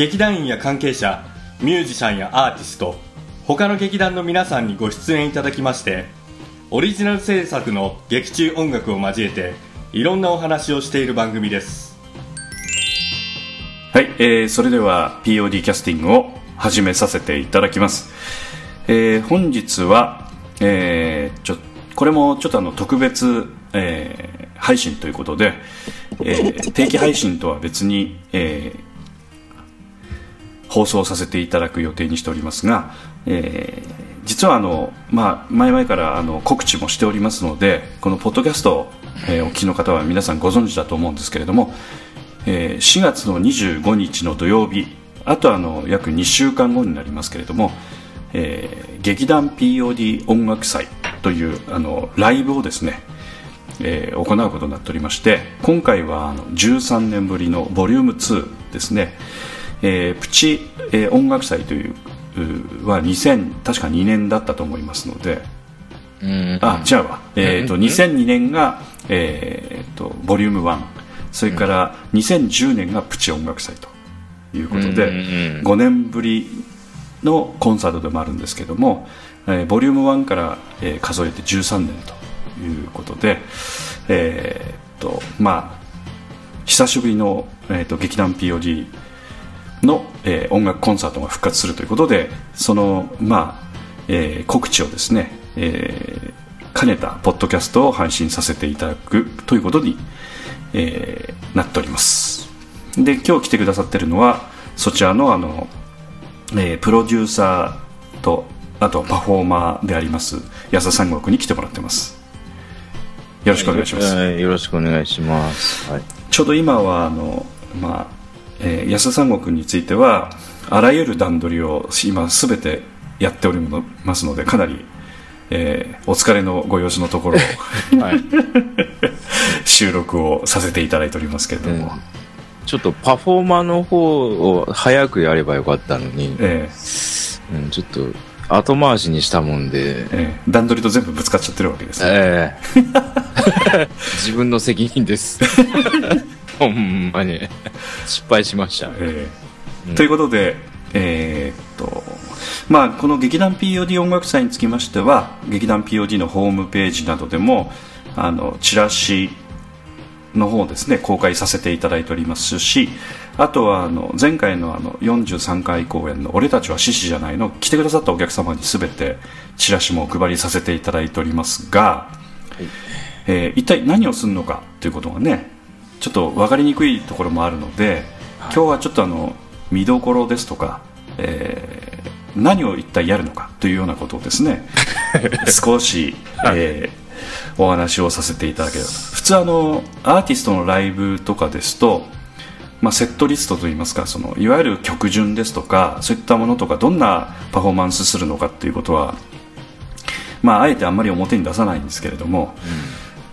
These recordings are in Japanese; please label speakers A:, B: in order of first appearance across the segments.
A: 劇団員や関係者ミュージシャンやアーティスト他の劇団の皆さんにご出演いただきましてオリジナル制作の劇中音楽を交えていろんなお話をしている番組です。
B: はい、えーそれでは POD キャスティングを始めさせていただきます、えー本日は、えーちょこれもちょっとあの特別、えー配信ということで、えー定期配信とは別に、えー放送させていただく予定にしておりますが、えー実はあの、まあ、前々からあの告知もしておりますのでこのポッドキャストを、お聞きの方は皆さんご存知だと思うんですけれども、えー4月の25日の土曜日あとあの約2週間後になりますけれども、えー劇団 POD 音楽祭というあのライブをですね、えー行うことになっておりまして今回はあの13年ぶりのボリューム2ですね、えープチ、えー音楽祭というは2000確か2年だったと思いますので。
C: うん。
B: あ違うわ、えー、と2002年が、えー、とボリューム1それから2010年がプチ音楽祭ということで、
C: うんうんうん。
B: 5年ぶりのコンサートでもあるんですけども、えーボリューム1から、えー数えて13年ということで、えー、とまあ久しぶりの、えー、と劇団 POD の、えー音楽コンサートが復活するということでその、まあえー告知をですね、えー兼ねたポッドキャストを配信させていただくということに、えーなっておりますで今日来てくださってるのはそちらのあの、えープロデューサーとあとパフォーマーであります安田三国に来てもらってますよろしくお願いします、
C: はいよろしくお願いします。はい。
B: ちょうど今はあの、まあえー安田三国についてはあらゆる段取りを今すべてやっておりますのでかなり、えーお疲れのご様子のところを
C: はい。
B: 収録をさせていただいておりますけれども、
C: ちょっとパフォーマーの方を早くやればよかったのに、
B: え
C: うん、ちょっと後回しにしたもんで。
B: ー、え。ー段取りと全部ぶつかっちゃってるわけです、
C: ええ。自分の責任です。ほんまに。失敗しました。
B: えーということで、えーっとまあ、この劇団 POD 音楽祭につきましては劇団 POD のホームページなどでもあのチラシの方をですね公開させていただいておりますしあとはあの前回のあの43回公演の「俺たちは獅子じゃないの」来てくださったお客様に全てチラシもお配りさせていただいておりますが、えー一体何をするのかということがねちょっと分かりにくいところもあるので、今日はちょっとあの見どころですとか、えー何を一体やるのかというようなことをですね 少し、えーお話をさせていただければ。と普通あのアーティストのライブとかですと、まあ、セットリストといいますかそのいわゆる曲順ですとかそういったものとかどんなパフォーマンスするのかっていうことはまあ、あえてあんまり表に出さないんですけれども、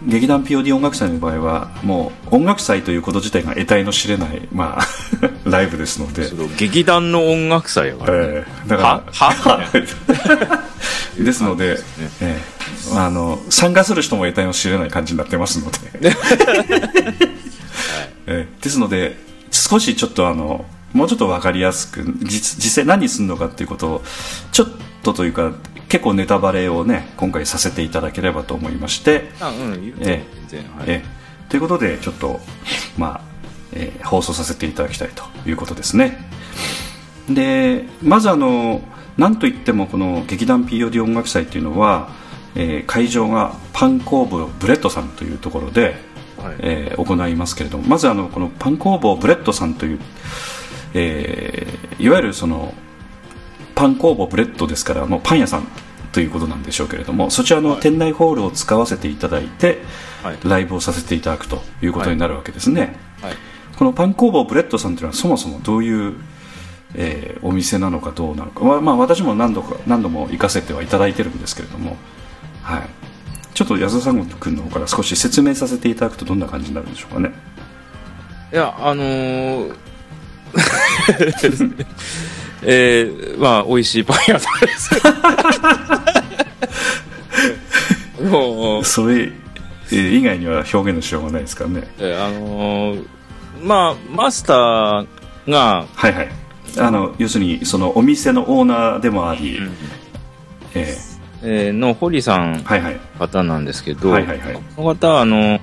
B: 劇団 POD 音楽祭の場合はもう音楽祭ということ自体が得体の知れない、まあ、ライブですので、
C: 劇団の音楽祭やから、ね。
B: え。ーだから
C: はは
B: ですので、えーあの参加する人も得体の知れない感じになってますので、えーですので少しちょっとあのもうちょっと分かりやすく実実際何するのかっていうことをちょっとというか結構ネタバレをね今回させていただければと思いまして、
C: あうん、言うて
B: え
C: 全然。はい。
B: えーということでちょっとまあ、えー放送させていただきたいということですねでまずあのなんといってもこの劇団 POD 音楽祭っていうのは、えー会場がパン工房ブレッドさんというところで、
C: はい
B: えー行いますけれどもまずあのこのパン工房ブレッドさんという、えーいわゆるそのパン工房ブレッドですからもうパン屋さんということなんでしょうけれどもそちらの店内ホールを使わせていただいて、
C: はい。
B: ライブをさせていただくということになるわけですね、
C: はい。
B: このパン工房ブレッドさんというのはそもそもどういう、えーお店なのかどうなのか、まあまあ、私も何度か何度も行かせてはいただいてるんですけれども、はい、ちょっと安田さん君の方から少し説明させていただくとどんな感じになるんでしょうかね。
C: いや、あのー えー、まあ、美味しいパン屋さんです。もう、
B: それ、えー以外には表現のしようがないですからね。
C: えーあのーまあ、マスターが、
B: はいはい。あの要するにそのお店のオーナーでもあり、え
C: えーの堀さん
B: ーはいはい。
C: 方なんですけど、
B: はいはいはい。
C: この方は、あの、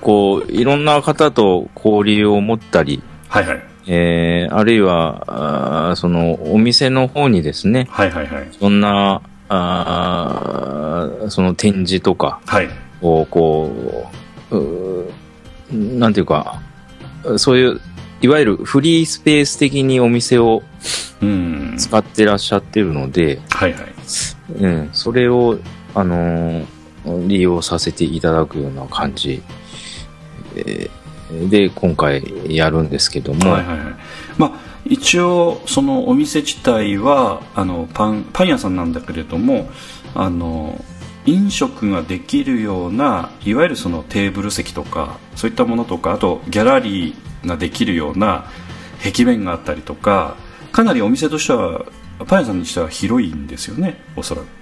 C: こう、いろんな方と交流を持ったり、
B: はいはい
C: えーあるいは、あーその、お店の方にですね、
B: はいはいはい。
C: そんな、あーその展示とか
B: はい。
C: を、こう、うーなんていうか、そういう、いわゆるフリースペース的にお店を
B: うん。
C: 使ってらっしゃってるので、
B: はいはい。
C: うん、それを、あのー利用させていただくような感じ、えーで、今回やるんですけども、
B: はいはいはい。まあ一応そのお店自体はあのパンパン屋さんなんだけれどもあの飲食ができるようないわゆるそのテーブル席とかそういったものとかあとギャラリーができるような壁面があったりとかかなりお店としてはパン屋さんにしては広いんですよねおそらく。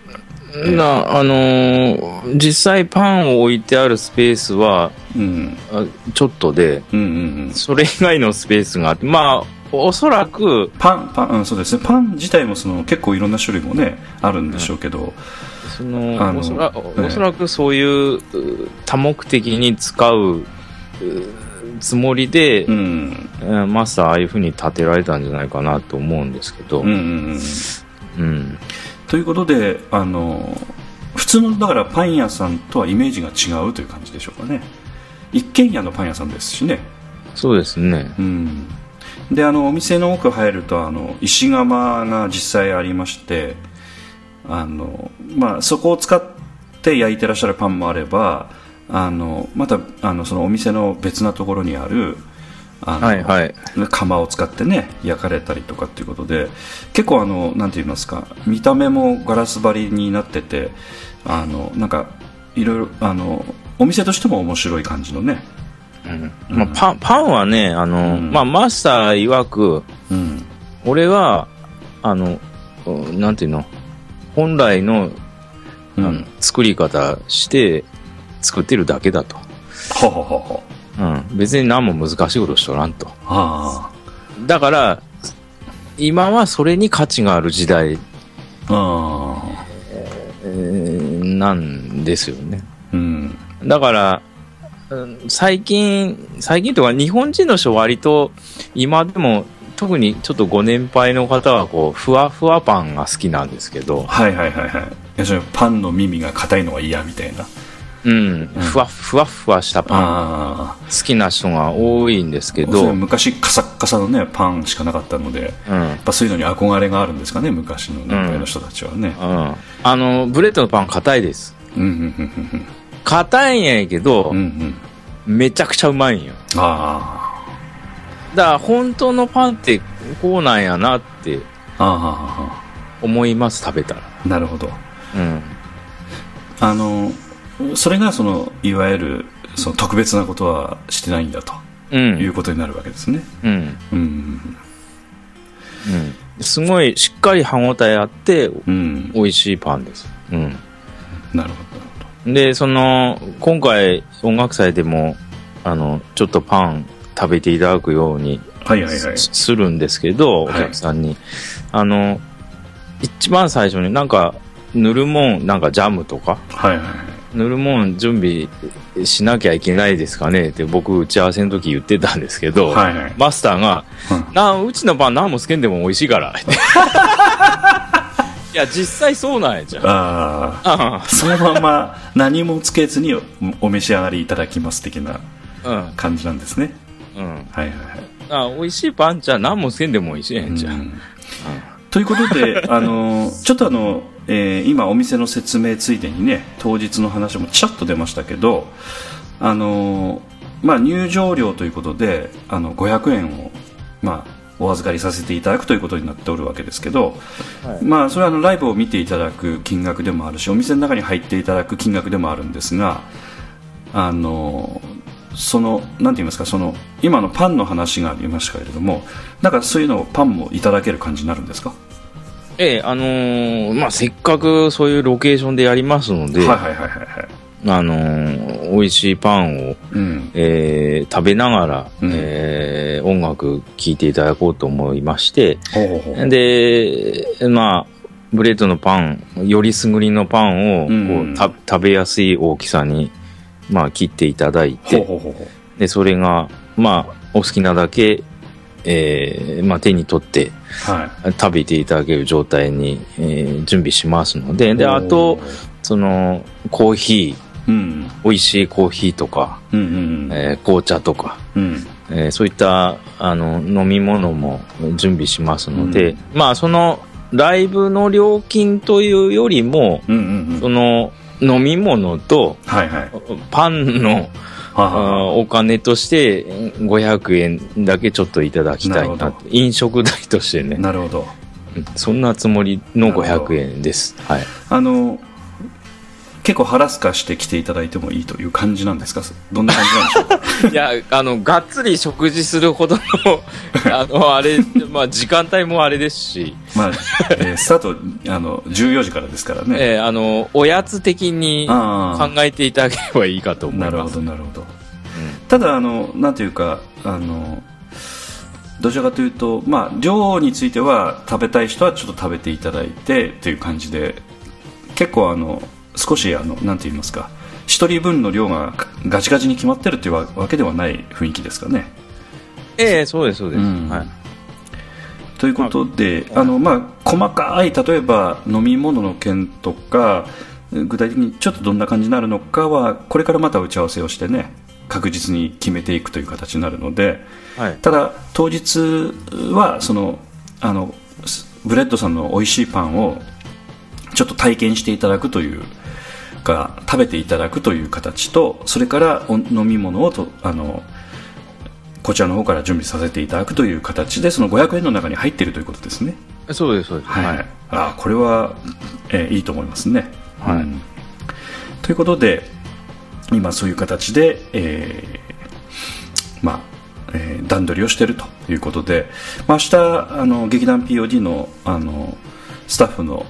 C: なあのー実際パンを置いてあるスペースは、
B: うん。
C: あちょっとで、
B: うんうんうん。
C: それ以外のスペースがあって、まあ、おそらく、
B: パンパン、うん、そうですね。パン自体もその結構いろんな種類もねあるんでしょうけど、
C: その
B: あの
C: おそら
B: ええ。
C: おそらくそういうう多目的に使ううつもりで、
B: うん。
C: うんマスターああいうふうに建てられたんじゃないかなと思うんですけど、
B: うんうんうん。
C: うん
B: ということであの普通のだからパン屋さんとはイメージが違うという感じでしょうかね。一軒家のパン屋さんですしね。
C: そうですね。
B: うん。であのお店の奥入るとあの石窯が実際ありましてあの、まあ、そこを使って焼いてらっしゃるパンもあればあのまたあのそのお店の別なところにあるあの、
C: はいはい。
B: 窯を使ってね焼かれたりとかっていうことで結構あのなんて言いますか見た目もガラス張りになっててあのなんかいろいろあのお店としても面白い感じのね。
C: うん。まあ、パンパンはね、あの、
B: うん。
C: まあ、マスター曰く、
B: うん。
C: 俺は、あの、うんなんていうの、本来の,、
B: う
C: あの
B: ん
C: 作り方して作ってるだけだと。
B: ほうほうほう
C: ん、別に何も難しいことしとらんと。
B: あ
C: だから、今はそれに価値がある時代、えーなんですよね。
B: うん。
C: だから、うん最近、最近とか日本人の人は割と今でも特にちょっとご年配の方はこう、ふわふわパンが好きなんですけど、
B: はいはいはいはい。パンの耳が硬いのが嫌みたいな
C: うん、ふわふわふわしたパン。
B: ああ
C: 好きな人が多いんですけど、
B: 昔カサッカサのねパンしかなかったので
C: うん、
B: やっぱそういうのに憧れがあるんですかね昔の年配の人たちはね。
C: うん。あの、ブレッドのパン硬いです。
B: うん。うんうん
C: 硬いんやけど
B: うんうん。う、ん
C: めちゃくちゃうまいんよ。
B: あ
C: だから本当のパンってこうなんやなって
B: あああ
C: 思います、食べたら。
B: なるほど。
C: うん。
B: あのそれがそのいわゆるその特別なことはしてないんだと
C: う。
B: いうんことになるわけですね
C: うん。
B: うん
C: うん。すごいしっかり歯応えあって
B: うん
C: 美味しいパンです。うん。
B: なるほどなるほ
C: で、その、今回音楽祭でも、あの、ちょっとパン食べていただくように
B: どはいはいはい
C: すするんですけど、お
B: はい
C: 客さんに。あの、一番最初になんか、塗るもん、なんかジャムとか、
B: はいはい
C: 塗るもん準備しなきゃいけないですかねって僕打ち合わせの時言ってたんですけど、
B: はいはい
C: マスターが、
B: うん
C: なうちのパン何もつけんでも美味しいから。いや、実際そうなんやじゃん。
B: ああ
C: あ
B: そのまま何もつけずにおお召し上がりいただきます的な
C: あ
B: 感じなんですね
C: うん。うん。
B: はいはいはい
C: あ美味しいパンじゃ何もつけんでも美味しいやんじゃん。
B: うんということで、あのちょっとあの、えー今お店の説明ついでにね当日の話もちらっと出ましたけどあのまあ、入場料ということであの500円を、まあ、お預かりさせていただくということになっておるわけですけど、
C: はい。
B: まあ、それはあのライブを見ていただく金額でもあるしお店の中に入っていただく金額でもあるんですがあのそのなんて言いますかその今のパンの話がありましたけれどもなんかそういうのをパンもいただける感じになるんですか？
C: ええ、あのーまあ、せっかくそういうロケーションでやりますので、
B: はいはいはいはいはい。
C: あのー美味しいパンを、
B: うん。
C: えー食べながら、
B: うん。
C: えー音楽聴いていただこうと思いまして、
B: ほうほうほう。
C: で、まあ、ブレッドのパン、よりすぐりのパンをこう、
B: うん。
C: た食べやすい大きさに、まあ、切っていただいて、
B: ほうほうほう
C: で、それが、まあ、お好きなだけ、えーまあ、手に取って
B: はい。
C: 食べていただける状態に、えー準備しますので、で、あと、その、コーヒ
B: うん
C: ー、美味しいコーヒーとか、
B: うんうん
C: えー紅茶とか、
B: うん。
C: えーそういったあの飲み物も準備しますので、まあそのライブの料金というよりも、
B: うんうんうん。
C: その飲み物と
B: はいはい。
C: パンのお金として500円だけちょっといただきたいな飲食代としてね。
B: なるほど。
C: そんなつもりの500円です。はい。
B: あの結構腹すかして来ていただいてもいいという感じなんですか？どんな感じなんでしょう？か
C: いやあのがっつり食事するほどの あのあれまあ時間帯もあれですし。
B: まあ、えースタートあの14時からですからね、
C: えーあの、おやつ的に考
B: あ
C: えていただければいいかと思います。
B: あなるほどなるほど、ただあのなんていうかあのどちらかというと、まあ、量については食べたい人はちょっと食べていただいてという感じで結構あの少しあのなんて言いますか一人分の量がガチガチに決まってるというわわけではない雰囲気ですかね
C: ええそうです、そうです。
B: うん
C: はい。
B: ということで、あのまあ、細かい例えば飲み物の件とか具体的にちょっとどんな感じになるのかはこれからまた打ち合わせをしてね確実に決めていくという形になるので
C: はい。
B: ただ当日はそのあのスブレッドさんの美味しいパンをちょっと体験していただくというか食べていただくという形とそれからお飲み物をとあのこちらの方から準備させていただくという形でその500円の中に入っているということですね。
C: そうです、そうです。
B: はい、あこれは、えーいいと思いますね、
C: はい。
B: うん。ということで今そういう形で、えーまあえー段取りをしているということで、まあ、明日あの劇団 POD のあのスタッフの、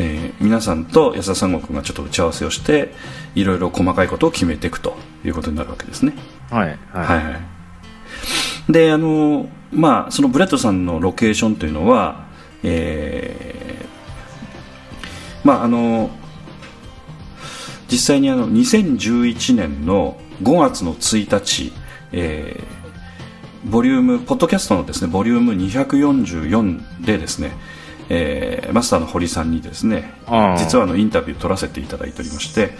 B: えー皆さんと安田三国がちょっと打ち合わせをしていろいろ細かいことを決めていくということになるわけですね
C: はい。はい。
B: はいはいであのまあそのブレッドさんのロケーションというのはえーまああの実際にあの2011年の5月の1日、えーボリュームポッドキャストのですねボリューム244でですね、えーマスターの堀さんにですね実はあのインタビュー取らせていただいておりまして、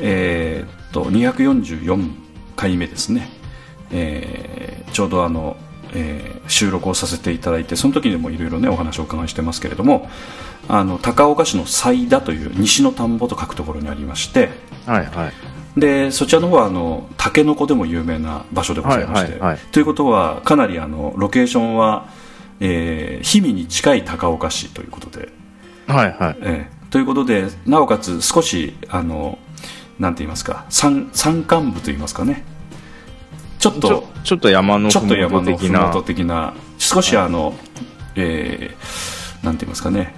B: えーっと244回目ですね、えーちょうどあの、えー収録をさせていただいてその時にもいろいろねお話をお伺いしてますけれどもあの高岡市の斉田という西の田んぼと書くところにありまして
C: はい。はい。
B: でそちらの方はあのタケノコでも有名な場所でございまして、
C: はいはいはい
B: ということはかなりあのロケーションは、えー氷見に近い高岡市ということで
C: はい。はい。
B: ええということでなおかつ少しあのなんて言いますか山山間部と言いますかねちょっと
C: ちょっと山の
B: ちょっと山の
C: ふもと的な。
B: 的な少しあの、えーなんて言いますかね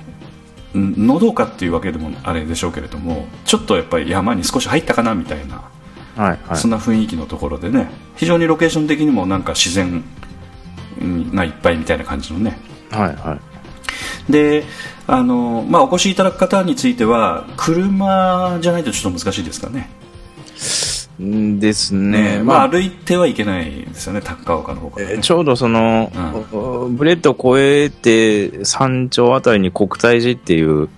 B: んのどかっていうわけでもあれでしょうけれどもちょっとやっぱり山に少し入ったかなみたいな、
C: はい。はい
B: そん。な雰囲気のところでね非常にロケーション的にもなんか自然がいっぱいみたいな感じのね。
C: はい。はい。
B: であの、まあ、お越しいただく方については車じゃないとちょっと難しいですかね。
C: んですね。
B: まあ、歩いてはいけないですよね高岡の方から、ね。
C: えーちょうどその、おブレッドを越えて山頂あたりに国泰寺っていう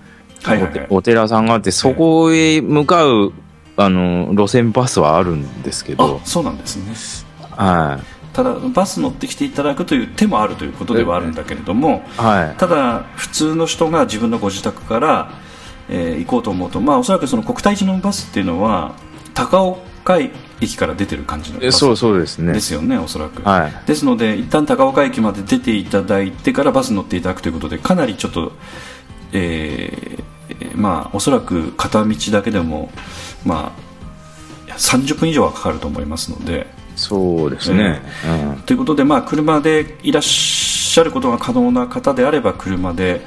B: はいはいはい。
C: お寺さんがあって、そこへ向かう、あの、路線バスはあるんですけど。
B: あ、そうなんですね。
C: は
B: ただバス乗ってきていただくという手もあるということではあるんだけれども
C: い。はい。
B: ただ普通の人が自分のご自宅から、えー行こうと思うと、まあ、おそらくその国泰寺のバスっていうのは高岡駅から出てる感じのバス
C: えそうそうですね
B: ですよねおそらく、
C: はい
B: ですので一旦高岡駅まで出ていただいてからバスに乗っていただくということでかなりちょっとえーまあおそらく片道だけでもまあ30分以上はかかると思いますので
C: そうですね、うん。
B: ということで、まあ、車でいらっしゃることが可能な方であれば車で、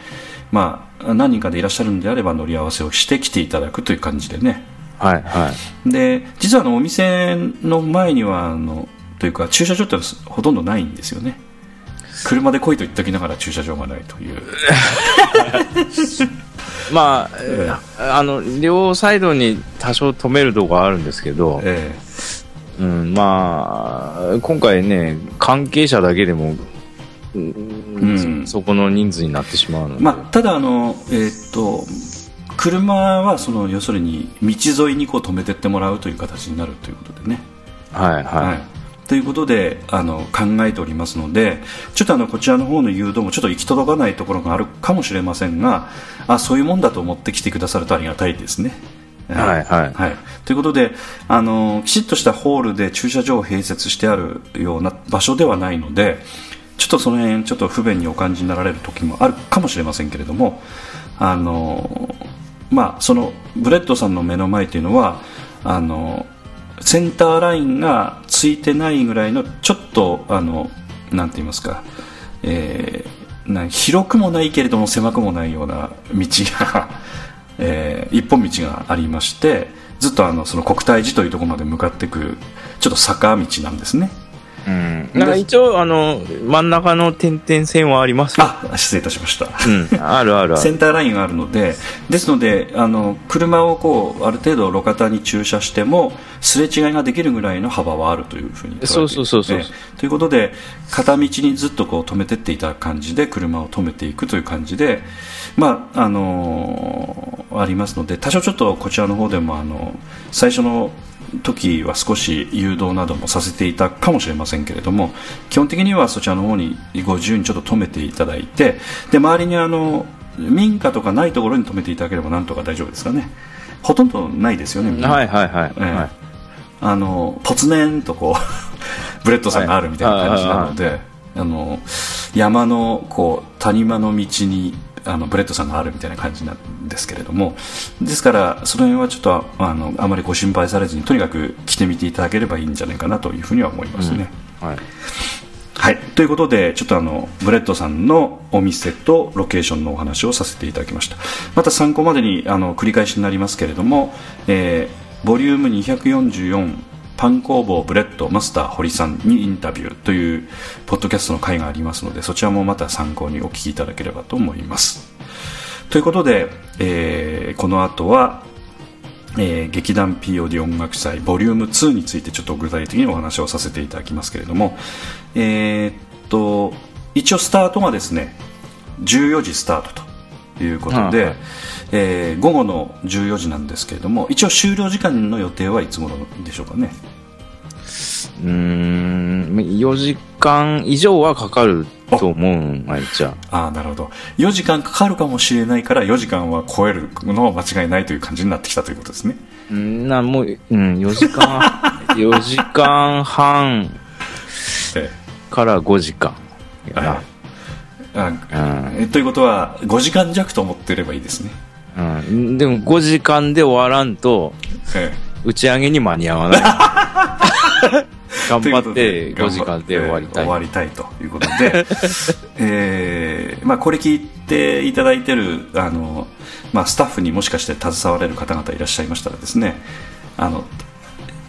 B: まあ、何人かでいらっしゃるのであれば乗り合わせをして来ていただくという感じでね。
C: はいはい。
B: で実はあのお店の前にはあのというか駐車場ってほとんどないんですよね。車で来いと言っておきながら駐車場がないという。
C: まあ、
B: え
C: あの両サイドに多少止めるとこあるんですけど、
B: え
C: うん、まあ今回ね関係者だけでも、うん。
B: うん
C: そそこの人数になってしまうので、
B: えまあ、ただあの、えーっと車はその要するに道沿いにこう止めてってもらうという形になるということでね。
C: はいはい、
B: はい、ということであの考えておりますのでちょっとあのこちらの方の誘導もちょっと行き届かないところがあるかもしれませんがあそういうもんだと思って来てくださるとありがたいですね。
C: はいはい。
B: はい、ということであのきちっとしたホールで駐車場を併設してあるような場所ではないのでちょっとその辺ちょっと不便にお感じになられる時もあるかもしれませんけれどもあのまあそのブレッドさんの目の前というのはあのセンターラインがついてないぐらいのちょっとあのなんて言いますか、えーな広くもないけれども狭くもないような道が、えー一本道がありましてずっとあのその国泰寺というところまで向かっていくちょっと坂道なんですね。
C: うん、なんか一応あの真ん中の点々線はありますよ、
B: あ失礼いたしました。
C: うん、あるある
B: センターラインがあるのでですのであの車をこうある程度路肩に駐車してもすれ違いができるぐらいの幅はあるというふうに
C: そうそうそうそう
B: ええということで片道にずっとこう止めてっていた感じで車を止めていくという感じでまああのありますので多少ちょっとこちらの方でもあの最初の時は少し誘導などもさせていたかもしれませんけれども基本的にはそちらの方にご自由にちょっと止めていただいてで周りにあの民家とかないところに止めていただければなんとか大丈夫ですかね。ほとんどないですよね、
C: はいはいはい、
B: ええ。
C: はい。
B: あのぽつねんとこう ブレッドさんがあるみたいな感じなので、あの山のこう谷間の道にあのブレッドさんがあるみたいな感じなんですけれどもですからその辺はちょっとあのあまりご心配されずにとにかく来てみていただければいいんじゃないかなというふうには思いますね。
C: はい。
B: はい、ということでちょっとあのブレッドさんのお店とロケーションのお話をさせていただきました。また参考までにあの繰り返しになりますけれども、えーボリューム244パン工房ブレッドマスター堀さんにインタビューというポッドキャストの回がありますのでそちらもまた参考にお聞きいただければと思います。ということで、えーこの後はえー劇団 POD 音楽祭ボリューム2についてちょっと具体的にお話をさせていただきますけれども、えーっと一応スタートがですね14時スタートということで、
C: はいはい。
B: えー午後の14時なんですけれども一応終了時間の予定はいつ頃でしょうかね？
C: うーん4時間以上はかかると思うんあいちゃ
B: ああなるほど。4時間かかるかもしれないから4時間は超えるのは間違いないという感じになってきたということですね。
C: うんなもう、うん、4時間 4時間半
B: え
C: から5時間。
B: えはい。あ
C: うん。
B: えということは5時間弱と思っていればいいですね、
C: うん、でも5時間で終わらんと
B: え
C: 打ち上げに間に合わない。頑
B: え
C: 張って5時間で終わりたい、
B: えー終わりたいということで、えーまあ、これ聞いていただいてるあの、まあ、スタッフにもしかして携われる方々いらっしゃいましたらですねあの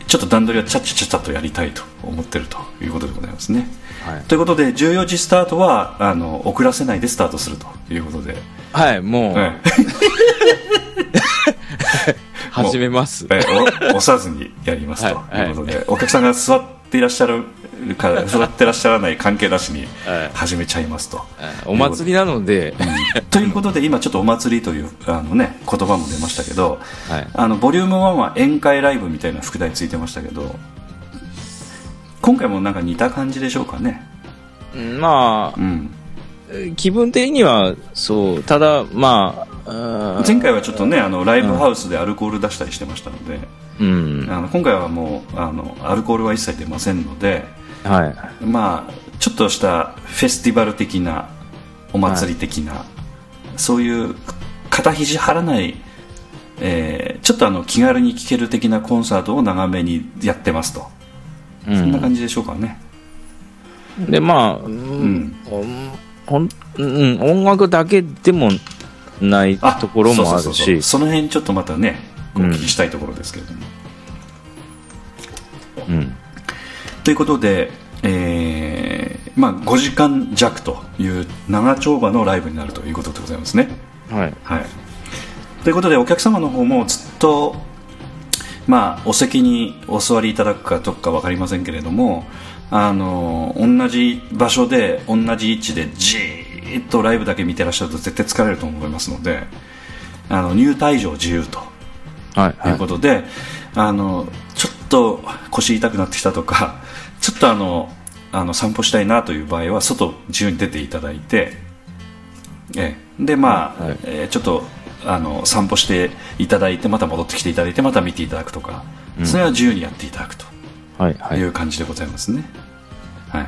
B: ちょっと段取りをちゃっちゃちゃちゃっとやりたいと思ってるということでございますね。
C: はい。
B: ということで14時スタートはあの遅らせないでスタートするということで、
C: はい、もう、
B: え
C: 始めます。
B: えお 押さずにやりますと
C: はい
B: い。うことで、お客さんが座っていらっしゃるか座ってらっしゃらない関係なしに
C: はい。
B: 始めちゃいますと。
C: お祭りなので、
B: ということで今ちょっとお祭りというあの、ね、言葉も出ましたけど
C: はい、
B: あのボリューム1は宴会ライブみたいな副題ついてましたけど今回もなんか似た感じでしょうかね。
C: うんま
B: うん。
C: あ、気分的には、そう、ただ、まあ、
B: 前回はちょっとねあのライブハウスでアルコール出したりしてましたので、
C: うん、
B: あの今回はもうあのアルコールは一切出ませんので
C: はい。
B: まあちょっとしたフェスティバル的なお祭り的な、そういう肩肘張らない、えーちょっとあの気軽に聴ける的なコンサートを長めにやってますと、
C: う
B: そんな感じでしょうかね。
C: で、まあ、う
B: うん。
C: ん、ほん、うん、音楽だけでもないところもあるし、
B: その辺ちょっとまたねお
C: うん。
B: 聞きしたいところですけれども、
C: うん。
B: ということで、えーまあ、5時間弱という長丁場のライブになるということでございますね。
C: はい。
B: はい、ということでお客様の方もずっと、まあ、お席にお座りいただくかどうか分かりませんけれどもあの同じ場所で同じ位置でじーっとライブだけ見てらっしゃると絶対疲れると思いますのであの入退場自由と
C: はい。
B: とい。うことで、あのちょっと腰痛くなってきたとか ちょっとあのあの散歩したいなという場合は外自由に出ていただいて、ええ。でまあ、
C: はい。
B: えーちょっとあの散歩していただいてまた戻ってきていただいてまた見ていただくとか、それは自由にやっていただくと。
C: はい。はいい。
B: う感じでございますね。はい。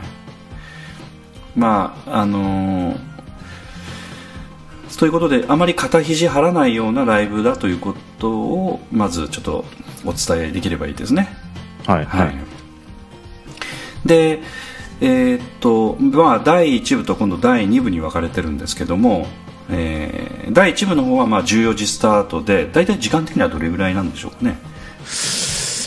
B: まあ、あのーということで、あまり肩肘張らないようなライブだということを、まずちょっとお伝えできればいいですね。
C: はい。
B: は。
C: はいい。
B: で、えーっと、まあ、第1部と今度第2部に分かれてるんですけども、えー第1部の方はまあ14時スタートで、大体時間的にはどれぐらいなんでしょうかね。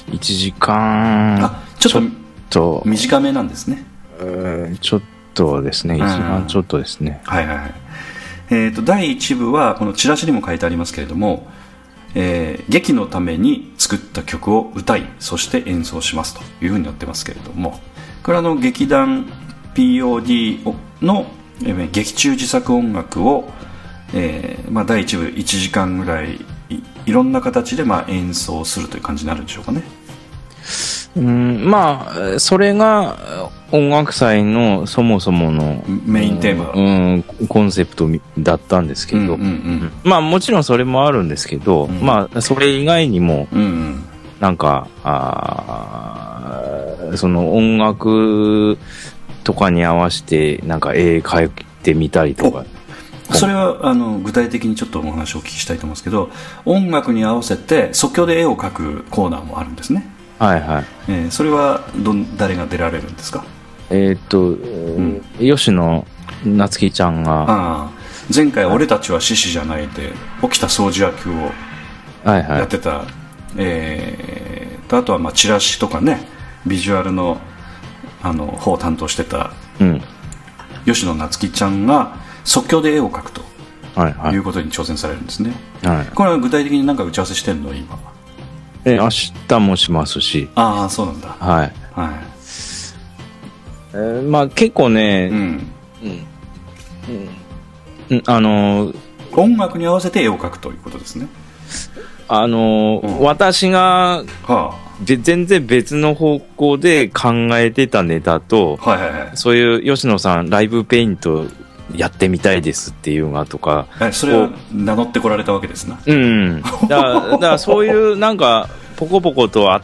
C: 1時間、
B: あ、ちょっと
C: と、
B: 短めなんですね。
C: うんちょっとですね、1時間ちょっとですね。
B: はいはいはい。えー、と第1部はこのチラシにも書いてありますけれども、えー劇のために作った曲を歌いそして演奏しますというふうになってますけれどもこれはあの劇団 POD の、えー劇中自作音楽を、えーまあ、第1部1時間ぐらいいいろんな形でまあ演奏するという感じになるんでしょうかね。
C: うん、まあ、それが音楽祭のそもそもの
B: メインテーマ。
C: うん、コンセプトだったんですけど、
B: うんうん
C: まあもちろんそれもあるんですけど、
B: ん。
C: まあそれ以外にも、
B: うんうん。
C: なんか、あーその音楽とかに合わせて、なんか絵描いてみたりとか。
B: それはあの具体的にちょっとお話をお聞きしたいと思うんですけど音楽に合わせて即興で絵を描くコーナーもあるんですね、
C: はいはい。
B: えーそれはどん誰が出られるんですか？
C: えーっと、吉野夏樹ちゃんが、
B: 前回「俺たちは獅子じゃない」で起きた掃除役を
C: はいはい。
B: やってた、えーとあとはまあチラシとかねビジュアルのあの方を担当してた
C: うん。
B: 吉野夏樹ちゃんが即興で絵を描くと
C: はいはい。
B: いうことに挑戦されるんですね、
C: はい。
B: これは具体的に何か打ち合わせしてんの？今。は
C: え、明日もしますし、
B: ああそうなんだ。
C: はい。
B: はい。
C: えーまあ結構ね、
B: うん。
C: うん。あのー、
B: 音楽に合わせて絵を描くということですね。
C: あのー
B: うん。
C: 私が
B: は
C: べ全然別の方向で考えてたネタと、
B: あはいはいはい。
C: そういう吉野さんライブペイントやってみたいですっていうのがとか、
B: えそれは名乗ってこられたわけですな
C: うん。だから、だからそういうなんか、ポコポコとあ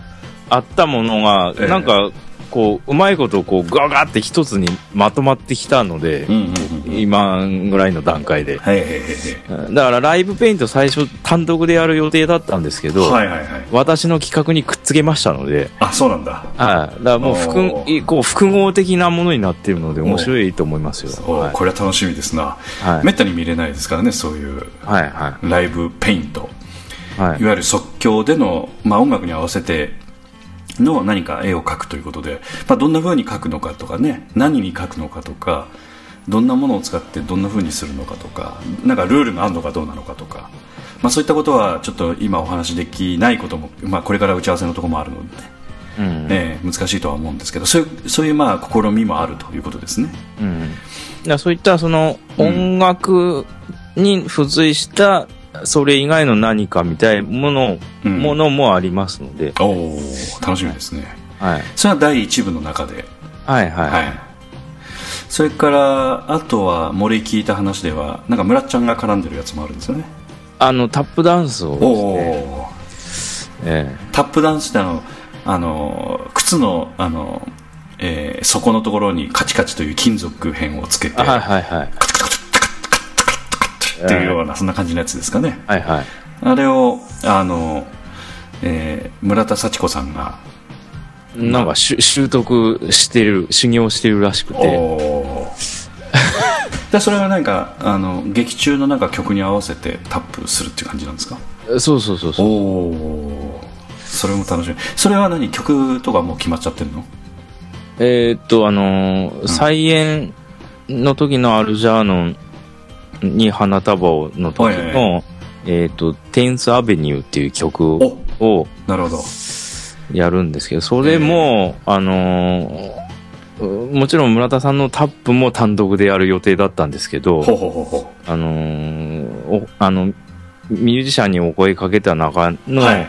C: あったものが、
B: ええ
C: なんか、こう、うまいこと、こう、ガガって一つにまとまってきたので、今ぐらいの段階で。だから、ライブペイント最初単独でやる予定だったんですけど、
B: はいはいはい
C: 私の企画にくっつけましたので、
B: あそうなんだ
C: はい。だからもう
B: お
C: 複
B: ー
C: こう複合的なものになっているので面白いと思いますよ。
B: お
C: はい。
B: これは楽しみですな、
C: はい
B: めったに見れないですからねそういう
C: はい。は
B: ライブペイント
C: い。はい
B: い。わゆる即興での、まあ、音楽に合わせての何か絵を描くということで、まあ、どんな風に描くのかとかね何に描くのかとかどんなものを使ってどんな風にするのかとかなんかルールがあるのかどうなのかとか、まあ、そういったことはちょっと今お話しできないことも、まあ、これから打ち合わせのところもあるので、ね
C: うん。
B: ええ難しいとは思うんですけどそういうそういうまあ試みもあるということですね。
C: うん、だそういったその音楽に付随したそれ以外の何かみたいなもの,、
B: うん。
C: ものもありますので、
B: おお楽しみですね、
C: はい、
B: それは第1部の中で？
C: はいはい。
B: はい。それからあとは森聞いた話ではなんか村ちゃんが絡んでるやつもあるんですよね。
C: あの、タップダンスをです
B: お
C: ね、
B: お
C: え。
B: タップダンスってあのあの靴のあの、えー底のところにカチカチという金属片をつけて
C: えはいはいはい。
B: っていうようなそんな感じのやつですかね。
C: はいはい。
B: あれをあの、えー村田幸子さんが
C: なんか習得してる、修行してるらしくて。
B: でそれはなんかあの劇中のなんか曲に合わせてタップするっていう感じなんですか？
C: そうそうそうそう。
B: おおそれも楽しみ。それは何？曲とかもう決まっちゃってるの？
C: えーっと、あのー再演の時のアルジャーノンに花束をの時
B: はいはい
C: の、えーっと、テンスアベニューっていう曲をを
B: なるほど。
C: やるんですけど、それも、あのーもちろん村田さんのタップも単独でやる予定だったんですけど、
B: ほうほうほ
C: あのーおあの、ミュージシャンにお声かけた中の、
B: うはい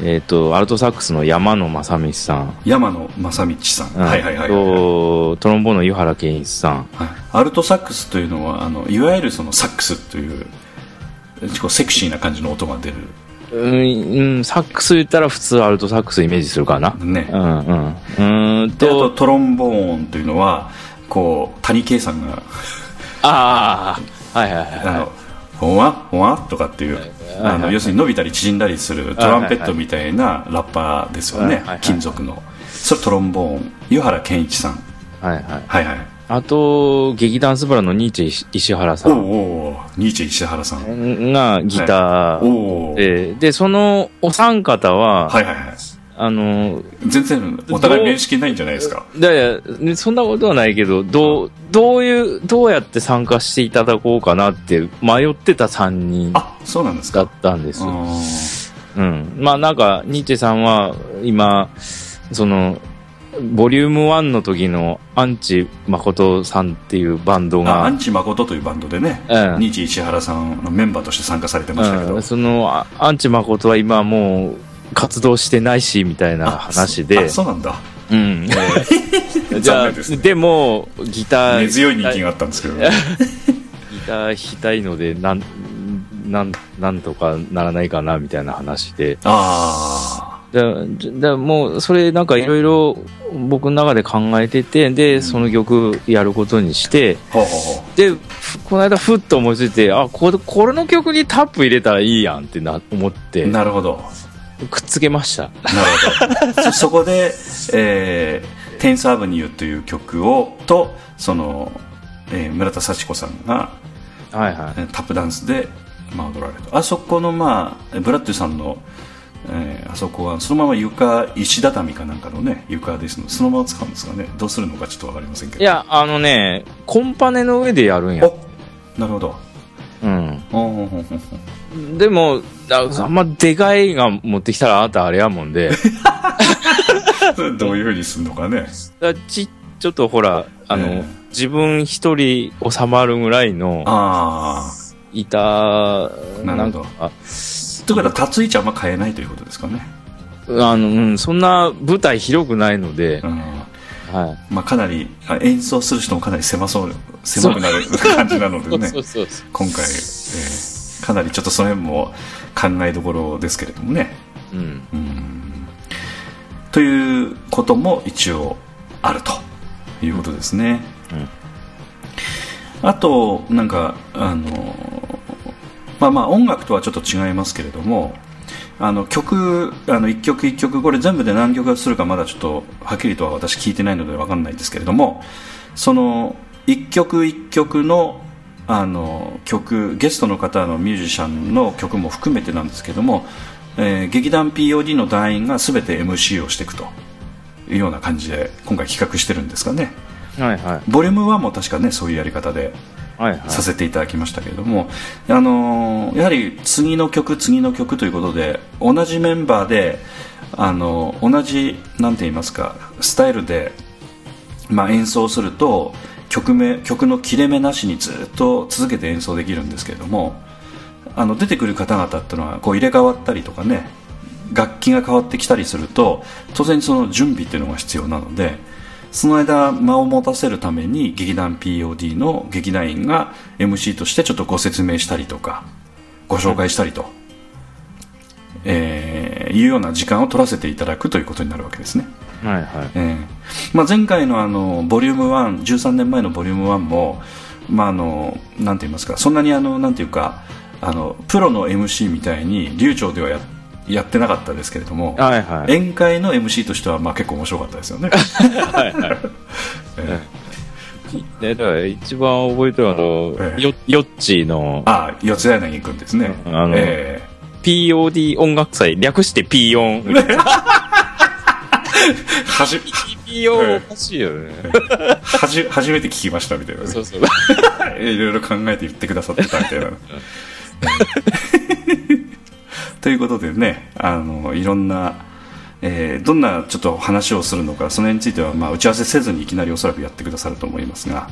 C: えーっと、アルトサックスの山野正道さん、
B: 山野正道さん、
C: うん。
B: はいはいはいはい、
C: とトロンボーンの湯原健一さん、
B: はい。アルトサックスというのはあのいわゆるそのサックスというこうセクシーな感じの音が出る。
C: うん、うんサックス言ったら普通アルトサックスイメージするかな。
B: ね、
C: うん、うん。うーん
B: であと
C: と、
B: トロンボーンというのはこう谷圭さんが
C: ああ、はいはいはい。
B: あのほわほわとかっていう、あの要するに伸びたり縮んだりするトランペットみたいなラッパーですよね、金属の。それトロンボーン。湯原健一さん。
C: はいはい。
B: はいはい。
C: あと、劇団スバラのニーチェ石原さん。
B: おうニーチェ石原さん。
C: がギター
B: おお、
C: で、で、そのお三方は、
B: はいはいはい
C: あの、
B: 全然お互い面識ないんじゃないですか？
C: だいや、そんなことはないけど、どう、どういう、どうやって参加していただこうかなって迷ってた3人
B: そうなんです
C: っ
B: か
C: たんですうん。まあなんか、ニーチェさんは、今、その、ボリューム1の時のアンチ誠さんっていうバンド
B: ーあア
C: が、
B: ンチ誠というバンドでね、
C: うん
B: ニーチェ石原さんのメンバーとして参加されてましたけど、
C: うん、その、あアンチ誠は今もう活動してないし、みたいな話で。
B: あ、そうなんだ。
C: うん。じゃあ、
B: で
C: でも、ギター、
B: 根強い人気があったんですけど、
C: ギター弾きたいので、なん、なん、なんとかならないかな、みたいな話で。
B: あ
C: だだもう、それなんかいろいろ僕の中で考えてて、で、その曲やることにして、で、ふこの間ふっと思いついて、あ、これ、これの曲にタップ入れたらいいやんってな、思って、
B: なるほど
C: くっつけました。
B: なるほどそそこで、えー「テンスアブニュー」という曲をとその、えー村田幸子さんが
C: はいはい。
B: えータップダンスで、まあ、踊られるとあそこの、まあ、ブラッドゥさんの、えーあそこはそのまま床石畳かなんかのね床ですのでそのまま使うんですかねどうするのかちょっとわかりませんけど
C: いや、あのね、コンパネの上でやるんや。
B: おなるほど
C: うん。
B: おほんほんほんほん
C: でも、ああんまでかいが持ってきたらあなたあれやもんで、
B: どういうふうにするのかね。
C: だち、ちょっとほら、あの、
B: ええ。
C: 自分一人収まるぐらいの
B: あ
C: 板、
B: なるほど。ということは立つ位置あんま変えないということですかね、
C: あの、うん、そんな舞台広くないので
B: う、ん。
C: は
B: まあ、かなりあ演奏する人もかなり狭そう狭くなる感じなの
C: い。
B: でね。
C: そうそうそう。
B: 今回、えーかなりちょっとその辺も考えどころですけれどもね。
C: うん。
B: うんということも一応あるということですね、あとなんかあのまあまあ音楽とはちょっと違いますけれどもあの曲あの一曲一曲これ全部で何曲するかまだちょっとはっきりとは私聞いてないので分かんないんですけれどもその一曲一曲のあの曲ゲストの方のミュージシャンの曲も含めてなんですけども、えー劇団 POD の団員が全て MC をしていくというような感じで今回企画してるんですかね
C: はいはい。
B: ボリューム1も確かねそういうやり方で
C: はいはい。
B: させていただきましたけれども、あのーやはり次の曲次の曲ということで同じメンバーで、あのー同じなんて言いますかスタイルで、まあ、演奏すると曲目曲の切れ目なしにずっと続けて演奏できるんですけれどもあの出てくる方々っていうのはこう入れ替わったりとかね楽器が変わってきたりすると当然その準備っていうのが必要なのでその間間を持たせるために劇団 POD の劇団員が MC としてちょっとご説明したりとかご紹介したりと、えーいうような時間を取らせていただくということになるわけですね、
C: はいはい。
B: えーまあ、前回のあのボリューム113年前のボリューム1も、まあ、あのなんて言いますかそんなにあのなんていうかあのプロの MC みたいに流暢ではややってなかったですけれども、
C: はいはい。
B: 宴会の MC としてはまあ結構面白かったですよね
C: はいはい。でだから一番覚えてるあの、
B: ええ
C: よヨッチーの
B: ああ四谷柳君ですね、
C: あの
B: え
C: POD 音楽祭、略して P 音。
B: え はじ
C: P 音おかしいよね。
B: はじ初めて聞きましたみたいなね
C: そうそう。
B: いろいろ考えて言ってくださってたみたいな ということでねあのいろんな、えーどんなちょっと話をするのかその辺については、まあ、打ち合わせせずにいきなりおそらくやってくださると思いますが、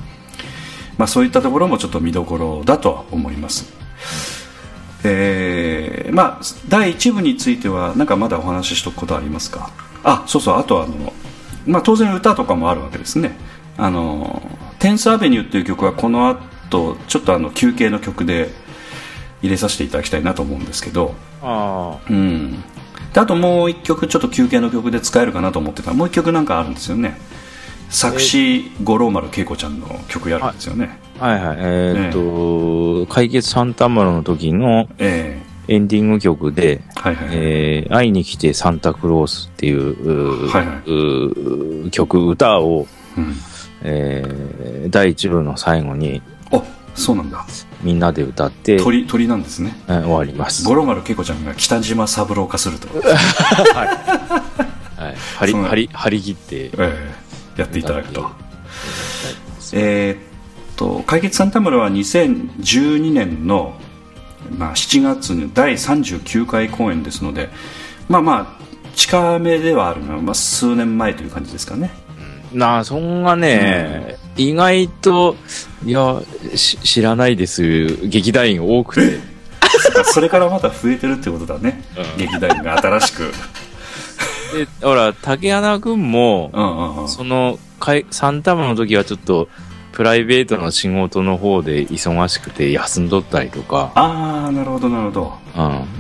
B: まあ、そういったところもちょっと見どころだとは思いますえーまあ第1部についてはなんかまだお話ししとくことありますか？あそうそうあとはあの、まあ、当然歌とかもあるわけですね。あの「テンスアベニュー」っていう曲はこの後ちょっとあの休憩の曲で入れさせていただきたいなと思うんですけど。
C: あ
B: うん。であともう一曲ちょっと休憩の曲で使えるかなと思ってたもう一曲なんかあるんですよね。作詞五郎丸恵子ちゃんの曲やるんですよね。
C: あ。はい。はい。えーっと、解決サンタマラの時の
B: え
C: エンディング曲で、
B: えはいはい、
C: えー会いに来てサンタクロースっていう、
B: はいはい。
C: 曲、歌を、
B: うん、
C: えー第一部の最後に
B: あそうなんだ。
C: みんなで歌って、
B: 鳥鳥なんですね。
C: えー終わります。
B: 五郎丸恵子ちゃんが北島三郎化すると、
C: はい。張り、
B: その
C: 張り、張り切って。
B: ええやっていただくと。えーっと解決サンタマルは2012年の、まあ、7月に第39回公演ですのでまあまあ近めではあるが、まあ、数年前という感じですかね。
C: なあ、そんがね、意外と、いや、し知らないです、劇団員多くて。
B: それからまた増えてるってことだね、
C: うん。
B: 劇団員が新しく。
C: で、ほら、竹穴くんも、
B: うんうんうん。
C: その、かいサンタマの時はちょっと、プライベートの仕事の方で忙しくて休んどったりとか、
B: ああなるほどなるほど。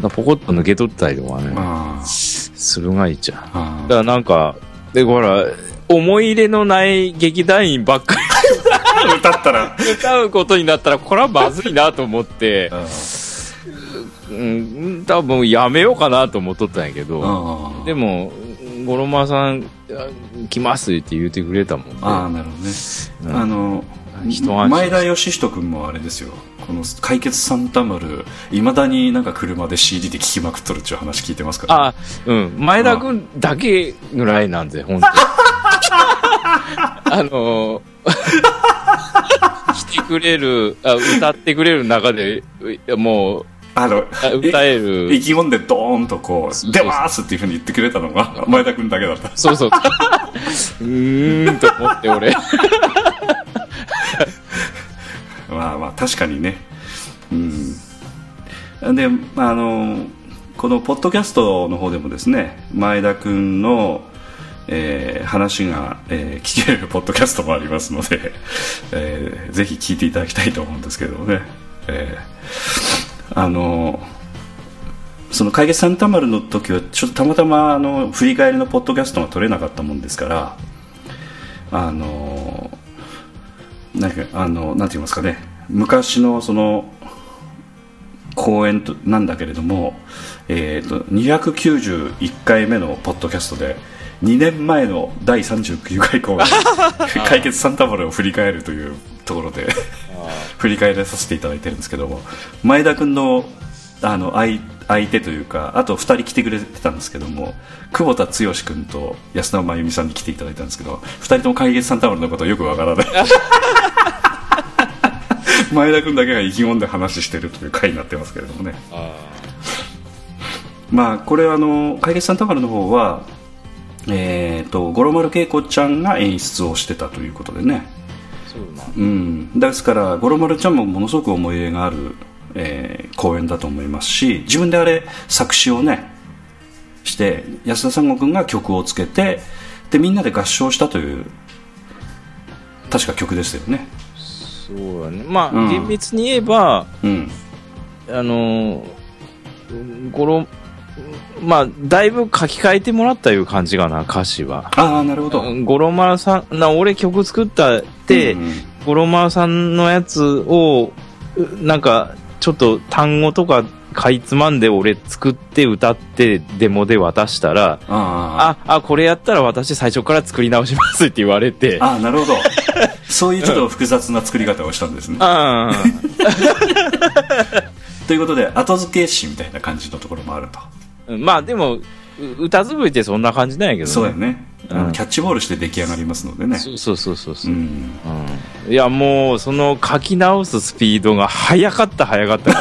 C: うん。ポコッと抜け取ったりとかね、
B: あ
C: するがいちゃう。
B: ー。あ
C: だからなんか、で、ほら、思い入れのない劇団員ばっか
B: ー歌ったら。
C: り歌うことになったら、これはまずいなと思って、うん、多分やめようかなと思っとったんやけど、
B: あ
C: でも、五郎丸さん、あ来ますって言ってくれたもんで、
B: ああなるほどね、
C: うん。
B: あの前田義人君もあれですよ。この「解決サンタマル」いまだになんか車で CD で聴きまくっとるっていう話聞いてますから、
C: あ、うん、前田君だけぐらいなんで、本当に。あの 来てくれるあ、歌ってくれる中で、うもう、
B: あの
C: あ歌える
B: 意気込んでドーンとこう「出ます!」っていうふうに言ってくれたのが前田君だけだった
C: そうそう。うーんと思って、俺。
B: まあまあ確かにねうんであのこのポッドキャストの方でもですね前田君の、えー話が、えー聞けるポッドキャストもありますので、えーぜひ聞いていただきたいと思うんですけどもね、えーあのその「解決サンタマル」の時はちょっとたまたまあの振り返りのポッドキャストが取れなかったもんですからあのなんかあのなんて言いますかね。昔のその公演となんだけれども、えー、と291回目のポッドキャストで2年前の第39回公演 解決サンタマルを振り返るというところで 振り返らさせていただいてるんですけども前田君のあの相相手というかあと2人来てくれてたんですけども久保田剛君と安田真由美さんに来ていただいたんですけど2人とも解決サンタマルのことはよくわからない。前田君だけが意気込んで話してるという回になってますけれどもね。まあこれはあの解決サンタマルの方はえー、と五郎丸恵子ちゃんが演出をしてたということでね。
C: そう
B: ん、ですから五郎丸ちゃんもものすごく思い入れがある、えー公演だと思いますし自分であれ作詞をねして安田三悟君が曲をつけてでみんなで合唱したという確か曲でしたよね。
C: そうだね。まあ、
B: うん。
C: 厳密に言えば、
B: うん。
C: あのー、ゴロ、まあ、だいぶ書き換えてもらったいう感じかな、歌詞は。
B: ああなるほど。
C: うん五郎丸さん、な、俺曲作ったって、
B: うんうん。
C: 五郎丸さんのやつを、うなんか、ちょっと単語とかかいつまんで俺作って歌ってデモで渡したら、
B: あ
C: あ、あ、これやったら私最初から作り直しますって言われて、
B: あああなるほど。そういうちょっと複雑な作り方をしたんですね。
C: あ
B: ということで後付け詞みたいな感じのところもあると
C: あ、まあでも、う歌作りってそんな感じなんやけどね。
B: そうやね、
C: うん。
B: キャッチボールして出来上がりますのでね。
C: そうそうそうそう。そうう、
B: ん。
C: うん。いやもうその書き直すスピードが速かった速かった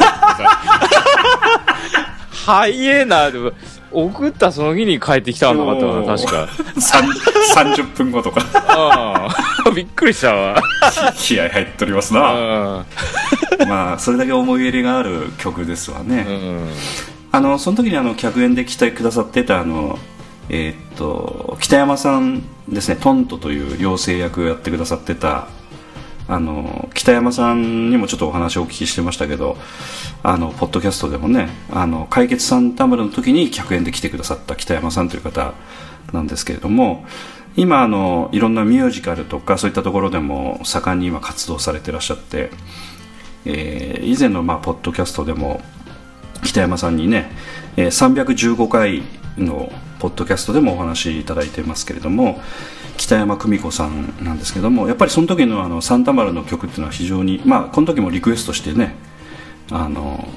C: 早 えなでも送ったその日に帰ってきたのかったかな確か。
B: さん30分後とか。
C: ああ びっくりしたわ。
B: 気合入っております
C: う
B: な、
C: ん。
B: まあそれだけ思い入れがある曲ですわね、
C: うん
B: あのその時にあの客演で来てくださってたあのえーっと北山さんですねトントという妖精役をやってくださってたあの北山さんにもちょっとお話をお聞きしてましたけどあのポッドキャストでもねあの解決サンタムラの時に客演で来てくださった北山さんという方なんですけれども今あのいろんなミュージカルとかそういったところでも盛んに今活動されてらっしゃって、えー以前のまあポッドキャストでも北山さんにね、えー315回のポッドキャストでもお話しいただいてますけれども北山久美子さんなんですけどもやっぱりその時のあのサンタマルの曲っていうのは非常にまあこの時もリクエストしてねあの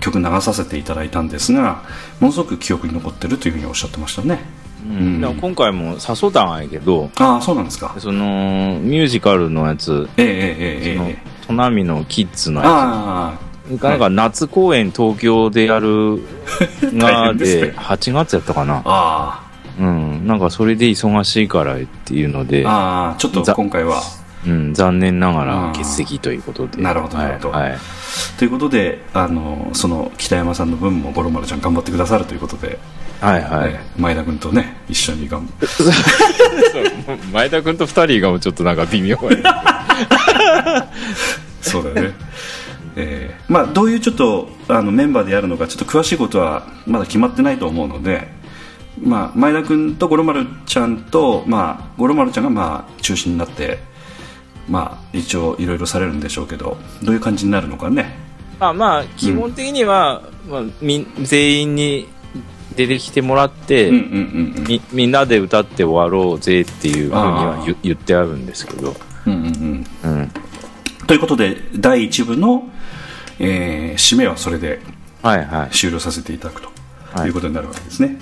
B: 曲流させていただいたんですがものすごく記憶に残ってるというふうにおっしゃってましたね。
C: うん。でも今回も誘ったんやけど
B: ああそうなんですか。
C: そのミュージカルのやつ
B: ええええええええ。
C: トナミのキッズのや
B: あ
C: つなんか夏公演東京でやる
B: 大
C: が
B: 変ですね。
C: で8月やったかな。
B: ああ。
C: うん、なんかそれで忙しいからっていうので
B: あ、ああちょっと今回は。
C: うん、残念なが
B: あ
C: ら
B: ー
C: 欠席ということで。
B: なるほど。なるほど
C: はい。はい。
B: ということであのその北山さんの分も五郎丸ちゃん頑張ってくださるということで、
C: はいはい。
B: えー前田君とね一緒に頑張
C: そう 前田君と二人がちょっとなんか微妙や
B: そうだよねえーまあ、どういうちょっとあのメンバーでやるのかちょっと詳しいことはまだ決まってないと思うので、まあ、前田君と五郎丸ちゃんと、まあ、五郎丸ちゃんがまあ中心になって、まあ、一応いろいろされるんでしょうけどどういう感じになるのかね？
C: まあまあ、基本的には、まあ、み全員に出てきてもらって、
B: うんうんうんうん。
C: みみんなで歌って終わろうぜっていうふうには言ってあるんですけど、
B: うんうんうん。
C: うん、
B: ということで第1部の、えー締めはそれで
C: はいはい。
B: 終了させていただくと
C: はい。
B: いうことになるわけですね。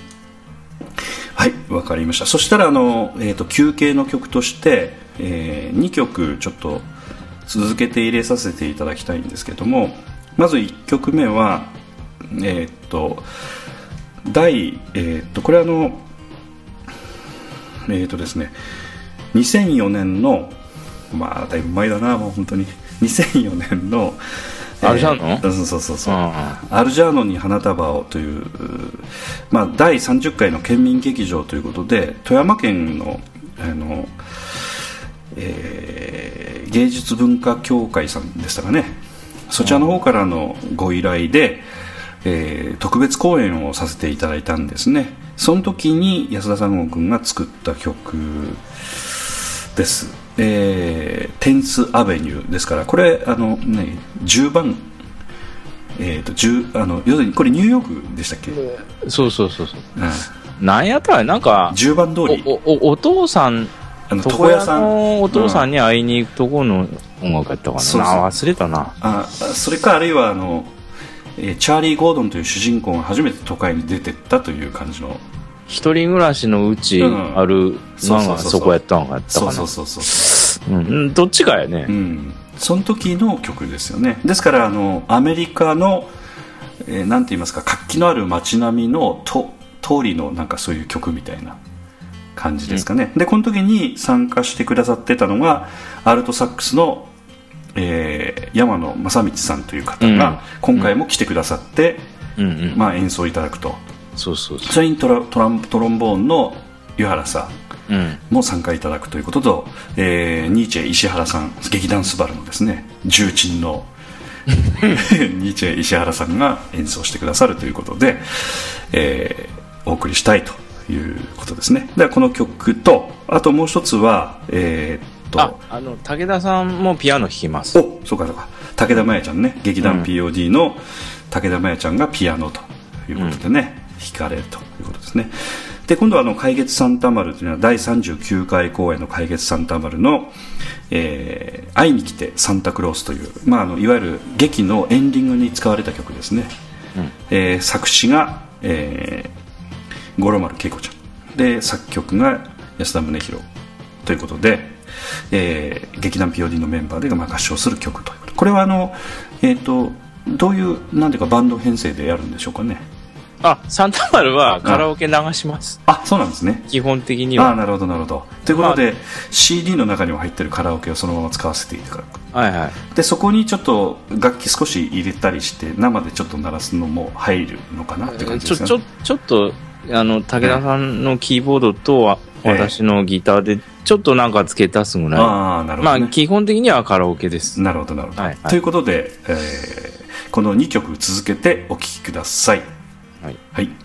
B: はいわ、かりました。そしたらあの、えー、と休憩の曲として、え2曲ちょっと続けて入れさせていただきたいんですけどもまず1曲目はえっ、と第、えー、とこれあのえっ、とですね2004年のまあだいぶ前だなもう本当に。2004年の
C: アルジャーノ？
B: えーそうそうそうそう、
C: うん。うん
B: アルジャーノに花束をという、まあ、第30回の県民劇場ということで富山県のあの、えー芸術文化協会さんでしたかね。そちらの方からのご依頼で、えー特別公演をさせていただいたんですね。その時に安田三郷君が作った曲です「えー、テンスアベニュー」ですからこれあの、ね、10番えー、と10あの要するにこれニューヨークでしたっけ、うん、
C: そうそうそうそう。なんやったらなんか
B: 10番通り。
C: おおお父さん
B: あの
C: 床屋
B: 床屋さん。
C: のお父さんに会いに行くところの音楽やったかな、
B: そうそう。
C: な忘れたな。
B: あそれかあるいはあの、えーチャーリー・ゴードンという主人公が初めて都会に出てったという感じの
C: 一人暮らしのうち
B: うん。
C: あるのが
B: そ
C: こやったのかやったかな。
B: そうそうそうそう。
C: うん。うんどっちかやね、
B: うん、その時の曲ですよね。ですからあのアメリカの、えーなんて言いますか活気のある街並みのと通りのなんかそういう曲みたいな感じですかね、でこの時に参加してくださってたのがアルトサックスの、えー山野正道さんという方
C: うん。
B: が今回も来てくださって、
C: うんうん。
B: まあ、演奏いただくと
C: そうそうそう。
B: それにトラトラントロンボーンの湯原さん
C: うん。
B: も参加いただくということと、えーニーチェ石原さん劇団スバルのですね重鎮の ニーチェ石原さんが演奏してくださるということで、えーお送りしたいということですね。ではこの曲とあともう一つはえーっと
C: あ、あの、武田さんもピアノ弾きます。
B: おそうかそうか。武田真弥ちゃんね。劇団 POD の武田真弥ちゃんがピアノということでね、弾かれるということですね。で今度はあの「海月サンタマル」というのは第39回公演の「海月サンタマルの」えー会いに来てサンタクロース」という、まあ、あのいわゆる劇のエンディングに使われた曲ですね、えー作詞が、えー五郎丸恵子ちゃん。で作曲が安田宗弘ということで、えー劇団 POD のメンバーでまあ合唱する曲ということ。これはあの、えっとどういうなんていうかバンド編成でやるんでしょうかね
C: あ、サンタマルはカラオケ流します。
B: あそうなんですね。
C: 基本的には。
B: ああなるほどなるほど。ということで、CD の中にも入ってるカラオケをそのまま使わせていただく。
C: はいはい。
B: でそこにちょっと楽器少し入れたりして生でちょっと鳴らすのも入るのかなって感じ
C: ちょ、
B: ですかね。
C: ちょ、ちょっと、あの、武田さんのキーボードと私のギターで、ちょっとなんか付け足すぐらい。
B: ああなるほど、ね。
C: まあ、基本的にはカラオケです。
B: なるほどなるほど、
C: はいはい。
B: ということで、えーこの2曲続けてお聴きください
C: はい。
B: はい「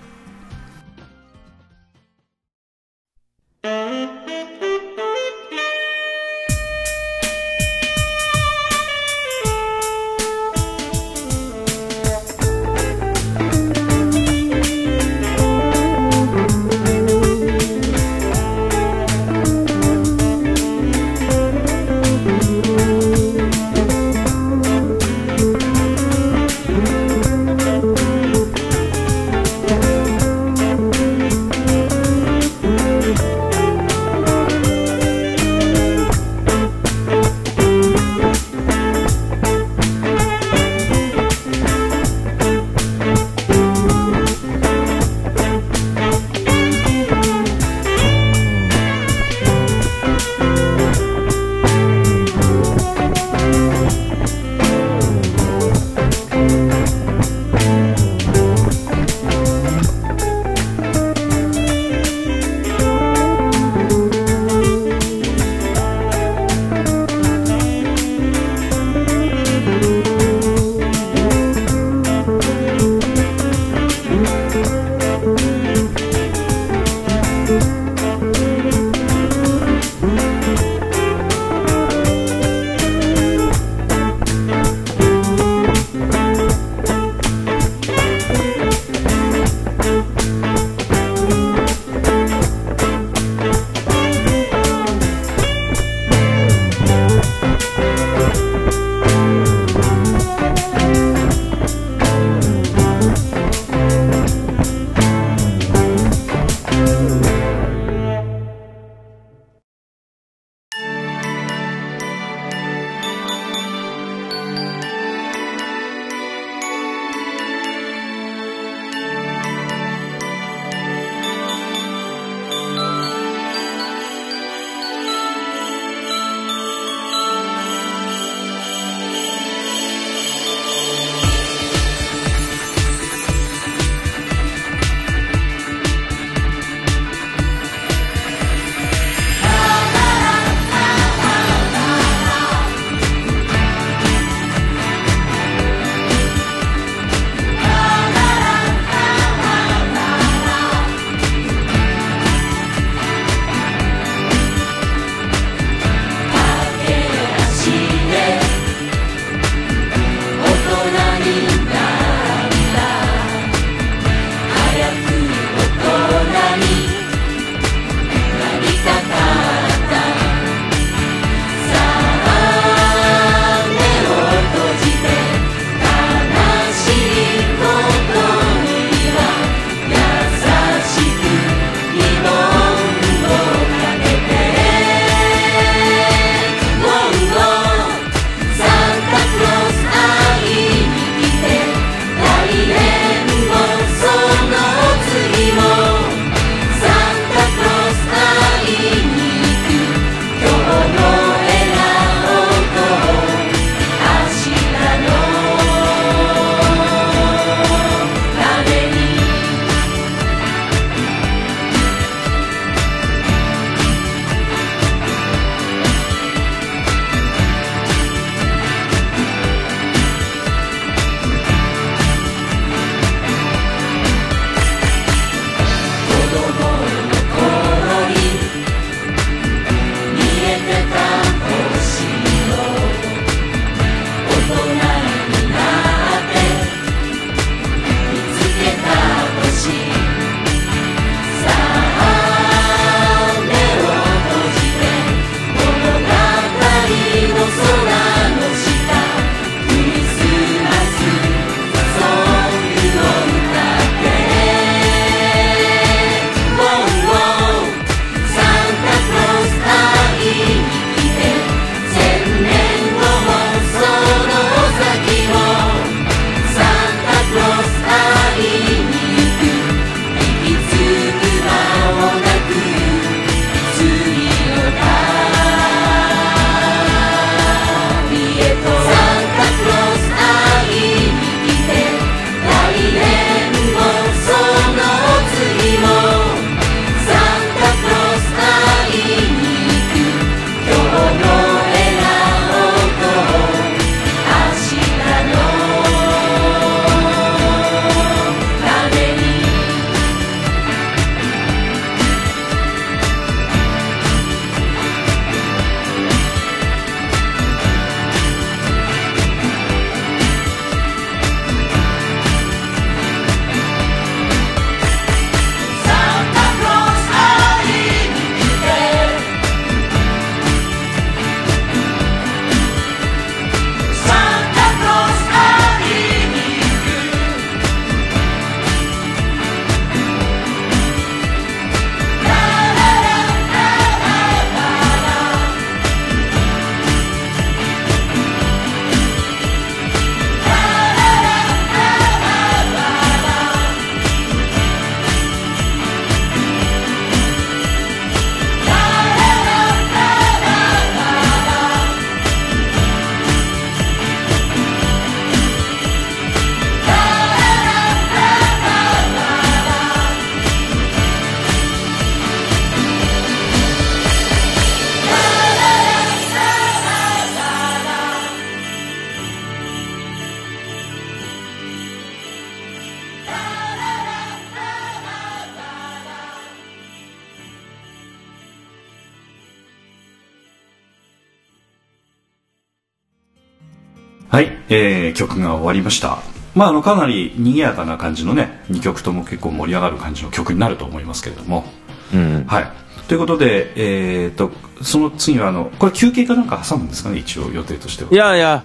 B: えー曲が終わりました。まああのかなり賑やかな感じのね2曲とも結構盛り上がる感じの曲になると思いますけれども。
C: うん。
B: はい。ということで、えー、とその次はあのこれ休憩かなんか挟むんですかね？一応予定としては。い
C: やいや、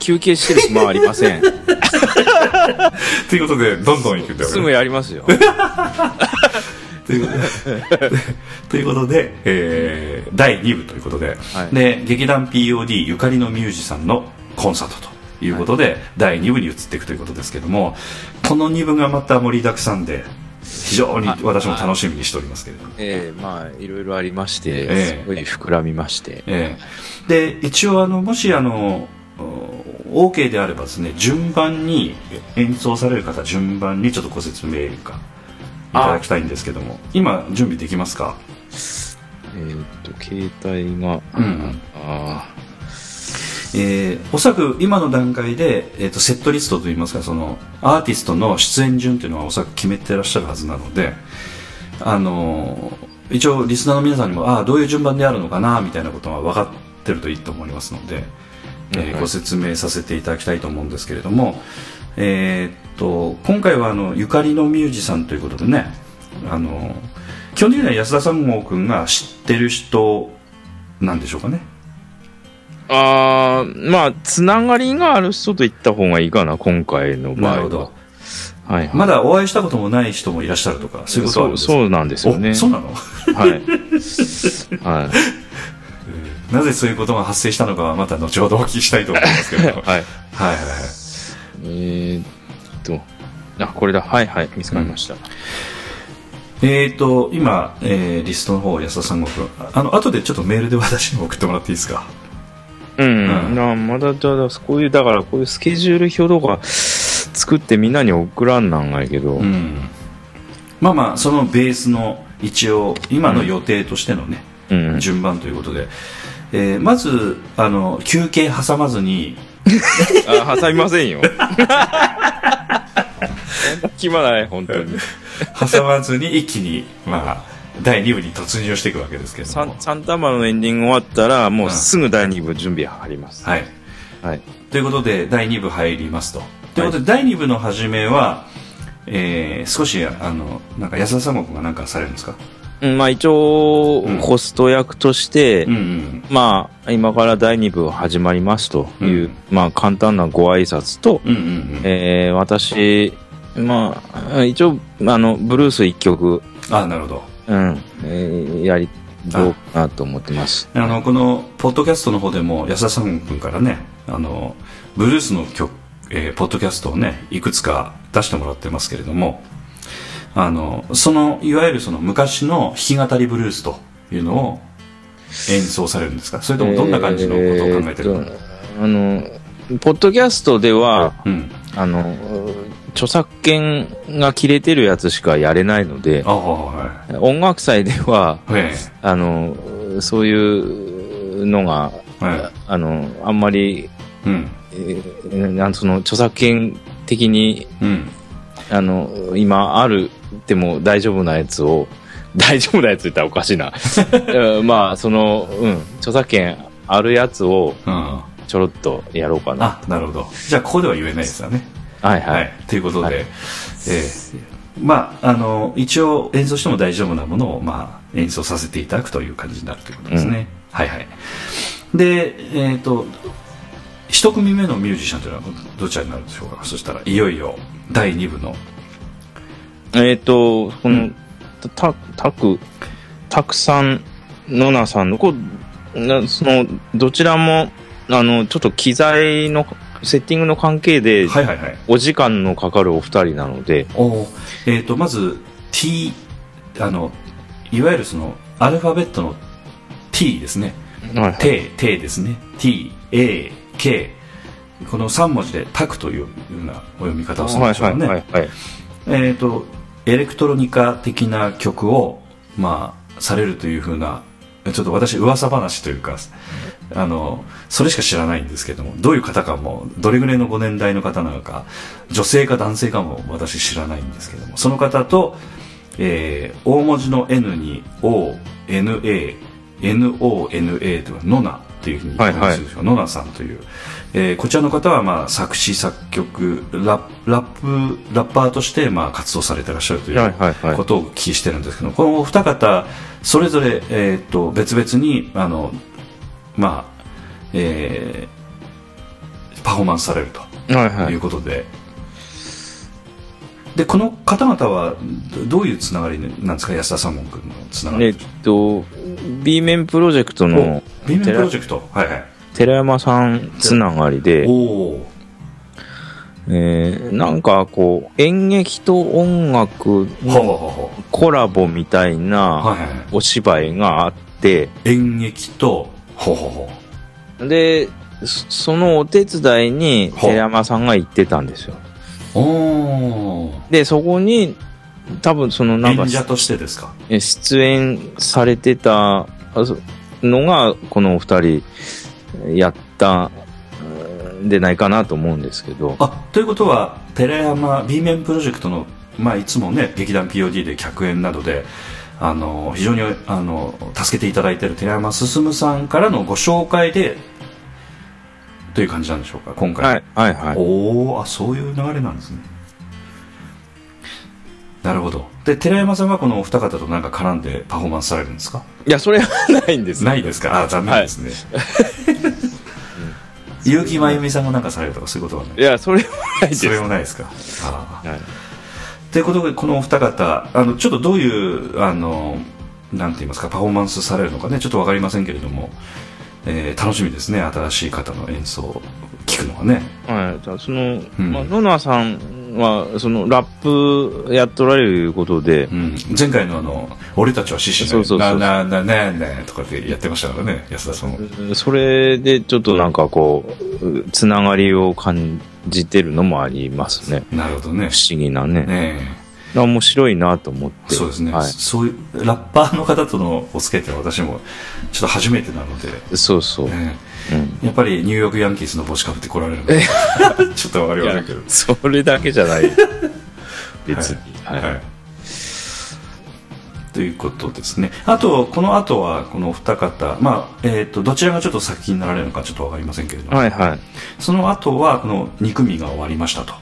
C: 休憩してる暇はありません。
B: ということでどんどんいくんだよ
C: すぐやりますよ。
B: ということで ということで、えー第2部ということで,、
C: はい。
B: で劇団 POD ゆかりのミュージシャンのコンサートということで、第2部に移っていくということですけどもこの2部がまた盛りだくさんで非常に私も楽しみにしておりますけれども、
C: ええまあ、いろいろありまして、
B: ええ。
C: すごい膨らみまして。
B: ええ。で一応あのもしあのお OK であればですね順番に演奏される方順番にちょっとご説明かいただきたいんですけども今準備できますか？
C: えーっと、携帯が、
B: うん
C: あ
B: えーおそらく今の段階で、えー、とセットリストといいますかそのアーティストの出演順というのはおそらく決めてらっしゃるはずなので、あのー一応リスナーの皆さんにもああどういう順番であるのかなみたいなことが分かってるといいと思いますので、えー
C: はい
B: ご説明させていただきたいと思うんですけれども、えーっと今回はあのゆかりのミュージシャンということでね、あのー基本的には安田三郷君が知ってる人なんでしょうかね。
C: あー、まあ、つながりがある人と言った方がいいかな、今回の場合は。
B: なるほど。
C: はい、はい。
B: まだお会いしたこともない人もいらっしゃるとか、そういうことはあるんですか？
C: そうそうなんですよね。
B: おそうなの？
C: はい。はい。
B: なぜそういうことが発生したのかはまた後ほどお聞きしたいと思いますけど。はい
C: はい。
B: はいはい。
C: えーっと、あ、これだ。はいはい。見つかりました。
B: えーと、今、えーリストの方、安田三国君。あの、後でちょっとメールで私にも送ってもらっていいですか？
C: うん。
B: うん
C: なまだ、だだ、こういう、だから、こういうスケジュール表とか作ってみんなに送らんなんがいけど、
B: うん。まあまあ、そのベースの一応、今の予定としてのね、
C: うん。
B: 順番ということで、えーまず、あの、休憩挟まずに、
C: あ、挟みませんよ。暇ない、本当に。
B: 挟まずに一気に、まあ、第2部に突入していくわけですけども。
C: サンサンタマのエンディング終わったら、もうすぐ第2部準備入ります。
B: はい。
C: はい。
B: ということで第2部入りますと。ということで、第2部の初めは、えー少しあのなんか安田三国が何かされるんですか？
C: うん、まあ一応
B: うん、
C: ホスト役として、まあ、今から第2部始まりますという、
B: うん
C: まあ簡単なご挨拶と、
B: うんうんうん
C: えー私、まあ、一応、あの、ブルース1曲、
B: あなるほど
C: うん、えーやり、どうかなと思ってます。
B: あのこのポッドキャストの方でも安田三国君からねあのブルースの曲、えーポッドキャストをねいくつか出してもらってますけれどもあのそのいわゆるその昔の弾き語りブルースというのを演奏されるんですか？それともどんな感じのことを考えてるの、
C: えーあの、ポッドキャストでは、
B: うん。
C: あの、著作権が切れてるやつしかやれないので
B: は
C: 音楽祭では、
B: いえ。
C: あの、そういうのが、
B: えはい
C: あの、あんまり、
B: うん。
C: えーなんその著作権的に、
B: うん。
C: あの、今あるでも大丈夫なやつを、大丈夫なやつ言ったらおかしいな。う んまあ、その、うん、著作権あるやつを
B: うん。
C: ちょろっとやろうかな。
B: あなるほど。じゃあここでは言えないですよね
C: はいは。
B: はい。いということで、
C: はい。
B: えーまああの一応演奏しても大丈夫なものを、まあ、演奏させていただくという感じになるということですね、はいはい。でえっ、と一組目のミュージシャンというのはどちらになるでしょうか？そしたらいよいよ第2部の。
C: えっ、と、この
B: うん、
C: た、たく、たくさん、のなさんの、こう、なその、どちらも、あの、ちょっと機材の、セッティングの関係で、
B: はいはいはい
C: お時間のかかるお二人なので、
B: おえっ、とまず T あのいわゆるそのアルファベットの T ですね
C: はいはい
B: て、てですね。t, a, k。この3文字でタクというようなお読み方をするん
C: はいはい
B: でしょうかね。
C: はいはい。
B: えっ、と、エレクトロニカ的な曲を、まあ、されるというふうな、ちょっと私噂話というか、あの、それしか知らないんですけども、どういう方かも、どれぐらいのご年代の方なのか、女性か男性かも私知らないんですけども、その方と、えー大文字の N に O、NA、NONA というノナっていうふうに言ってますでしょう、ノナさんという、えーこちらの方はまあ作詞作曲ララップラッパーとしてまあ活動されてらっしゃるという
C: はいはいはい。
B: ことをお聞きしてるんですけどこのお二方それぞれ、えー、と別々にあのまあえーパフォーマンスされると
C: はい
B: うことで、でこの方々はどどういうつながりなんですか？安田三門君のつながり。
C: えっと B 面プロジェクトの
B: B 面プロジェクト。はいはい。
C: 寺山さんつながりで。
B: お、お
C: えーなんかこう演劇と音楽の
B: ほ
C: コラボみたいうなお芝居があって。
B: 演劇とほうほうほ
C: でそそのお手伝いに寺山さんが行ってたんですよ。
B: うおー。
C: でそこに多分そのなんか
B: 演者としてですか？
C: え出演されてたあそのがこのお二人やったんでないかなと思うんですけど。
B: あということは寺山 B 面プロジェクトの、まあ、いつもね劇団 POD で客演などであの非常にあの助けていただいている寺山進さんからのご紹介でという感じなんでしょうか今回、
C: はいはいはい。
B: おおあそういう流れなんですね。なるほど。で寺山さんはこのお二方となんか絡んでパフォーマンスされるんですか？
C: いやそれはないんです。
B: ないですか？あ残念ですね、結城真由美さんがなんかされるとかそういうことはない？
C: いやそれはないです。
B: それもないですか？ああ
C: はい
B: ということでこのお二方あのちょっとどういうあのなんて言いますかパフォーマンスされるのかねちょっとわかりませんけれども、えー楽しみですね新しい方の演奏を聞くのはね。
C: はい、じゃあその、
B: うん。
C: まあ、ノナさんは、その、ラップやっとられることで
B: う、ん、前回のあの「俺たちは獅子
C: そうそうそう
B: ななななな」とかってやってましたからね安田さんも。
C: それでちょっとなんかこう、つながりを感じてるのもありますね。
B: なるほどね
C: 不思議なね。
B: ね
C: 面白いなと思って。
B: えそうですね、
C: はい。
B: そういうラッパーの方とのお付き合いって私もちょっと初めてなので、
C: そうそう。
B: ね
C: うん。
B: やっぱりニューヨークヤンキースの帽子かぶって来られるの ちょっとわかりませんけど、
C: それだけじゃない。別に。はい。
B: はい。ということですね。あと、この後は、このお二方、まあ、えっ、と、どちらがちょっと先になられるのかちょっとわかりませんけれども、
C: はいはい。
B: その後は、この2組が終わりましたと。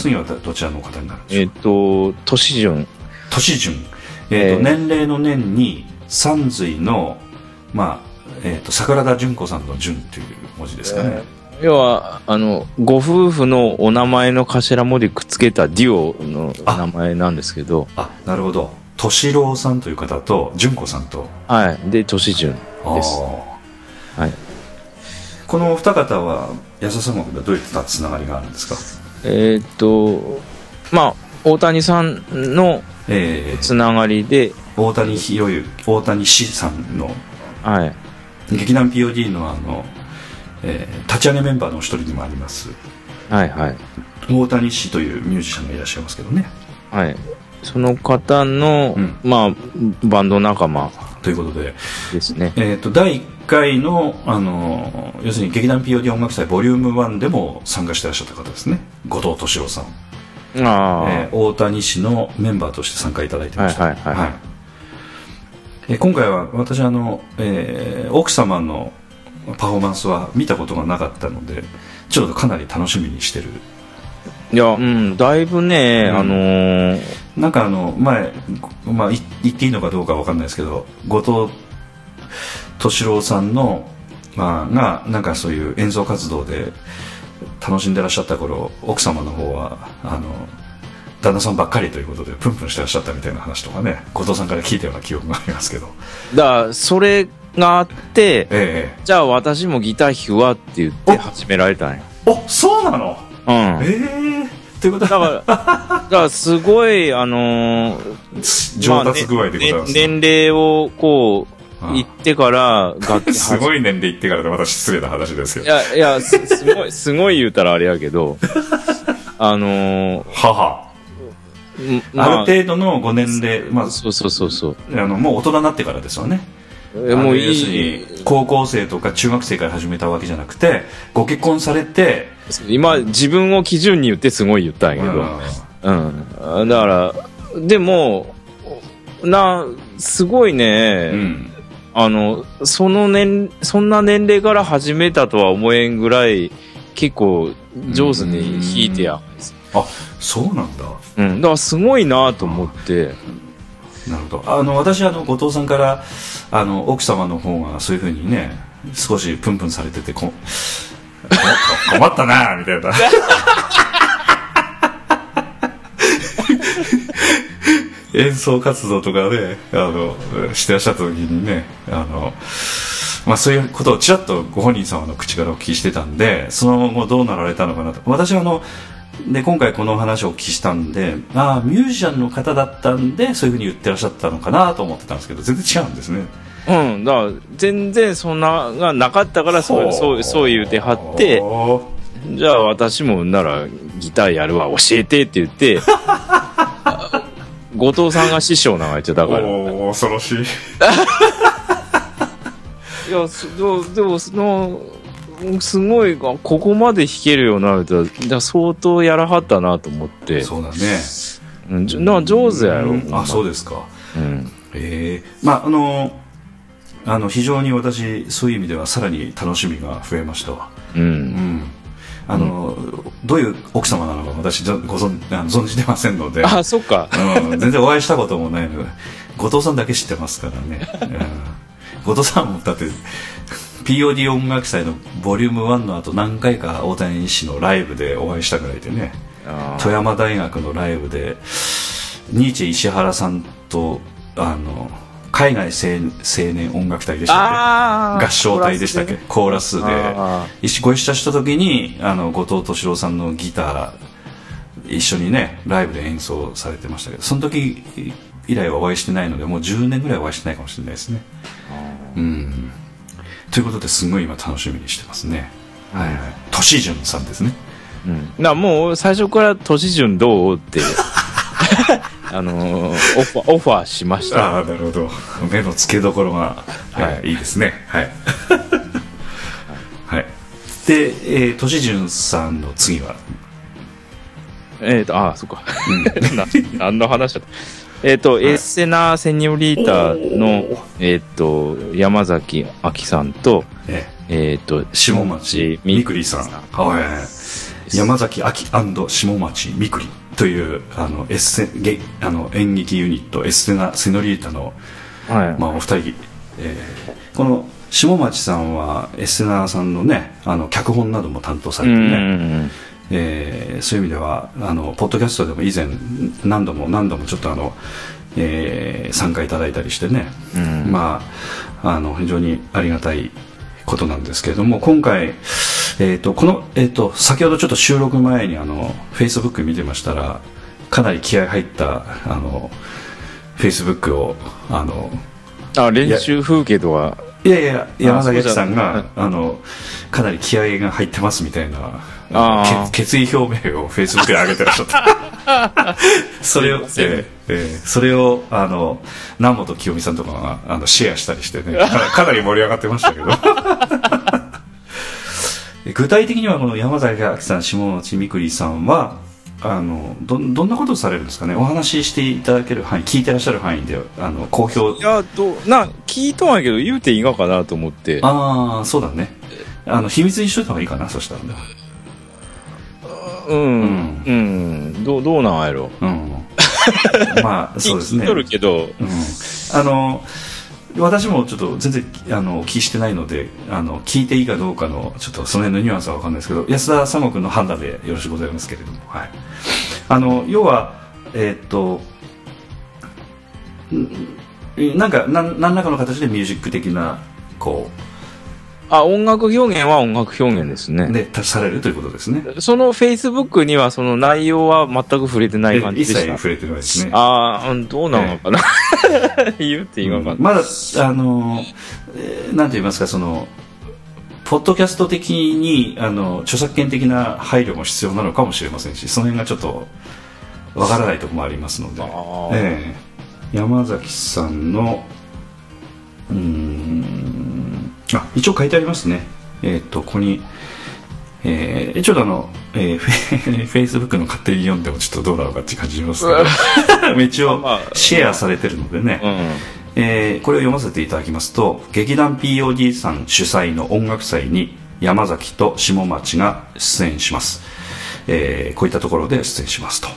B: 次はどちらの方になるんでしょう？
C: えっ、と、都市順。
B: 年順。えっ、と、
C: えー
B: 年齢の年に、三髄の、まあ、えっ、と、桜田淳子さんの淳という文字ですかね。
C: 要は、あの、ご夫婦のお名前の頭文字くっつけたデュオの名前なんですけど、
B: あ、なるほど。敏郎さんという方と、淳子さんと、
C: はい。で、都市順です。はい。
B: このお二方は安田さんはどういったつながりがあるんですか？
C: えーっと、まあ、大谷さんの
B: えー
C: つながりで、
B: 大谷博之大谷志さんの
C: はい。
B: 劇団 POD のあの、えー立ち上げメンバーのお一人でもあります
C: はいはい。
B: 大谷氏というミュージシャンがいらっしゃいますけどね
C: はい。その方の、
B: うん。
C: まあ、バンド仲間
B: ということで、
C: ですね。
B: えー、と第1回のあの要するに劇団 POD 音楽祭ボリューム1でも参加してらっしゃった方ですね。後藤敏郎さん。
C: ああ、
B: えー大谷氏のメンバーとして参加いただいてました、
C: はいはいはい。
B: えー今回は私あの、えー奥様のパフォーマンスは見たことがなかったのでちょっとかなり楽しみにしてる。
C: いや、うん、だいぶね、
B: うん。
C: あのー
B: なんかあの前、まあ、い言っていいのかどうかわかんないですけど後藤敏郎さんの、まあ、がなんかそういう演奏活動で楽しんでらっしゃった頃奥様の方はあの旦那さんばっかりということでプンプンしてらっしゃったみたいな話とかね後藤さんから聞いたような記憶がありますけど
C: だから、それがあって、
B: ええ
C: じゃあ私もギター弾くわって言って始められたんよ。
B: おそうなの？
C: うん。
B: ええということ？
C: だ
B: は
C: から、だからすごい、あのー
B: 上達具合でございます、
C: まあねね年齢をこう、
B: ああ
C: 行ってから楽器
B: すご
C: い。
B: い年齢いってからでまた失礼な話ですよ
C: いや、いや、すすごい、すごい言うたらあれやけど、あのー
B: 母
C: ん
B: ある程度のご年齢、まあ、
C: そうそうそうそう。
B: あのもう大人になってからですよね
C: えもう
B: あの要する
C: い
B: に高校生とか中学生から始めたわけじゃなくてご結婚されて
C: い。今、自分を基準に言ってすごい言ったんやけど。うん。だから、でも、な、すごいね、
B: うん
C: ああの、その年、そんな年齢から始めたとは思えんぐらい、結構上手に弾いてや。
B: あそうなんだ
C: うん。だからすごいなと思って。
B: なるほどあの私あの後藤さんからあの奥様の方がそういうふうにね少しプンプンされててこ困ったなみたいな。演奏活動とかであのしてらっしゃった時にねあの、まあ、そういうことをちらっとご本人様の口からお聞きしてたんでその後どうなられたのかなと。私はあので今回この話をお聞きしたんでああミュージシャンの方だったんでそういうふうに言ってらっしゃったのかなと思ってたんですけど全然違うんですね。
C: うん。だから、全然そんながなかったから、そう、そう、そう言うてはって、じゃあ私もならギターやるわ、教えてって言って、後藤さんが師匠なわけだから。い
B: おー恐ろしい
C: や、すでも、でもその、すごい、ここまで弾けるようになると、じゃあ相当やらはったなと思って。
B: そうだね
C: うん、じゃな上手やろ。
B: うんあそう
C: で
B: ですか
C: うん。
B: ええまああのあの非常に私そういう意味ではさらに楽しみが増えましたわ。
C: う。
B: うん。んあの、どういう奥様なのか私ご存あの存じてませんので、
C: あ、そっか。
B: うん、全然お会いしたこともないので。後藤さんだけ知ってますからね、うん、後藤さんもだって POD 音楽祭のボリューム1の後何回か大谷氏のライブでお会いしたぐらいでね。
C: あ
B: 富山大学のライブでニーチェ石原さんとあの海外青青年音楽隊でしたっけ？合唱隊でしたっけ？コーラスで。ご一緒した時にあの後藤敏郎さんのギター一緒にねライブで演奏されてましたけどその時以来はお会いしてないのでもう10年ぐらいお会いしてないかもしれないですね。うん。ということですごい今楽しみにしてますね。はいはい。俊潤さんですね。
C: うん。な、もう最初から都市順どうって、あのーオファー、オファーしました。
B: ああなるほど。目の付けどころが、はい
C: はい。
B: い、いですね。はい。はい。で、えー、俊潤さんの次は？
C: えっ、と、あ、そっか。な何の話だった？えっ、と、エッセナーセニョリータの、えっ、と、山崎亜紀さんと、
B: え
C: え。っ、と、
B: 下町みくりさん。はい。山崎亜紀下町みくりというあのエッセゲあの演劇ユニットエッセナ・セノリータの、
C: はい。
B: まあ、お二人、えーこの下町さんはエッセナさんのねあの脚本なども担当されてね、
C: うん。
B: えーそういう意味ではあのポッドキャストでも以前何度も何度もちょっとあの、えー参加いただいたりしてね、
C: うん
B: まああの非常にありがたいことなんですけれども今回、えー、とこの、えー、と先ほどちょっと収録前にあのフェイスブック見てましたらかなり気合入ったあのフェイスブックをあの
C: あ、練習風景とか、
B: いやいや山崎さんがあのかなり気合が入ってますみたいな決意表明をフェイスブックで上げてらっしゃった それを、ええええ。それをあの南本清美さんとかがあのシェアしたりしてねか かなり盛り上がってましたけど。具体的にはこの山崎明さん下町みくりさんはあのどどんなことをされるんですかね？お話ししていただける範囲聞いてらっしゃる範囲であの公表
C: いや、どう、な、聞いとんやけど、言うていいがかなと思って。
B: ああそうだね。あの秘密にしといた方がいいかなそしたら。ね
C: うん。うん。どう、どうなんやろ。
B: うん。まあそうですね。
C: 聞るけど、
B: うん、あの私もちょっと全然あのお聞きしてないのであの聞いていいかどうかのちょっとその辺のニュアンスは分かんないですけど安田三悟君の判断でよろしくございますけれども、はい、あの要はえーっとんなんかなん何らかの形でミュージック的なこ
C: あ、音楽表現は音楽表現ですね。
B: うで足されるということですね
C: そのフェイスブックにはその内容は全く触れてない感じ
B: 一
C: でした。
B: 切触れてないですね
C: ああ、うんどうなのかな。言うっていいのかな。
B: まだあの、えーなんて言いますかそのポッドキャスト的にあの著作権的な配慮も必要なのかもしれませんしその辺がちょっとわからないところもありますので、ええ山崎さんのうーんあ一応書いてありますね。えっ、とここにえー、ちょっとあの、えー、フェイスブックの勝手に読んでもちょっとどうなのかって感じしますけど。一応
C: まあ
B: シェアされてるのでね、
C: うん。
B: えーこれを読ませていただきますと劇団 POD さん主催の音楽祭に山崎と下町が出演します、えーこういったところで出演しますと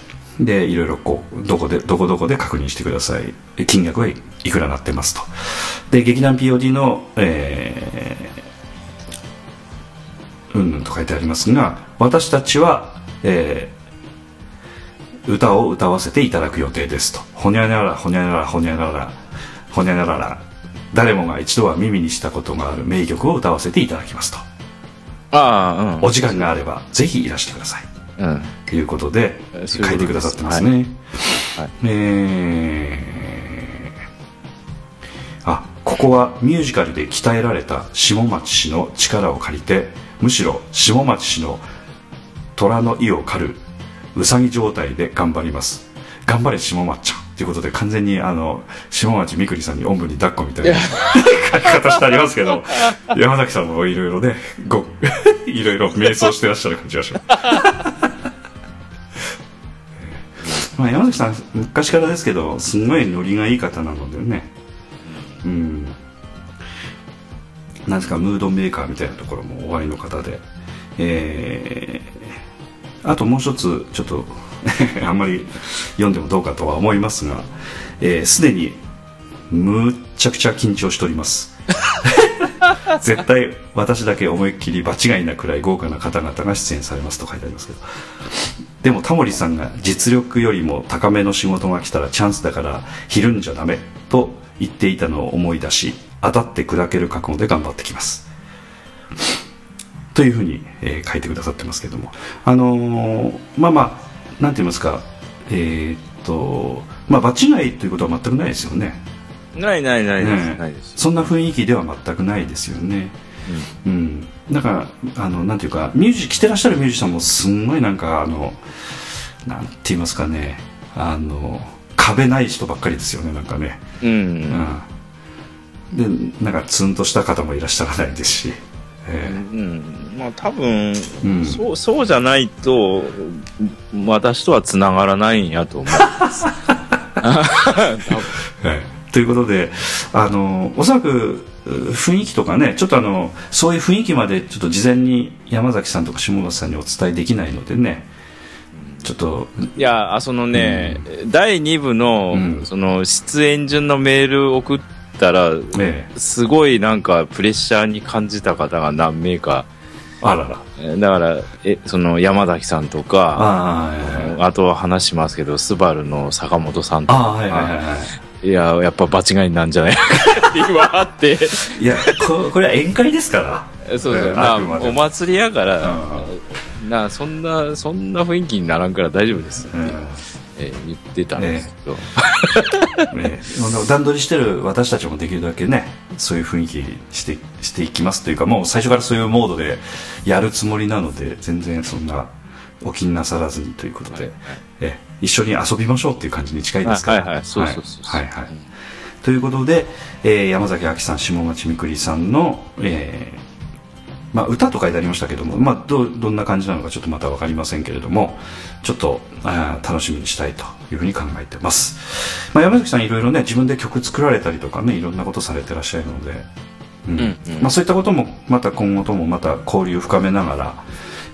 B: でいろいろこうどこでどこどこで確認してくださいえ金額はいいくらなってますとで劇団 POD の、えーうんぬんと書いてありますが私たちは、えー歌を歌わせていただく予定ですと。ほにゃらら、ほにゃらら、ほにゃらら、ほにゃららら。誰もが一度は耳にしたことがある名曲を歌わせていただきますと。
C: ああ、
B: お時間があれば、ぜひいらしてください。
C: うん。うん。
B: ということで、書いてくださってますね。
C: はい。
B: えー。あ、ここはミュージカルで鍛えられた下町氏の力を借りて、むしろ下町氏の虎の意を狩るうさぎ状態で頑張ります。頑張れ下町ちゃんということで完全にあの下町みくりさんにおんぶに抱っこみたいな書き方してありますけど山崎さんもいろいろねごいろいろ迷走してらっしゃる感じがしますまあ、山崎さん昔からですけどすんごいノリがいい方なのでね。うん。なんですかムードメーカーみたいなところもおありの方で。えー、あともう一つちょっと あんまり読んでもどうかとは思いますがすで、えー既にむっちゃくちゃ緊張しております。絶対私だけ思いっきり場違いなくらい豪華な方々が出演されますと書いてありますけどでもタモリさんが実力よりも高めの仕事が来たらチャンスだからひるんじゃダメと言っていたのを思い出し当たって砕ける覚悟で頑張ってきます。というふうに、えー書いてくださってますけども。あのーまあまあなんて言いますかえーっとまあ場違いということは全くないですよね。
C: ないないないです。
B: ね
C: ないです。
B: そんな雰囲気では全くないですよねうん、だからあのなんていうかミュージ来てらっしゃるミュージシャンもすんごいなんかあのなんて言いますかねあの壁ない人ばっかりですよねなんかね、
C: うん。う。
B: うんん、でなんかツンとした方もいらっしゃらないですし、え
C: うん。まあ多分、
B: うん
C: そう、そうじゃないと、私とは繋がらないんやと思います。
B: え はいということであのおそらくう雰囲気とかねちょっとあのそういう雰囲気までちょっと事前に山崎さんとか下松さんにお伝えできないのでねちょっと
C: いや、あそのね、第2部の、
B: うん。
C: その、出演順のメール送ったら、
B: ええ。
C: すごいなんかプレッシャーに感じた方が何名か、
B: あらら。
C: えだから、え、その山崎さんとか、
B: あ
C: あとは話しますけど、スバルの坂本さんとか、
B: あーはいはいはいはい
C: いや、やっぱ場違いなんじゃない？かって言わはって、
B: いやここれは宴会ですから。
C: そうそう、
B: ええ
C: まあ、お祭りやから、
B: う
C: なそんな、そんな雰囲気にならんから大丈夫ですって、
B: うん。
C: えー言ってたんですけど、
B: ねあの段取りしてる私たちもできるだけねそういう雰囲気してしていきますというかもう最初からそういうモードでやるつもりなので全然そんなお気になさらずにということで、え一緒に遊びましょうっていう感じに近いですから。
C: はいはいはい。そうそうそうそう。
B: はいはい。はいということで、えー山崎亜紀さん下町みくりさんの、えーまあ、歌と書いてありましたけども、まあ、どうどんな感じなのかちょっとまた分かりませんけれどもちょっとあー楽しみにしたいというふうに考えてます、まあ、山崎さんいろいろね自分で曲作られたりとかねいろんなことされてらっしゃるので、うん。まあ、そういったこともまた今後ともまた交流深めながら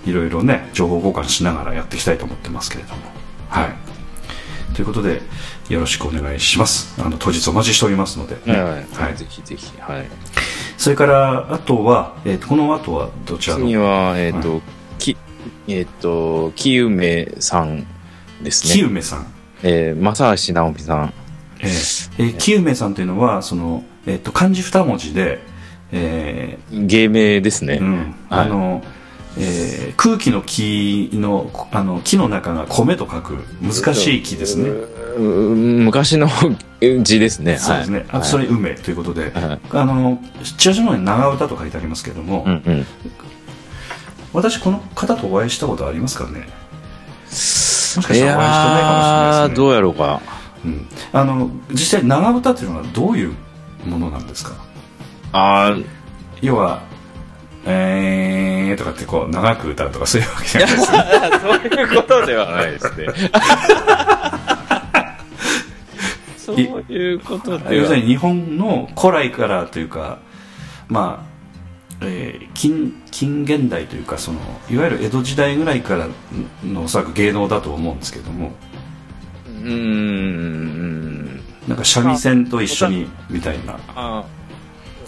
B: いろいろね情報交換しながらやっていきたいと思ってますけれども。はい。ということでよろしくお願いします。あの当日お待ちしておりますので、
C: はい。はい
B: はい。
C: ぜひぜひ、はい。
B: それからあとは、えーとこの後はどちらの？
C: 次は、えっ、と、き、えっ、と、きゆめさんですね。
B: きゆめさん、
C: えー、正橋直美さん。
B: えーえー、きゆめさんというのはその、えー、と漢字二文字で、え
C: 芸名ですね。
B: ーうん。
C: はい。
B: あのえー空気の木のあの木の中が米と書く難しい木ですね、
C: 昔の字ですね。
B: そうですね、あ
C: はい。
B: それ梅ということで、
C: はい。
B: あのチラシの方に長唄と書いてありますけども、
C: うんうん。
B: 私この方とお会いしたことありますかね？もしか
C: い
B: したらお会いしてないかもしれないですね。
C: どうやろうか。
B: うん、あの実際長唄っていうのはどういうものなんですか？
C: あー
B: 要は「えー」とかってこう長く歌うとかそういうわけじゃないです。よ
C: そういうことではないですね。そういうことでは。
B: 要するに日本の古来からというかまあえー近近現代というかそのいわゆる江戸時代ぐらいからのおそらく芸能だと思うんですけども。
C: うーん。
B: なんか三味線と一緒にみたいな。
C: あ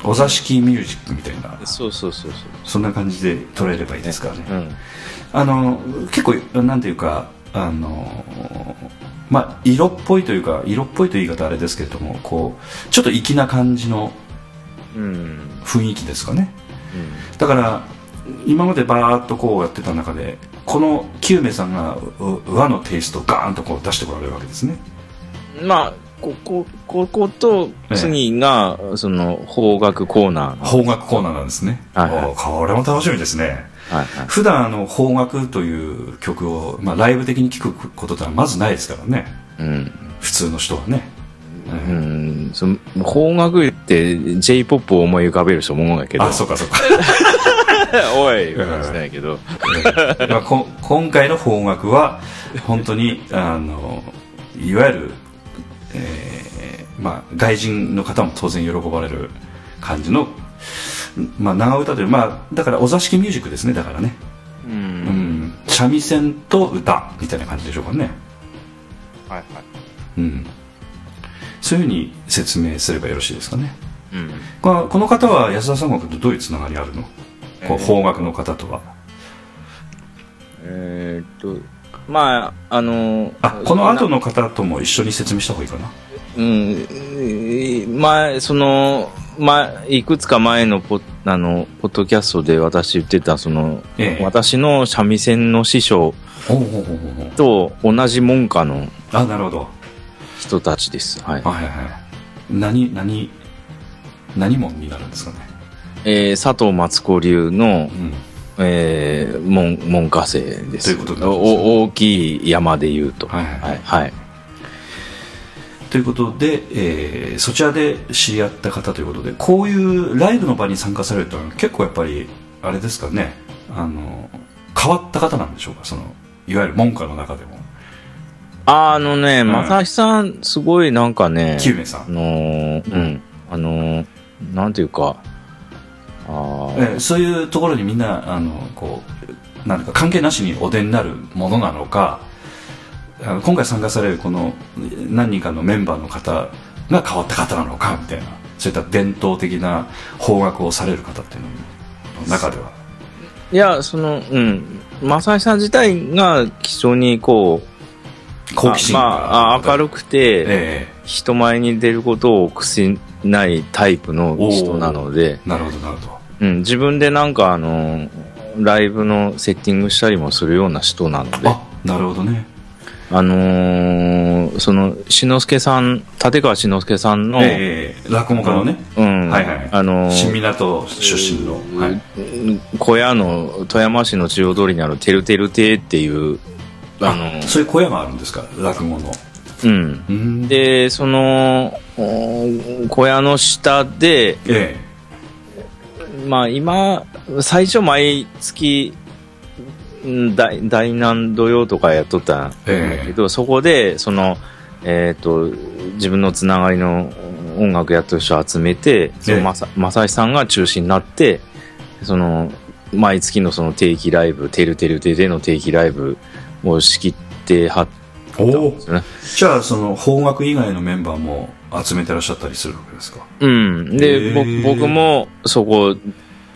B: お座敷ミュージックみたいな。
C: そうそうそう
B: そんな感じで捉えればいいですからね。
C: そううん。
B: あの結構なんていうかあのまあ色っぽいというか色っぽいという言い方あれですけれどもこうちょっと粋な感じの
C: うん。
B: 雰囲気ですかね。だから今までバーッとこうやってた中でこの久米さんがう和のテイストをガーンとこう出してこられるわけですね。
C: うんまあここここと次が、その邦楽コーナーの。
B: 邦楽コーナーなんですね、
C: はいはい。
B: おこれも楽しみですね。
C: はいはい。
B: 普段あの邦楽という曲を、まあ、ライブ的に聴くことってのはまずないですからね。
C: うん。
B: 普通の人はね。
C: うん、その邦楽って J-POP を思い浮かべる人も思うんだけど、
B: あそうかそうか。
C: お い、感じないけど、
B: まあ、こ今回の邦楽は本当にあのいわゆる、えーまあ、外人の方も当然喜ばれる感じの、まあ、長唄という、まあ、だからお座敷ミュージックですねだからね、
C: う、
B: うん。ん、三味線と歌みたいな感じでしょうかね、
C: はいはい。
B: うん、そういうふうに説明すればよろしいですかね。
C: うん。
B: この方は安田三国とどういうつながりあるの？こう邦楽の方とは。
C: えーっと、まあ、あの、
B: あこの後の方とも一緒に説明した方がいいかな？
C: うん、えー前、その、まいくつか前のポあのポッドキャストで私言ってた、その、
B: ええ。
C: 私の三味線の師匠と同じ門下の
B: あなるほど。
C: 人たちです。はい。
B: はいはいはい。何何何門になるんですかね？
C: えー佐藤松子流の
B: う、ん
C: えー、門、門下生です。
B: ということになりますね
C: お大きい山で言うと。
B: はいはいはい
C: はい。はい。
B: ということで、えーそちらで知り合った方ということでこういうライブの場に参加されると結構やっぱりあれですかねあの変わった方なんでしょうか？そのいわゆる門下の中でも
C: あのね、
B: ん
C: 正志さん、すごいなんかね、
B: 久米さん、
C: あのーうん、あのーなんていうか、
B: えーそういうところにみんなあのこうなんか関係なしにお出になるものなのか今回参加されるこの何人かのメンバーの方が変わった方なのかみたいなそういった伝統的な邦楽をされる方っていうのの中では。い
C: や、その、うん、正志さん自体が非常にこう、
B: 好奇心。
C: あまあ、あ明るくて、
B: え
C: 人前に出ることを臆しないタイプの人なので、
B: えなるほどなるほど
C: うん、自分でなんかあの、ライブのセッティングしたりもするような人なので、
B: あなるほどね。
C: あのーその、志の輔さん、立川志の輔さんの、
B: ええ落語家のね。
C: うん、
B: はいはい
C: あのー
B: 新港出身の、はい、
C: 小屋の富山市の中央通りにあるてるてる亭っていう、あのー
B: そういう小屋があるんですか？落語の。
C: うん。
B: うん。
C: で、その、お小屋の下で、
B: え
C: まあ今、最初毎月、ん大大南土曜とかやっとったんだけど、そこで、その、えっ、と、自分のつながりの音楽やってる人を集めて、その
B: ええ。
C: まさ、まさしさんが中心になって、その、毎月のその定期ライブ、てるてるてでの定期ライブを仕切ってはったん
B: お
C: ですよね。
B: じゃあその邦楽以外のメンバーも集めてらっしゃったりするわけですか？
C: うん。で、僕もそこ、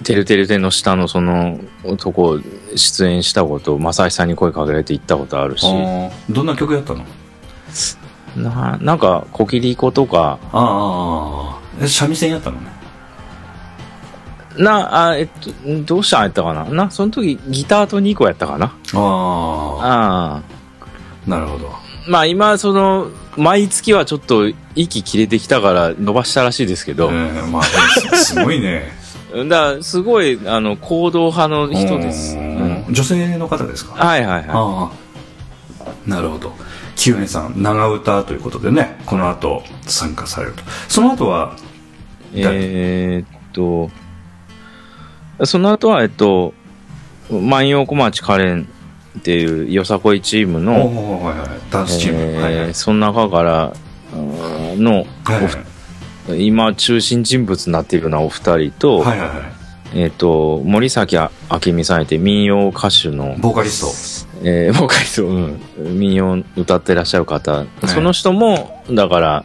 C: てるてるての下のそのとこ出演したこと、正志さんに声かけられて行ったことあるし、
B: どんな曲やったの？
C: ななんか、コキリコとか、
B: ああえ三味線やったの？ね
C: な、あ、えっと、どうしたんやったかな？な、その時ギターと2個やったかな。
B: あ
C: ああ。
B: あなるほど。
C: まあ今、その、毎月はちょっと息切れてきたから伸ばしたらしいですけど、
B: えーまあすすごいね。
C: だからすごい、あの、行動派の人です。
B: う
C: うん。ん
B: 女性の方ですか？
C: はいはいはい。
B: ああなるほど。清根さん長唄ということでねこの後参加されると。その後は
C: えーっと、その後は、えっと、万葉小町カレンっていうよさこいチーム
B: お
C: の、
B: おはいはいダンスチーム、はいはい。
C: えーその中から、の、
B: はい
C: おふ今中心人物になっているようなお二人と、
B: はいはいはい。
C: えっ、と、森崎明美さんいて民謡歌手の、
B: ボーカリス
C: えー、ボーカリスト、うん、民謡歌ってらっしゃる方、
B: い。
C: その人も、だから、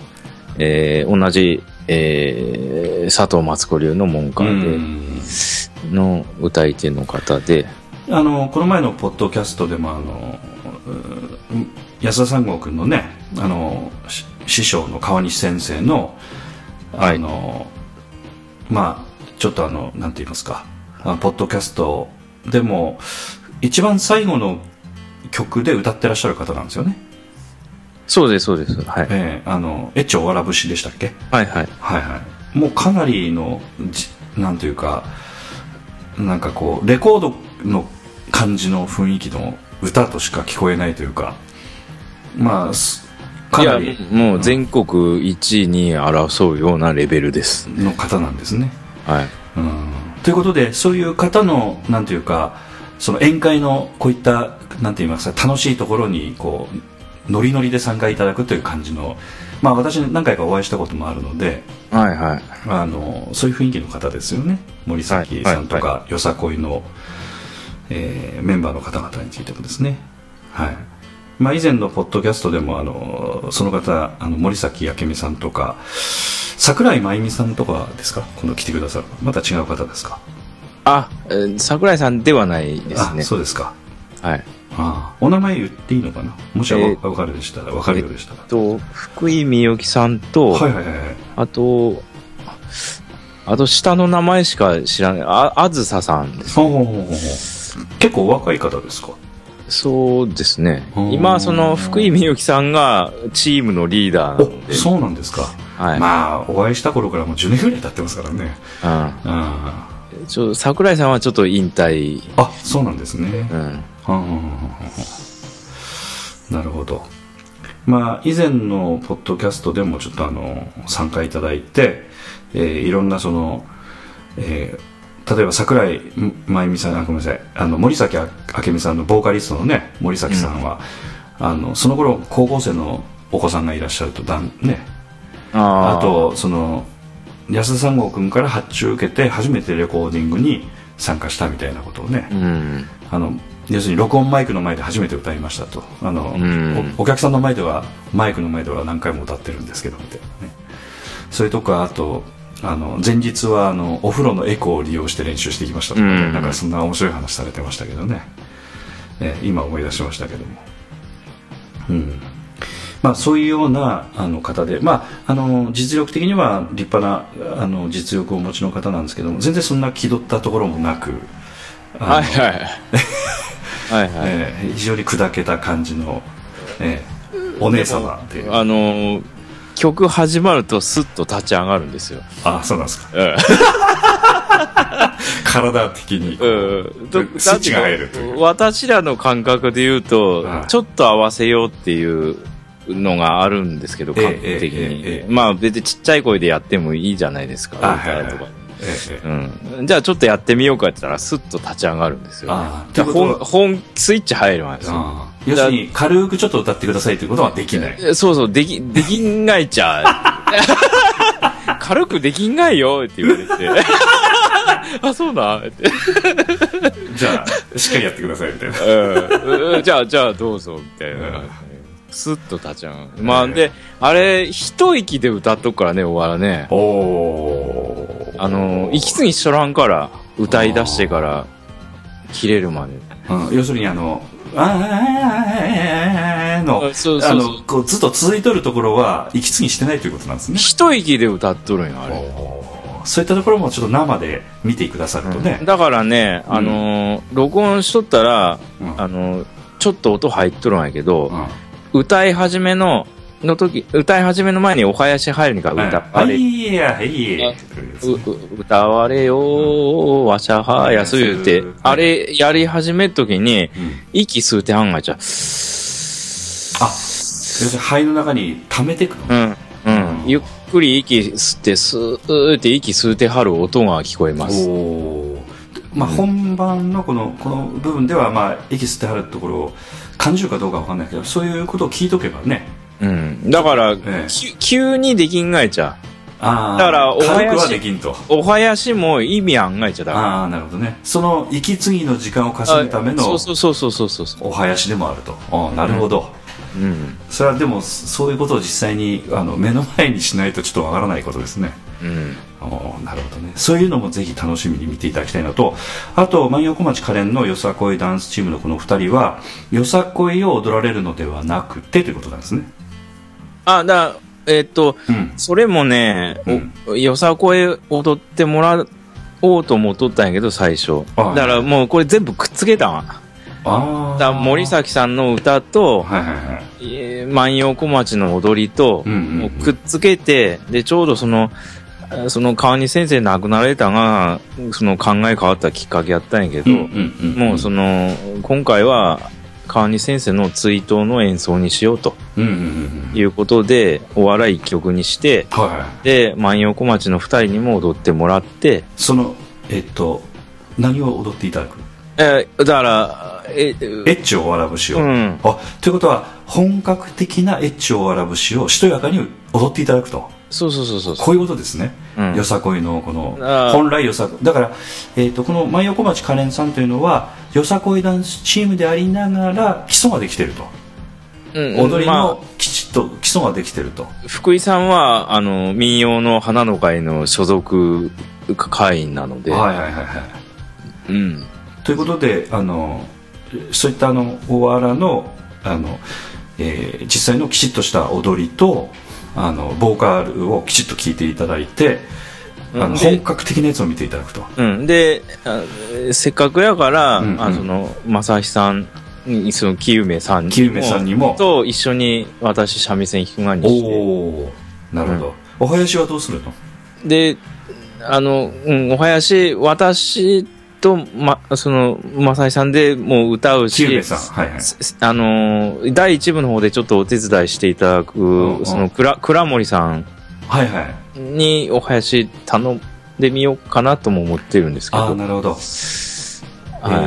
C: えー同じ、えー佐藤松子流の門
B: ト
C: 下で、
B: うん。
C: の歌い手の方で、
B: あのこの前のポッドキャストでもあのう安田三郷君のねあのし師匠の川西先生のあの、まあちょっとあのなんて言いますかポッドキャストでも一番最後の曲で歌ってらっしゃる方なんですよね
C: そうです、そうです。はい。
B: ええあの越長わら節でしたっけ？
C: はいはい。
B: はいはいもうかなりのじなんというかなんかこうレコードの感じの雰囲気の歌としか聞こえないというかまあすかなり、
C: もう全国1位に争うようなレベルです。
B: の方なんですね、
C: はい。
B: うん、ということでそういう方のなんていうかその宴会のこういったなんて言いますか楽しいところにこうノリノリで参加いただくという感じのまあ私何回かお会いしたこともあるので
C: はいはい。
B: あのそういう雰囲気の方ですよね森崎さんとか、よさこいの、えーメンバーの方々についてもですね。はい。まあ、以前のポッドキャストでもあのその方あの森崎明美さんとか桜井真由美さんとかですか？今度来てくださる。また違う方ですか？
C: あ、えー桜井さんではないです
B: あ
C: ね。
B: そうですか。
C: はい。
B: ああお名前言っていいのかな？もし分かるでしたら分かるようでしたら、
C: と、福井みゆきさんと、
B: はいはいはいはい。
C: あと、あと下の名前しか知らない、あ、あずささんです。
B: ほうほうほうほうほう結構お若い方ですか？
C: そうですね。
B: うん。
C: 今、その、福井みゆきさんがチームのリーダーなので、
B: おそうなんですか、
C: はい。
B: まあお会いした頃からもう10年ぐらい経ってますからね。
C: うん。
B: あ
C: ちょ桜井さんはちょっと引退、
B: あそうなんですね、
C: うん。
B: なるほど。まあ以前のポッドキャストでもちょっとあの参加いただいて、えーいろんなその、えー例えば桜井真由美さんあごめんなさい。あの森崎明美さんのボーカリストのね森崎さんは、あのその頃高校生のお子さんがいらっしゃるとだんね。
C: あ
B: とその安田三郷君から発注を受けて初めてレコーディングに参加したみたいなことをね、
C: うん。
B: あの要するに録音マイクの前で初めて歌いましたと。あの、
C: うん。
B: おお客さんの前ではマイクの前では何回も歌ってるんですけどみたいなね。それとかあとあの前日はあのお風呂のエコーを利用して練習してきましたとかね、
C: うん。
B: なんかそんな面白い話されてましたけどね、えー今思い出しましたけども。うん。まあ、そういうようなあの方で、まあ、あの実力的には立派なあの実力をお持ちの方なんですけども全然そんな気取ったところもなく
C: はいはい。はいはい。
B: えー非常に砕けた感じの、えーお姉様っていう。
C: あのー曲始まるとスッと立ち上がるんですよ。
B: あそうなんですか
C: うん。
B: 体的に
C: うん。と
B: スイッチが入るという
C: 私らの感覚で言うと
B: はい、
C: ちょっと合わせようっていうのがあるんですけど、
B: ええ
C: 感覚的
B: ええええ
C: に。まあ別にちっちゃい声でやってもいいじゃないですか。
B: あはいはい
C: 歌とか
B: えーえー
C: うん。じゃあちょっとやってみようかって言ったら、スッと立ち上がるんですよ。
B: あー
C: じゃあ本、本、スイッチ入るんですよ。
B: 要するに軽くちょっと歌ってくださいということはできない
C: えそうそう、でき、できんがいちゃう。軽くできんがいよって言われて。あ、そうなん？って。
B: じゃあしっかりやってくださいみたいな
C: うんうんじゃあ、じゃあどうぞ、みたいな。スッと立ち上がる。まあ、で、あれ、一息で歌っとくからね、終わらね。
B: おお
C: あの、息継ぎしとらんから、歌い出してから、切れるまで。
B: うん、要するにあの「あーの
C: あそうそうそう
B: あのこうずっと続いとるところは息継ぎしてないということなんですね
C: 一息で歌っとるんよ、あれ。
B: そういったところもちょっと生で見てくださるとね、
C: だからね、あのー録音しとったら、
B: うん
C: あのーちょっと音入っとるんやけど、
B: うん
C: 歌い始めの、の時、歌い始めの前にお囃子入るにから歌
B: は
C: われ、
B: いやはい
C: 歌われよわしゃはやす言うて
B: うん、
C: あれやり始める時に、
B: うん
C: 息吸うてはんがいちゃう。
B: あ要するに肺の中に溜めていくの、
C: うん。うん。ゆっくり息吸って、スーって息吸うてはる音が聞こえます。
B: おおまあ、本番のこのこの部分ではまあ息吸ってはるところを感じるかどうかわかんないけどそういうことを聞いとけばね
C: うん。だから、
B: ええ
C: き急にできんがいちゃ
B: ああ
C: だからお囃子
B: はできんと
C: う。お囃子も意味あんがいちゃだ。
B: ああなるほどねその息継ぎの時間を稼ぐための
C: そうそうそうそうそうそう。
B: お囃子でもあるとああなるほど、
C: うん。
B: それはでもそういうことを実際にあの目の前にしないとちょっとわからないことですね
C: うん。
B: ああなるほどね。そういうのもぜひ楽しみに見ていただきたいのと。あと万葉小町カレンのよさこいダンスチームのこの2人はよさこいを踊られるのではなくてということなんですね。
C: あ、だえっと、
B: うん。
C: それもね、およさこい踊ってもらおうと思っとったんやけど、最初。
B: はい
C: だからもうこれ全部くっつけたわ。
B: ああ
C: だ森崎さんの歌と、
B: はいはいはい。
C: えー万葉小町の踊りと、
B: うんうんうん。
C: くっつけて、で、ちょうどその、えーその川西先生亡くなられたが、その考え変わったきっかけやったんやけど、もうその、今回は川西先生の追悼の演奏にしようということで、お笑い一曲にして、
B: はいはい。
C: で、万葉小町の二人にも踊ってもらって、
B: そのえっと何を踊っていただく？
C: えーだから、え、
B: エッチをわら節を、
C: うん。
B: あということは本格的なエッチをわら節をしとやかに踊っていただくと。
C: そうそうそうそう。
B: こういうことですね、
C: うん。
B: よさこいのこの本来よさだから、えー、とこの万葉小町カレンさんというのはよさこいダンスチームでありながら基礎ができてると、
C: うん
B: 踊り
C: まあ
B: のきちっと基礎ができてると、
C: 福井さんは、あの、民謡の花の会の所属会員なので、
B: はいはいはいはい。
C: うん。
B: ということであのそういったあの大原のあの、えー実際のきちっとした踊りとあのボーカルをきちっと聴いていただいて、あの
C: で
B: 本格的なやつを見ていただくと。
C: うん。で、あせっかくやから、
B: うんうん。
C: あその、正志さんに、その、清梅さんにも、
B: さんにも。
C: と一緒に私、三味線弾くがに
B: お
C: して、
B: おなるほど、お囃子はどうするの？
C: で、あの、うん、お囃子、私と、ま、その、正志さんでもう歌うし、
B: はいはい。
C: すあのー第一部の方でちょっとお手伝いしていただく、
B: んうん。
C: その倉倉森さん。
B: はいはい。
C: にお囃子頼んでみようかなとも思ってるんですけど。
B: ああなるほど、
C: はい。
B: え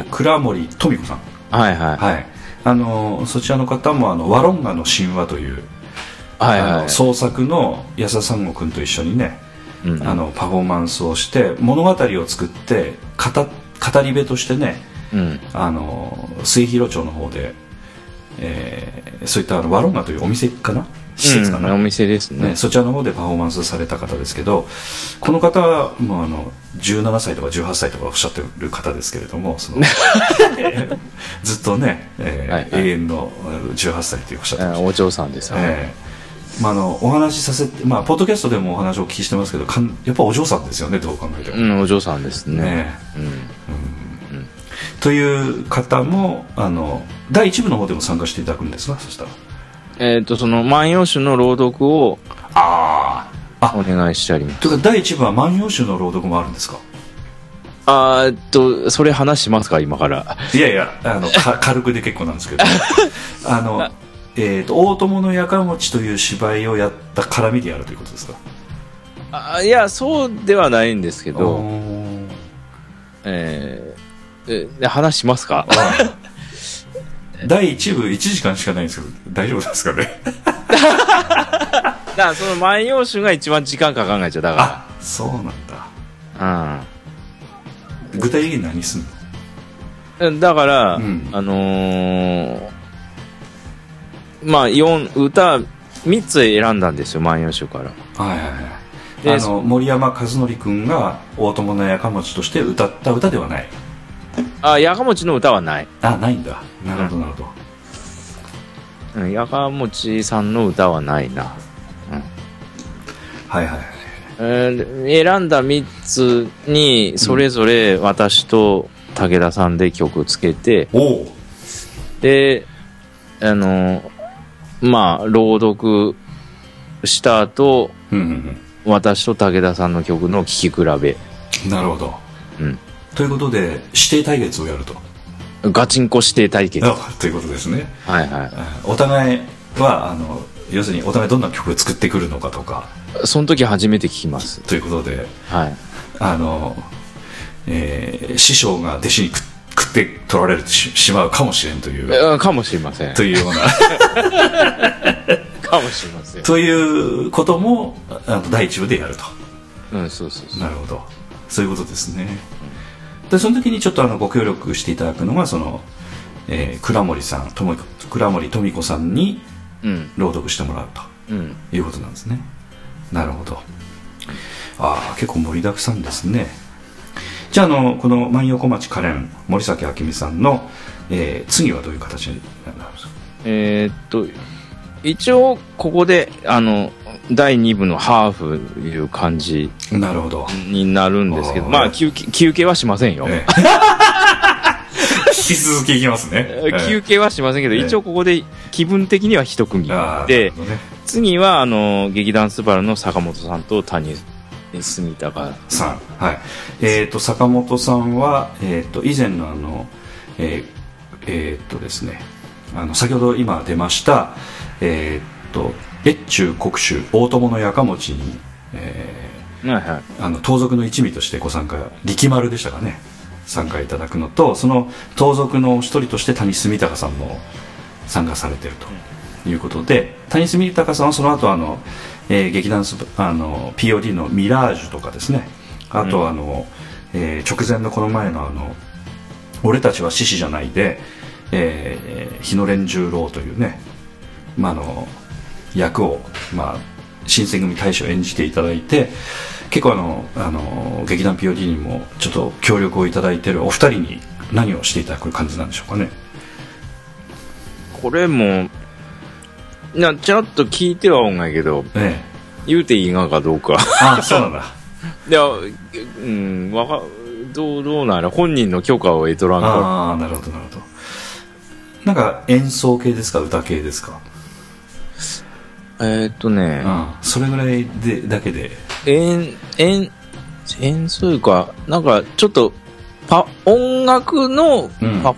B: ー倉森富子さん。
C: はいはい。
B: はい。あのそちらの方もあのワロンガの神話という、あ
C: はいはい。
B: の創作の安田三悟君と一緒にね、
C: うん
B: あのパフォーマンスをして物語を作って語語り部としてね
C: うん。
B: あの末広町の方で、えーそういったあのワロンガというお店かな？施設かな、
C: うんお店ですね。
B: ね、そちらの方でパフォーマンスされた方ですけどこの方はもうあの17歳とか18歳とかおっしゃってる方ですけれどもその ずっとね、えー
C: はいはい
B: 永遠の18歳というおっしゃってました
C: あお嬢さんですよね。
B: ええまあ、あのお話しさせて、まあ、ポッドキャストでもお話をお聞きしてますけどかんやっぱお嬢さんですよねどう考えても、
C: うん、お嬢さんですね。
B: ね
C: うん。
B: という方もあの第一部の方でも参加していただくんですかそしたら
C: えっ、と、その、万葉集の朗読を
B: ああ
C: お願いしてあります。
B: というか第一部は「万葉集」の朗読もあるんですか？
C: あーっと、それ話しますか、今から。
B: いやいやあのか軽くで結構なんですけど あのえー、と大友のやかもちという芝居をやった絡みでやるということですか？
C: あいや、そうではないんですけど、えーえ、話しますか？
B: 第1部1時間しかないんですけど大丈夫ですかね？
C: だからその万葉集が一番時間かかんないじゃだ
B: あそうなんだ。
C: か
B: 具体的に何すんの？
C: ら。うん。だから、
B: うん。
C: あのーまあ、四歌3つ選んだんですよ、万葉集から。
B: はいはいはい。
C: で
B: あの森山和則君が大友のやかもちとして歌った歌ではない。
C: あ、やかもちの歌はない。
B: あないんだ。なるほどなるほど、
C: うん、やかもちさんの歌はないな。
B: はいはいはい。
C: えー選んだ3つに、それぞれ私と武田さんで曲つけて、
B: おお
C: で、あの、まあ、朗読した後、
B: うんうん
C: 私と武田さんの曲の聴き比べ。
B: うんなるほど、
C: うん
B: ということで指定対決をやると
C: ガチンコ指定対決。は
B: あということですね
C: いはい。
B: お互いはあの要するにお互いどんな曲を作ってくるのかとか
C: その時初めて聞きます。
B: ということで
C: はい。
B: あの、えー師匠が弟子に食食って取られるししまうかもしれんという。
C: えーかもしれません。
B: というような。
C: かもしれません。
B: ということもあの第一部でやると。
C: うんそうそうそう。
B: なるほど。そういうことですね。でその時にちょっとあのご協力していただくのがその、えー倉森さんとも倉森富子さんに
C: うん。
B: 朗読してもらうと
C: うん。
B: いうことなんですね。なるほど。ああ結構盛りだくさんですねじゃああのこの万葉小町カレン森崎明美さんの、えー次はどういう形になるんですか？
C: えーっと一応ここであの第2部のハーフいう感じ
B: なるほど、
C: になるんですけどまあ休憩休憩はしませんよ、
B: ええ。引き続きいきますね、ええ。
C: 休憩はしませんけど、
B: ええ。
C: 一応ここで気分的には一区切
B: ああ
C: で
B: ね。
C: 次はあの劇団スバルの坂本さんと谷住高
B: さん。はい。えっ、と坂本さんは、えっと以前のあのえーえーっとですねあの先ほど今出ましたえーっと越中国主大友のやかもちに、え
C: はいはい。
B: ーあの盗賊の一味としてご参加力丸でしたかね。参加いただくのとその盗賊の一人として谷住高さんも参加されているということで谷住高さんはその後あの、えー劇団スあの POD の「ミラージュ」とかですね。あとあの、えー直前のこの前のあの「俺たちは獅子じゃないで」えー日野連十郎というね、まあ、あの役を、まあ、新選組大使を演じていただいて結構あのあの劇団 POD にもちょっと協力をいただいているお二人に何をしていただく感じなんでしょうかね。
C: これもなちらっと聞いてはおんがやけど
B: え
C: 言うていいがかどうか。
B: え あそうなんだ。
C: いやうんわかどうどうなら本人の許可を得とらんか。
B: ああなるほどなるほど。なんか演奏系ですか歌系ですか、
C: らえーっとね。
B: うん、それぐらいでだけで。
C: 演演演奏いうかなんかちょっとパ音楽の
B: うん。
C: パ、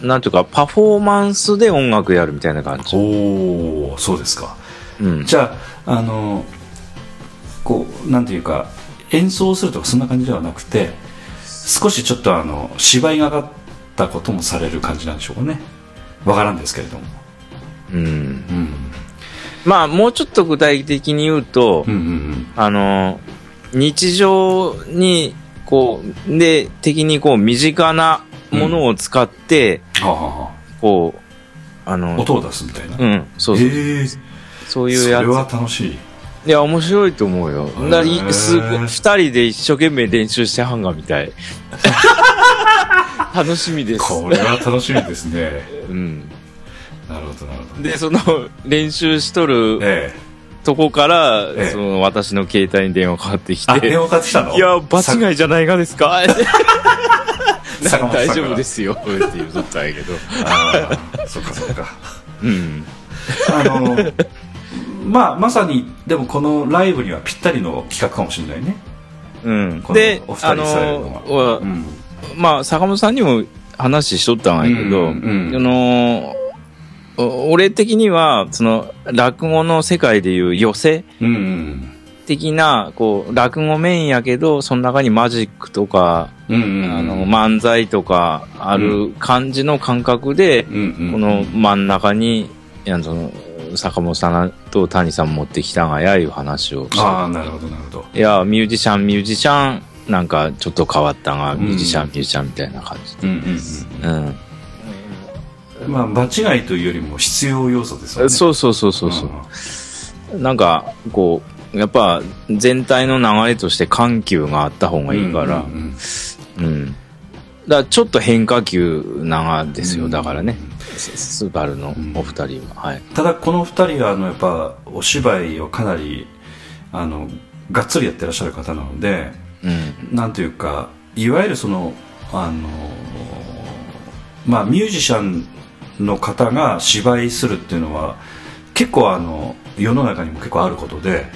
C: なんていうかパフォーマンスで音楽やるみたいな感じ、
B: おおそうですか。
C: うん、
B: じゃああのこうなんていうか演奏するとかそんな感じではなくて少しちょっとあの芝居がかったこともされる感じなんでしょうかね。わからんですけれども。
C: うん、
B: うん。
C: まあもうちょっと具体的に言うと、
B: うんうん。
C: あの日常にこうで的にこう身近なものを使って、こうあ
B: あ
C: の
B: 音を出すみたいな、
C: うんそうそう、
B: ええ。
C: そういうや
B: それは
C: つ
B: 楽しい。
C: いや面白いと思うよ。
B: ー
C: だからいす二人で一生懸命練習してはんがみたい。楽しみです。
B: これは楽しみですね。
C: うん。
B: なるほどなるほど。
C: でその練習しとる
B: え
C: とこから、
B: ええ。
C: その私の携帯に電話かかってきて。
B: 電話かかってきたの？
C: いや場違いじゃないがですか？大丈夫ですよ。って言うとったんやけど。
B: ああそっかそっか。
C: うん。
B: あのまあまさにでもこのライブにはぴったりの企画かもしれないね。
C: うん。で
B: お二人
C: あの
B: されるの
C: は。
B: うん。
C: まあ坂本さんにも話しとったんやけど、
B: うんうん
C: あのお俺的にはその落語の世界でいう寄せ
B: うんうん
C: 的なこう落語メインやけどその中にマジックとか、
B: うんうん
C: あの漫才とかある感じの感覚で、
B: うんうん
C: この真ん中にいやその坂本さんと谷さん持ってきたがやいう話を。
B: ああなるほどなるほど。
C: いやミュージシャンミュージシャンなんかちょっと変わったが、
B: ん。
C: ミュージシャンミュージシャンみたいな感じ。
B: うんうん
C: で、うん。
B: うん。まあ場違いというよりも必要要素ですよね。
C: そうそうそうそうそう、なんかこうやっぱ全体の流れとして緩急があった方がいいから。
B: うんうん
C: うん、だからちょっと変化球長ですよ、
B: うん。
C: だからね。ススバルのお二人は、はい。
B: ただこの二人はあのやっぱお芝居をかなりあのがっつりやってらっしゃる方なので
C: うん。
B: なんというかいわゆるそのあのまあミュージシャンの方が芝居するっていうのは結構あの世の中にも結構あることで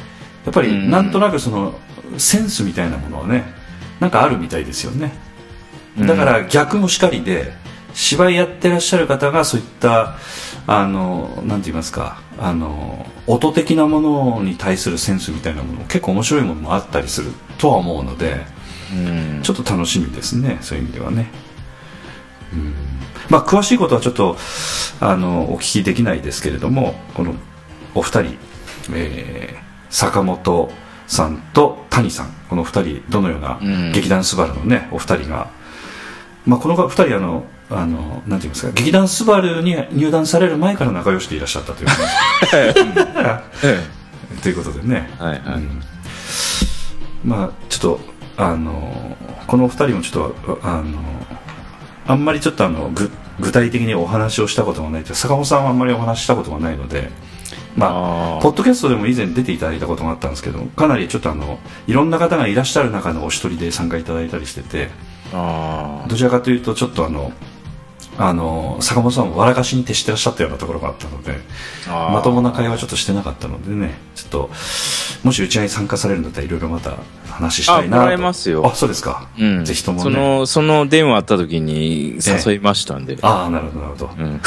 B: やっぱり
C: うん。
B: なんとなくそのセンスみたいなものはねなんかあるみたいですよね。だから逆もしかりで芝居やってらっしゃる方がそういったあのなんて言いますかあの音的なものに対するセンスみたいなもの結構面白いものもあったりするとは思うので
C: うん。
B: ちょっと楽しみですねそういう意味ではね。うん。まあ詳しいことはちょっとあのお聞きできないですけれどもこのお二人、えー坂本さんと谷さん。この二人どのような
C: うん。
B: 劇団スバルのねお二人が、まあ、この二人あのあのなんて言いますか。劇団スバルに入団される前から仲良しでいらっしゃったという
C: え
B: ということでね、
C: えはいはい。
B: うん。まあちょっとあのこのお二人もちょっとあのあんまりちょっとあのぐ具体的にお話をしたことがないと坂本さんはあんまりお話ししたことがないのでまあポッドキャストでも以前出ていただいたことがあったんですけどかなりちょっとあのいろんな方がいらっしゃる中のお一人で参加いただいたりしてて
C: あ
B: どちらかというとちょっとあのあの坂本さんも笑かしに徹してらっしゃったようなところがあったので
C: あ。
B: まともな会話はちょっとしてなかったのでねちょっともしうちに参加されるんだったらいろいろまた話したいなと
C: あもらえますよ
B: あそうですか、
C: うん。
B: ぜひともね
C: その、その電話あった時に誘いましたんで。
B: ああなるほどなるほど、
C: うん。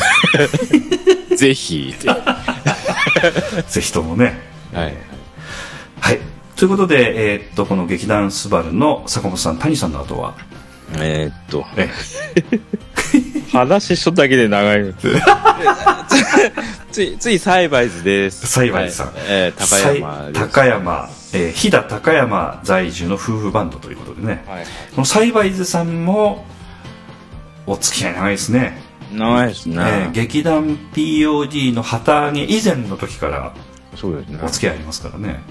C: ぜひって。は
B: ぜひともね
C: い。
B: はいということで、えーっとこの劇団スバルの坂本さん谷さんの後は？
C: えーっと、
B: え
C: 話しとっただけで長い。つい、ついサイバイズです。
B: サイバイズさん
C: はいえー高山。
B: 高山、えー飛騨高山在住の夫婦バンドということでね
C: はい。
B: このサイバイズさんもお付き合い長いですね、
C: 長いですね。
B: えー劇団 POD の旗揚げ以前の時から
C: そうですね。
B: お付き合いありますからね、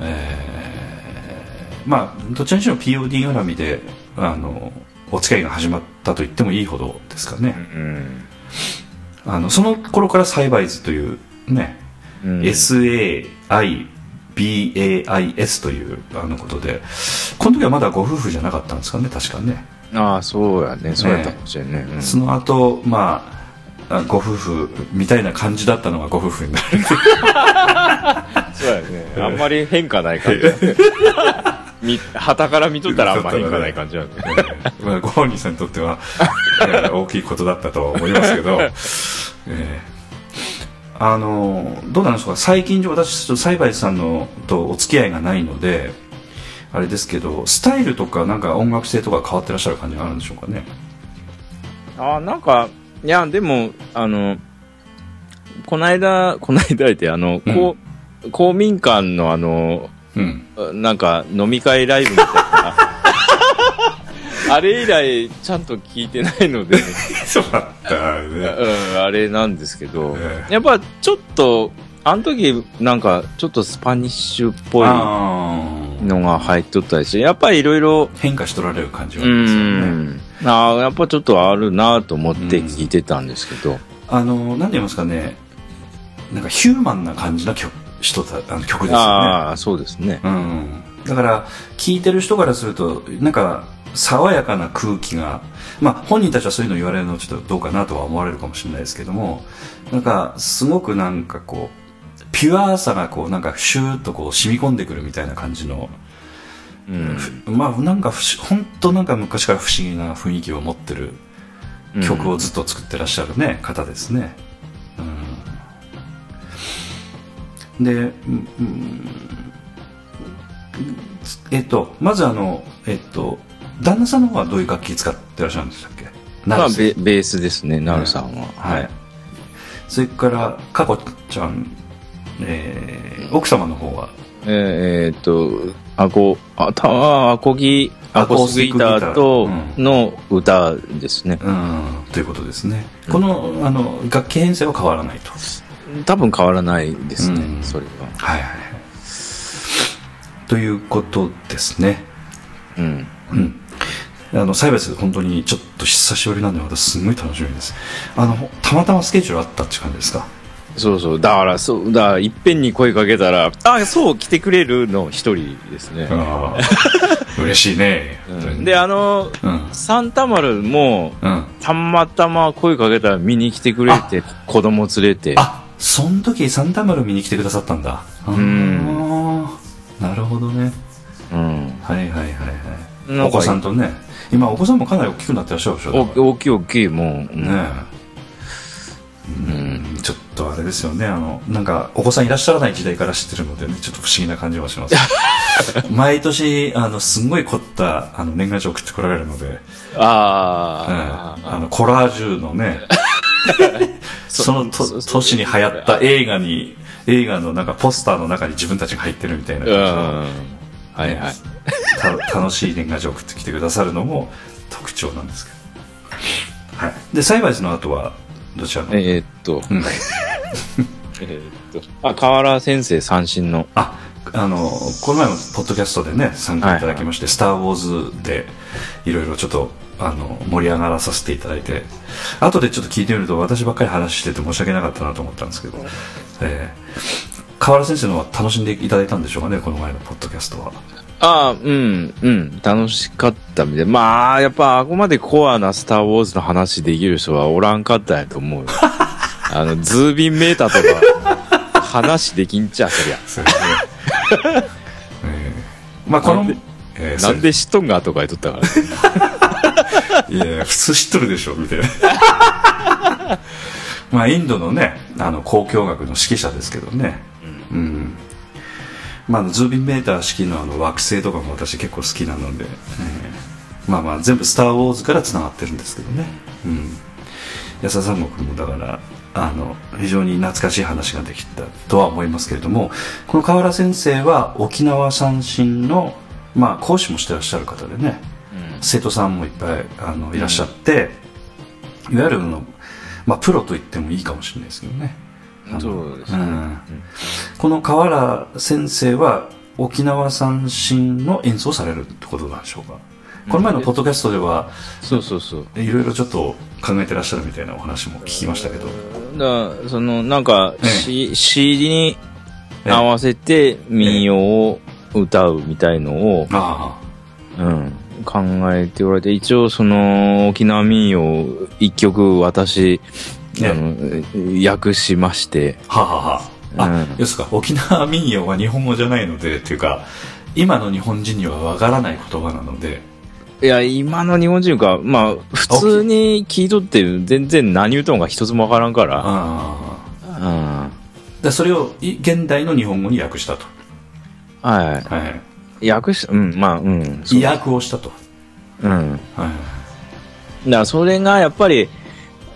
B: えーまあどちらにしろ POD 絡みであのお付き合いが始まったと言ってもいいほどですかね、
C: うん。
B: あのその頃からサイバイズというね、
C: うん
B: SAIBAIS というあのことでこの時はまだご夫婦じゃなかったんですかね確かね、
C: ああ、そうやね。そうやったかもしれんね。うん
B: その後まああご夫婦みたいな感じだったのがご夫婦になる
C: そうやね。あんまり変化ない感じ。み、旗から見とったらあんま変化ない感じやね。
B: まあ、ご本人さんにとっては、えー大きいことだったとは思いますけど、えーあのどうなんでしょうか最近私ちょっとサイバイさんのとお付き合いがないのであれですけどスタイルとかなんか音楽性とか変わってらっしゃる感じがあるんでしょうかね？
C: ああ、なんか、いや、でも、あの、こないだ、こないだって、あの、こう、公民館のあの、
B: うん。
C: なんか飲み会ライブみたいな。あれ以来、ちゃんと聞いてないので、
B: そうだったね。
C: うん、あれなんですけど、
B: え
C: やっぱちょっと、あの時、なんか、ちょっとスパニッシュっぽいのが入っとったりして、やっぱりいろいろ、
B: 変化しとられる感じは
C: う
B: ありますよね。
C: ん、ああ、やっぱちょっとあるなと思って聞いてたんですけど、
B: あのなんて言いますかね。なんかヒューマンな感じの曲人たあの曲ですよね。
C: ああ、そうですね。
B: うん、だから聴いてる人からするとなんか爽やかな空気がまあ本人たちはそういうの言われるのはちょっとどうかなとは思われるかもしれないですけどもなんかすごくなんかこうピュアさがこうなんかシューッとこう染み込んでくるみたいな感じの、
C: うん。
B: まあなんか本当なんか昔から不思議な雰囲気を持ってる曲をずっと作ってらっしゃるね、方ですね。うん、で、うんうんえっと、まずあの、えっと、旦那さんの方はどういう楽器使ってらっしゃるんでしたっけ？
C: まあ、ベベースですね、ナルさんは。
B: はい。それから、かこちゃん、えー、奥様の方は、
C: えーえーっと、アコ、あ、た、あアコギ、アコースギターと
B: う
C: の歌ですね。
B: うん、ということですね。この、あの、楽器編成は変わらないと。
C: 多分変わらないですね、
B: うん
C: それは。
B: はいはいはい。ということですね。
C: うん。
B: うん。あの、サイバース本当にちょっと久しぶりなんで、私すごい楽しみです。あの、たまたまスケジュールあったって感じですか？
C: そうそう。だから、そう、だから、いっぺんに声かけたら、あ、そう、来てくれるの一人ですね。
B: 嬉しいね。
C: うんで、あの、
B: うん。
C: サンタマルも、
B: うん。
C: たまたま声かけたら見に来てくれて、子供連れて。
B: あ、その時サンタマル見に来てくださったんだ。あーなるほどね。
C: うん。
B: はいはいはいはい。お子さんとね。今、お子さんもかなり大きくなってらっしゃるでしょ
C: 大きい大きい、もう。うん
B: ねえ。うん、ちょっとあれですよね。あの、なんか、お子さんいらっしゃらない時代から知ってるのでね、ちょっと不思議な感じはします。毎年、あの、すんごい凝った、あの、年賀状送ってこられるので、うん。
C: あ
B: あの、コラージュのね、そのと年に流行った映画に映画のなんかポスターの中に自分たちが入ってるみたいな
C: うん。
B: 感
C: はいはい。
B: た楽しい年賀状を送ってきてくださるのも特徴なんですけど、はい、でサイバイズの後はどちらの、
C: えーっと、
B: うん。
C: えーっと、あ、河原先生三振の。
B: ああのこの前もポッドキャストでね参加いただきまして「スター・ウォーズ」でいろいろちょっとあの盛り上がらさせていただいて後でちょっと聞いてみると私ばっかり話してて申し訳なかったなと思ったんですけど、えー、河原先生のは楽しんでいただいたんでしょうかねこの前のポッドキャストは
C: ああ、うん、うん、楽しかったみたい。まあ、やっぱ、あこまでコアなスター・ウォーズの話できる人はおらんかったんやと思うよ。あの、ズービンメーターとか、話できんちゃ、そりゃ。
B: そうですねえーまあこの
C: なんで
B: えー
C: なんで知っとんがとか言っとったから。
B: いやいや普通知っとるでしょみたいな まあインドのねあの交響楽の指揮者ですけどねうん、まあズービンメーター式のあの惑星とかも私結構好きなので、えーまあまあ全部「スター・ウォーズ」からつながってるんですけどね。うん。安田三国もだからあの非常に懐かしい話ができたとは思いますけれどもこの河原先生は沖縄三振の、まあ、講師もしてらっしゃる方でね、生徒さんもいっぱいあのいらっしゃって、いわゆるあの、まあ、プロと言ってもいいかもしれないですけどね
C: そうですね。
B: ん。この河原先生は沖縄三振の演奏されるってことなんでしょうか？この前のポッドキャストでは
C: そうそうそう。
B: いろいろちょっと考えてらっしゃるみたいなお話も聞きましたけど。
C: だからその、なんか、
B: ええ。
C: C、CD に合わせて民謡を歌うみたいのを、
B: あ
C: うん、考えておられて、一応その沖縄民謡一曲私、
B: ね
C: あの、訳しまして、
B: あはあはあ。あ、
C: うん。
B: 要すか。沖縄民謡は日本語じゃないのでっていうか今の日本人にはわからない言葉なので。
C: いや、今の日本人か、まあ、普通に聞いとって全然何言うとんか一つもわからんから、
B: あ
C: うん。
B: あでそれをい現代の日本語に訳したと、
C: は
B: はい、
C: い。訳し、うん、まあ、うん。
B: 意訳をしたと、
C: うん。
B: はい、
C: だからそれがやっぱり、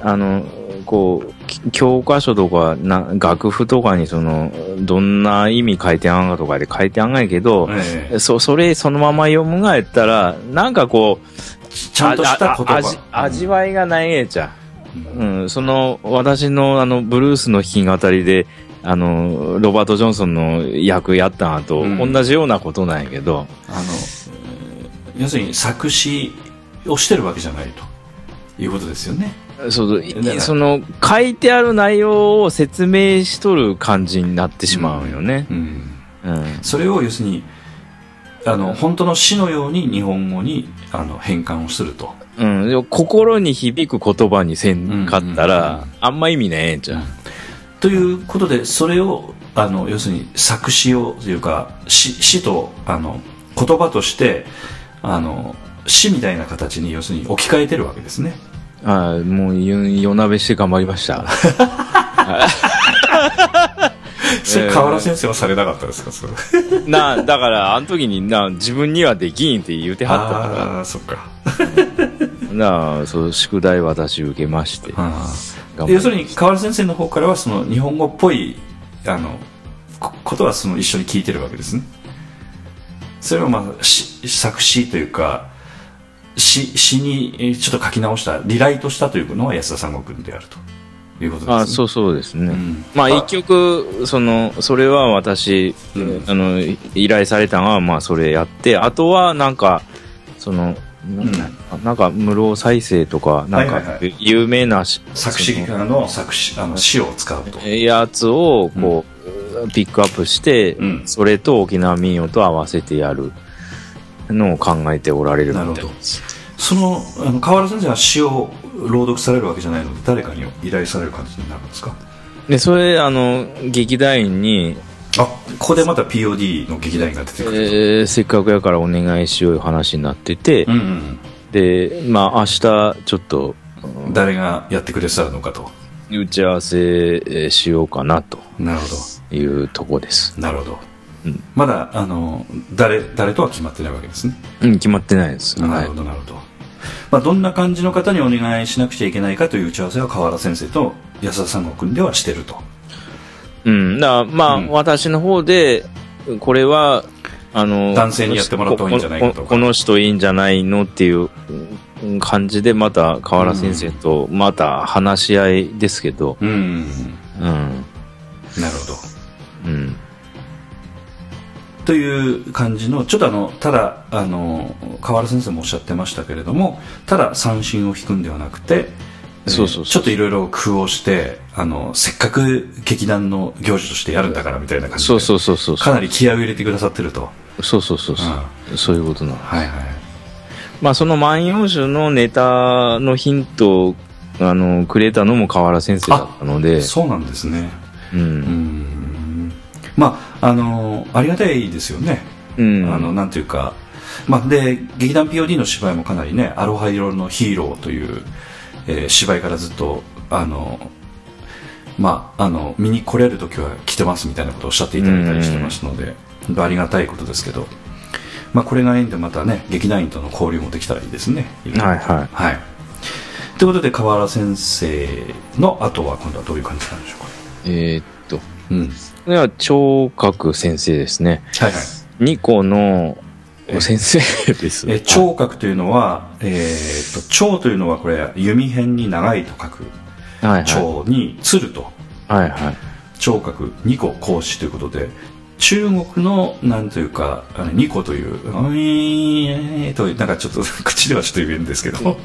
C: あの、こう、き教科書とかな、楽譜とかにその、どんな意味書いてあんかとかで書いてあんがやけど、
B: ええ。
C: そ、それそのまま読むがやったら、なんかこう、
B: ちゃんとした言葉。
C: 味味わいがないえちゃ。
B: う。ん。
C: うん、その、私のあの、ブルースの弾き語りで、あの、ロバート・ジョンソンの役やったのと、
B: うん。
C: 同じようなことなんやけど、
B: あのえー要するに作詞をしてるわけじゃないということですよね
C: そうその、書いてある内容を説明しとる感じになってしまうよね。
B: うん
C: うん。
B: それを要するにあの本当の詩のように日本語にあの変換をすると
C: うん。心に響く言葉にせんかったら、あんま意味ねえんじゃん。
B: ということでそれをあの要するに作詞をというか詩詩とあの言葉としてあの詩みたいな形に要するに置き換えてるわけですね
C: ああ、もう夜夜鍋して頑張りました。
B: それ河原先生はされなかったですか？それ。
C: な、だから、あの時にな、自分にはできんって言うてはったか
B: ああそっか。
C: ら、なあ、そう、宿題私受けまして。
B: 要するに河原先生の方からはその日本語っぽいあのこことはその一緒に聞いてるわけですね。それをまあし作詞というか詩詩にえーちょっと書き直したリライトしたというのは安田三国であると。いうことですね。
C: あそうそうですね。
B: ん。
C: まあ、
B: あ
C: 一曲、その、それは私、
B: うん。
C: あの、依頼されたのは、まあ、それやって、あとは、なんか、その、ななんか、無料再生とか、なんか
B: はいはいは、
C: 有名なし
B: 作詞家の作詞あの詩を使うと。
C: やつを、こう、ピックアップして、
B: うん。
C: それと沖縄民謡と合わせてやるのを考えておられるみたい
B: なるほど。
C: です。
B: そのあの河原先生は詩を朗読されるわけじゃないので誰かに依頼される感じになるんですか？
C: で、それ、あの、劇団員に、
B: あここでまた POD の劇団員が出て
C: え
B: くると、
C: ーせっかくやからお願いしよういう話になってて、
B: うんうん
C: で、まあ、明日、ちょっと、
B: うん誰がやってくれそうなのかと。
C: 打ち合わせえーしようかなと
B: なるほ
C: いうとこです。
B: どなるほど、
C: うん。
B: まだあの誰誰とは決まってないわけですね、
C: うん、決まってないです。
B: な
C: はい
B: るほどなるほど。まあ、どんな感じの方にお願いしなくちゃいけないかという打ち合わせは河原先生と安田三悟君ではしてると。
C: うん。だまあ、
B: うん。
C: 私の方で、これは、あの、
B: 男性にやってもらった方がいいんじゃないかとか。
C: この人いいんじゃないのっていううん感じで、また河原先生と、また話し合いですけど、
B: うん。
C: うん。
B: なるほど。
C: うん。
B: という感じのちょっとあのただあの河原先生もおっしゃってましたけれどもただ三振を引くんではなくてえー
C: そうそう
B: ちょっといろいろ工夫をしてあのせっかく劇団の行事としてやるんだからみたいな感じで
C: そうそうそうそう。
B: かなり気合を入れてくださってると
C: そうそうそうそう。そういうことなの。
B: はいはい
C: まあ、その万葉集のネタのヒントを、あの、くれたのも河原先生だったので、
B: そうなんですね
C: う。
B: うんんまああのありがたいですよね
C: うん。
B: あの、なんていうか、まあ、で、劇団 POD の芝居もかなりね、アロハ色のヒーローという、えー芝居からずっと、あの、まあ、あの、見に来れる時は来てますみたいなことをおっしゃっていただいたりしてますので、ありがたいことですけど、まあ、これが縁でまたね、劇団員との交流もできたらいいですね。
C: はいはい。
B: はい。ということで、河原先生の後は今度はどういう感じなんでしょうか？
C: えーっと、
B: うん。
C: これは聴覚先生ですね。
B: はいはい。
C: 二個の先生です。
B: えー聴覚というのは、えー、と聴というのはこれ弓辺に長いと書く
C: はいはい。
B: 聴に鶴と
C: はいはい。
B: 聴覚二個講師ということで中国のなんというかあの二個というういうなんかちょっと 口ではちょっと言えるんですけど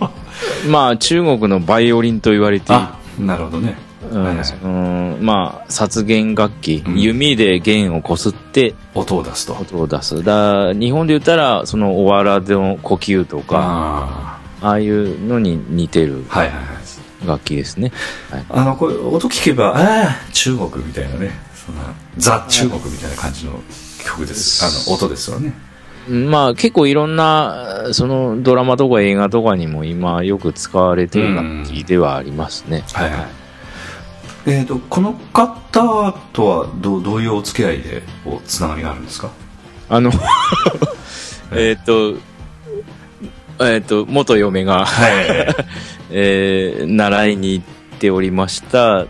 C: まあ、中国のバイオリンと言われている。
B: あなるほどね
C: うん。
B: はいはい。
C: そのまあ、殺弦楽器、
B: うん。
C: 弓で弦をこすって
B: 音を出すと。
C: 音を出す。だ日本で言ったら、そのおわらでの呼吸とか、
B: あ
C: ああいうのに似てる
B: あはいはいはい。
C: 楽器ですね。はい、
B: あのこれ音聞けばああ中国みたいなね。そんなザ中国みたいな感じの曲です。あの音ですよね。
C: まあ結構いろんな、そのドラマとか映画とかにも今よく使われてる楽器ではありますね。
B: はいはい。えっ、と、この方とはどうどういうお付き合いでおつながりがあるんですか？
C: あの、えっと、えっと、元嫁が、
B: はい。
C: えー習いに行っておりました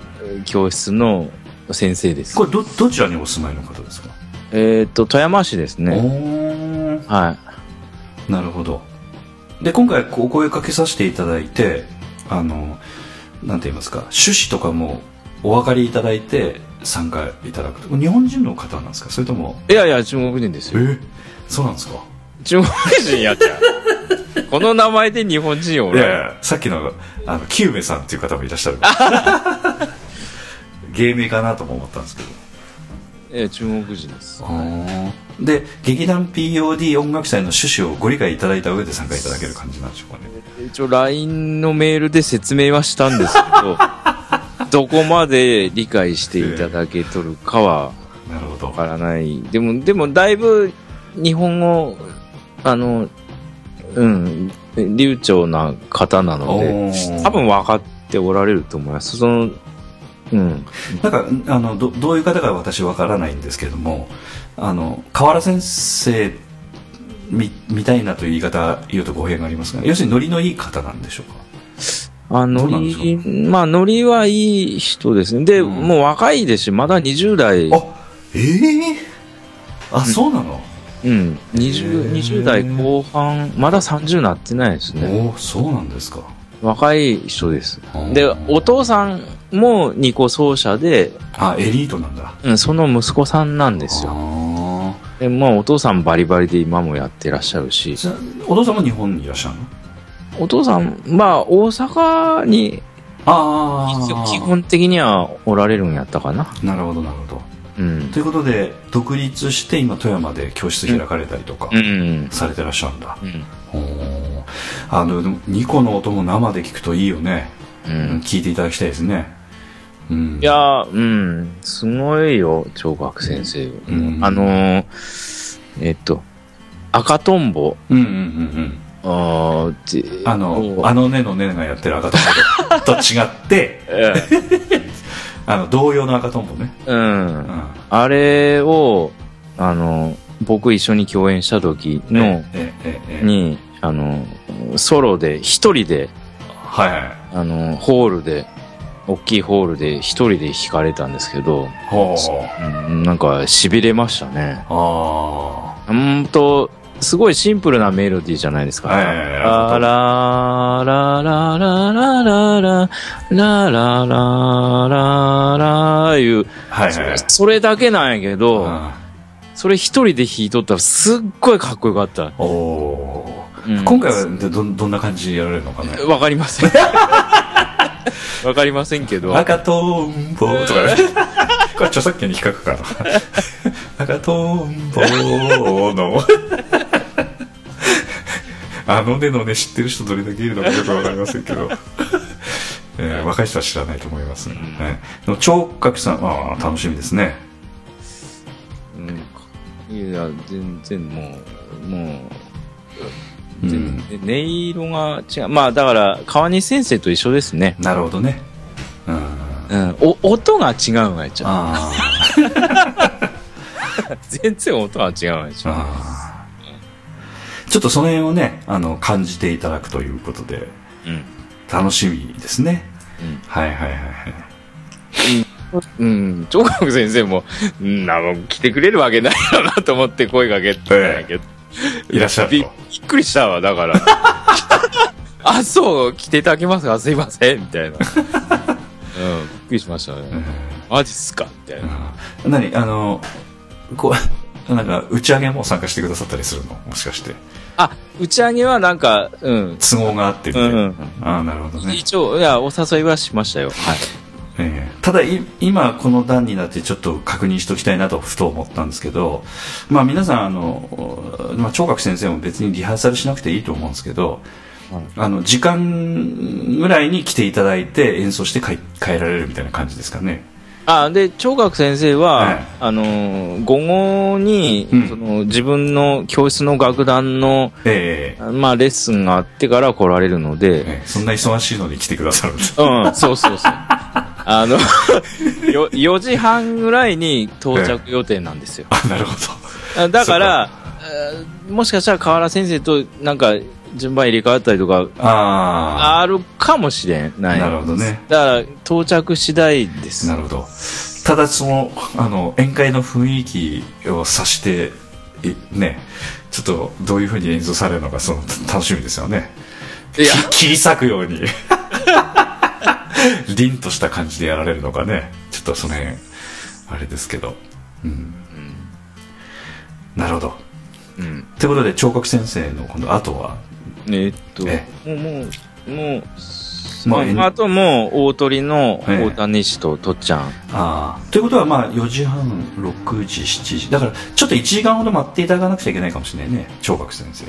C: 教室の先生です。
B: これど、どちらにお住まいの方ですか、
C: えっと、富山市です
B: お
C: ね。
B: ー
C: はい。
B: なるほど。で、今回お声かけさせていただいて、あの、なんて言いますか、趣旨とかもお分かりいただいて参加いただくと。日本人の方なんですか？それとも、
C: いやいや、中国人ですよ。
B: え？そうなんですか？
C: 中国人やっちゃう。この名前で日本人を
B: いやいや、さっきの、あの、キウメさんっていう方もいらっしゃる。芸名かなとも思ったんですけど。
C: えー中国人です。
B: で劇団 POD 音楽祭の趣旨をご理解いただいた上で参加いただける感じなんでしょうかね
C: 一応 LINE のメールで説明はしたんですけど、どこまで理解していただけとるかは
B: なるほど
C: わからない。でも、でもだいぶ日本語、あの、うん、流暢な方なので、
B: お
C: 多分分かっておられると思います。その、うん。
B: なんかあのどどういう方か私わからないんですけどもあの河原先生みみたいなという言い方言うと語弊がありますが要するにノリのいい方なんでしょうか？
C: あ、ノ
B: どうなんでしょ
C: リ、まあ、ノリはいい人ですね。で、
B: うん
C: もう若いですし、まだ20代。
B: あええ？あそうなの、
C: うん。20、20代後半、まだ30なってないですね。
B: おおそうなんですか
C: 若い人です
B: うん。
C: で、お父さんも二個奏者で、
B: あエリートなんだ
C: うん、その息子さんなんですよ。
B: あ
C: で、まあ、お父さんバリバリで今もやってらっしゃるし
B: お父さんも日本にいらっしゃるの？
C: お父さん、まあ、大阪に
B: あ
C: 基本的にはおられるんやったかな。
B: なるほどなるほど
C: うん
B: と。いうことで独立して今富山で教室開かれたりとか
C: うん。
B: されてらっしゃるんだ、
C: うん。
B: おーあのでもニコの音も生で聞くといいよね、
C: う
B: うん
C: ん。
B: 聞いていただきたいですねうん
C: いやー、うん、すごいよ、聴覚先生。
B: うん
C: あのー、えっと、赤とんぼ、
B: うんうんうんうん
C: あ
B: あの
C: を
B: あのねのねがやってる赤とんぼと と違って。あの同様の赤とんぼね、
C: うん。
B: う。ん、
C: あれを、あの、僕一緒に共演した時の、
B: ええええええ。
C: に、あの、ソロで、一人で、
B: はいはい。
C: あの、ホールで、大きいホールで一人で弾かれたんですけど、
B: ほ
C: う。ん、なんか痺れましたね。
B: う。あ
C: うんと、すごいシンプルなメロディーじゃないですか。
B: はいはいはい
C: ララララララララララララララいう、
B: あ。はいはい。
C: それだけなんやけど、
B: あ
C: それ一人で弾いとったらすっごいかっこよかった。うん
B: 今回はでどどんな感じでやられるのかね。
C: わかりません。わかりませんけど。
B: 赤とんぼとかね。これ著作権に引っかかるかな。赤とんぼの。あのねのね知ってる人どれだけいるのかよくわかりませんけど。えー若い人は知らないと思いますね。はいでも聴覚さん、ああ、楽しみですね。
C: うん、いや、全然もう、もう、
B: うん
C: 全然音色が違う。まあ、だから、川西先生と一緒ですね。
B: なるほどね。うん。
C: うん。お、音が違うがやっちゃう。
B: あ
C: 全然音が違うがやっちゃう。
B: あ。ちょっとその辺をね、あの、感じていただくということで、
C: うん。
B: 楽しみですね。
C: うん
B: はいはいはいはい。
C: うん。聴覚先生も、うんなもん来てくれるわけないよなと思って声かけたんやけど。
B: いらっしゃると
C: びびっくりしたわ、だから。あ、そう、来ていただけますか？すいません、みたいな。うん、びっくりしましたね。マジっすか？みたいな。
B: うん何？あの、こう、なんか、打ち上げも参加してくださったりするの？もしかして。
C: あ、打ち上げはなんか、うん。
B: 都合があってみたいな。
C: うんうん
B: ああ、なるほどね。
C: 一応、いや、お誘いはしましたよ。はい。
B: ええただい今この段になってちょっと確認しておきたいなとふと思ったんですけど、まあ皆さんあの、まあ、聴覚先生も別にリハーサルしなくていいと思うんですけど、あの時間ぐらいに来ていただいて演奏して帰帰られるみたいな感じですかね
C: あ、で、聴覚先生は、
B: はい
C: あのー、午後に、
B: うん。
C: その、自分の教室の楽団の、
B: ええ
C: まあ、レッスンがあってから来られるので、
B: ええ。そんな忙しいのに来てくださるんです
C: うん、そうそうそう。あの、よ4時半ぐらいに到着予定なんですよ。
B: あなるほど。
C: あだから、えーもしかしたら河原先生となんか順番入れ替わったりとか
B: あ
C: あるかもしれない。
B: なるほどね。
C: だから到着次第です。
B: あなるほど。ただそのあの宴会の雰囲気を察していねちょっとどういうふうに演奏されるのかその楽しみですよね。
C: いや、
B: き切り裂くように。凛とした感じでやられるのかね。ちょっとその辺あれですけど。うん、なるほど。
C: うん。
B: ということで彫刻先生の今度あとは
C: えーっと、
B: え。
C: もう、もう、もう、
B: まあ
C: まあ、あともう大鳥の
B: ええ。
C: 大谷氏ととっちゃん。
B: ああ。ということはまあ4時半6時7時。だからちょっと1時間ほど待っていただかなくちゃいけないかもしれないね。聴覚先生。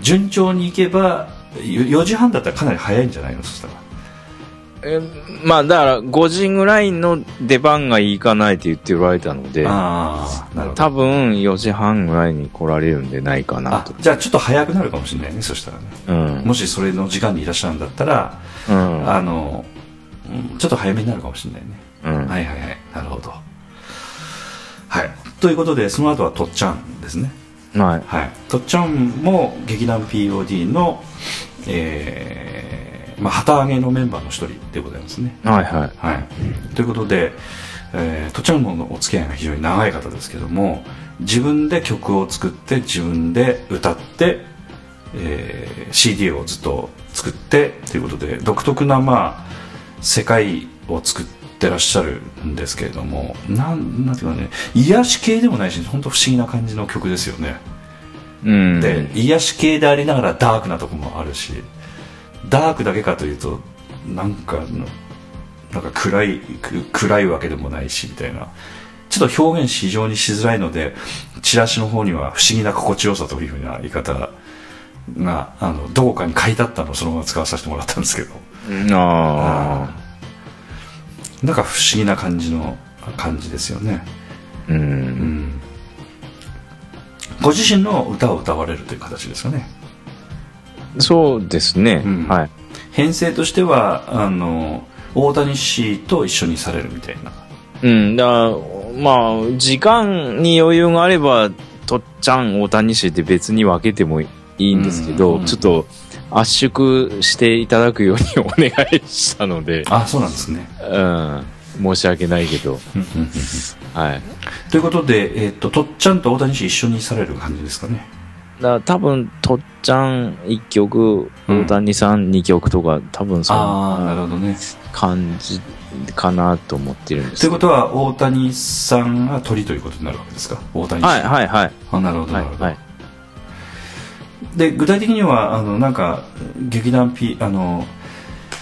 B: 順調にいけば4時半だったらかなり早いんじゃないの？そしたら
C: えーまあ、だから5時ぐらいの出番がいかないって言っておられたので、
B: ああなるほど
C: 多分4時半ぐらいに来られるんでないかな
B: あ
C: と。
B: じゃあちょっと早くなるかもしれないねそしたらね
C: うん。
B: もしそれの時間にいらっしゃるんだったら、
C: うん。
B: あのうんちょっと早めになるかもしれないね、
C: うん。
B: はいはいはいなるほどはいということでその後はとっちゃんですね
C: はい。
B: はい、とっちゃんも劇団 POD の、えーまあ、旗揚げのメンバーの一人でございますね。
C: はいはい。
B: はい、ということで、えーとっちゃんものお付き合いが非常に長い方ですけども自分で曲を作って自分で歌って、えー CD をずっと作ってということで独特な、まあ、世界を作ってらっしゃるんですけれどもなんなんていうかね癒し系でもないし本当不思議な感じの曲ですよね。
C: うん。
B: で癒し系でありながらダークなとこもあるしダークだけかというとなんかなんか暗いく暗いわけでもないしみたいな。ちょっと表現非常にしづらいのでチラシの方には不思議な心地よさというふうな言い方があのどこかに書いてあったのをそのまま使わさせてもらったんですけど。
C: あ
B: なんか不思議な感じの感じですよね、
C: あ。う。
B: うんん、ご自身の歌を歌われるという形ですかね
C: そうですね。
B: うん。
C: はい。
B: 編成としてはあの大谷氏と一緒にされるみたいな。
C: うん。だまあ、時間に余裕があれば、とっちゃん、大谷氏って別に分けてもいいいんですけど、
B: うん
C: ちょっと圧縮していただくようにお願いしたので、
B: あそうなんですね、
C: うん、申し訳ないけど、はい。
B: ということで、えー、ととっちゃんと大谷氏一緒にされる感じですかね
C: だ多分、とっちゃん1曲、
B: うん
C: 大谷さん2曲とか、多分そんな
B: ほどね
C: 感じかなと思ってるんです。
B: ということは大谷さんが鳥ということになるわけですか？大谷氏
C: はい、はい、はい。
B: あなるほどな
C: はい
B: るほ、ど、
C: はい。
B: で具体的にはあのなんか劇団 P あの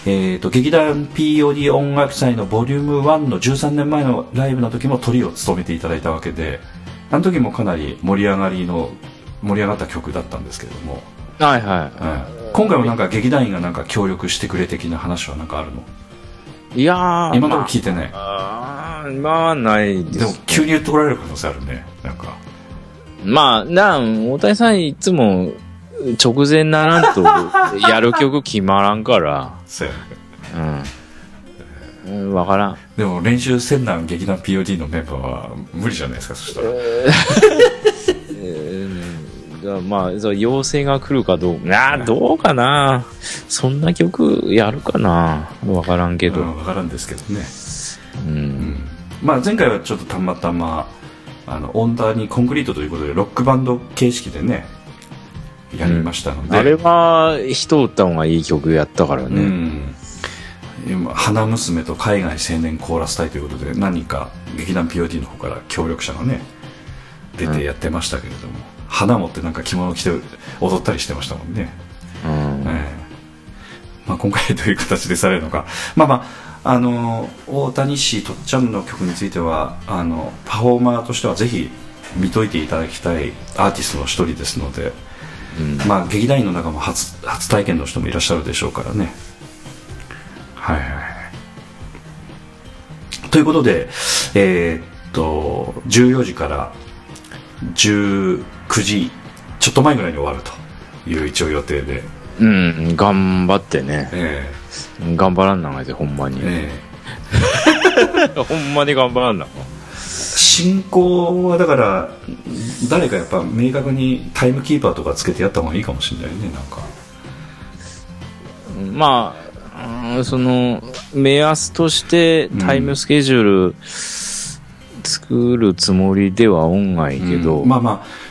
B: えー、と劇団 POD 音楽祭のボリューム1の13年前のライブの時もトリを務めていただいたわけであの時もかなり盛り上がりの盛り上がった曲だったんですけれども、
C: はい、は
B: はい今回もなんか劇団員がなんか協力してくれ的な話はなんかあるの？
C: い。いやー、
B: 今のところ聞いてない、
C: あーまあ、ないです、
B: でも急に言ってこられる可能性あるね。なんか。
C: まあ、なん、大谷さんいつも直前ならんとやる曲決まらんから、
B: そうやね。
C: うん。うん、わからん。
B: でも練習せんなん劇団 POD のメンバーは無理じゃないですかそしたら
C: だからまあ、そう要請が来るかどうか、あーどうかな。そんな曲やるかな。わからんけど。
B: うん、分からんですけどね
C: うん。
B: まあ、前回はちょっとたまたまあのオンダーにコンクリートということでロックバンド形式でねやりましたので、
C: あれは、人歌方がいい曲やったから
B: う
C: ね。
B: ん今花娘と海外青年コーラス隊ということで何人か劇団 POD の方から協力者がね出てやってましたけれども、花持ってなんか着物着て踊ったりしてましたもんね、
C: うん。
B: ええ。まあ、今回どういう形でされるのか。まあまああの大谷氏とっちゃんの曲についてはあのパフォーマーとしてはぜひ見といていただきたいアーティストの一人ですので、
C: うん。
B: まあ、劇団員の中も初初体験の人もいらっしゃるでしょうからね。はいはいはい。ということでえーっと14時から19時ちょっと前ぐらいに終わるという一応予定で。
C: うん、頑張ってね。
B: え
C: 頑張らんながいで、ほんまに。
B: え。え。
C: ほんまに頑張らんな。
B: え進行はだから誰かやっぱ明確にタイムキーパーとかつけてやった方がいいかもしれないねなんか。
C: まあ、うんその、目安としてタイムスケジュール作るつもりでは音外けど、
B: うん。まあまあ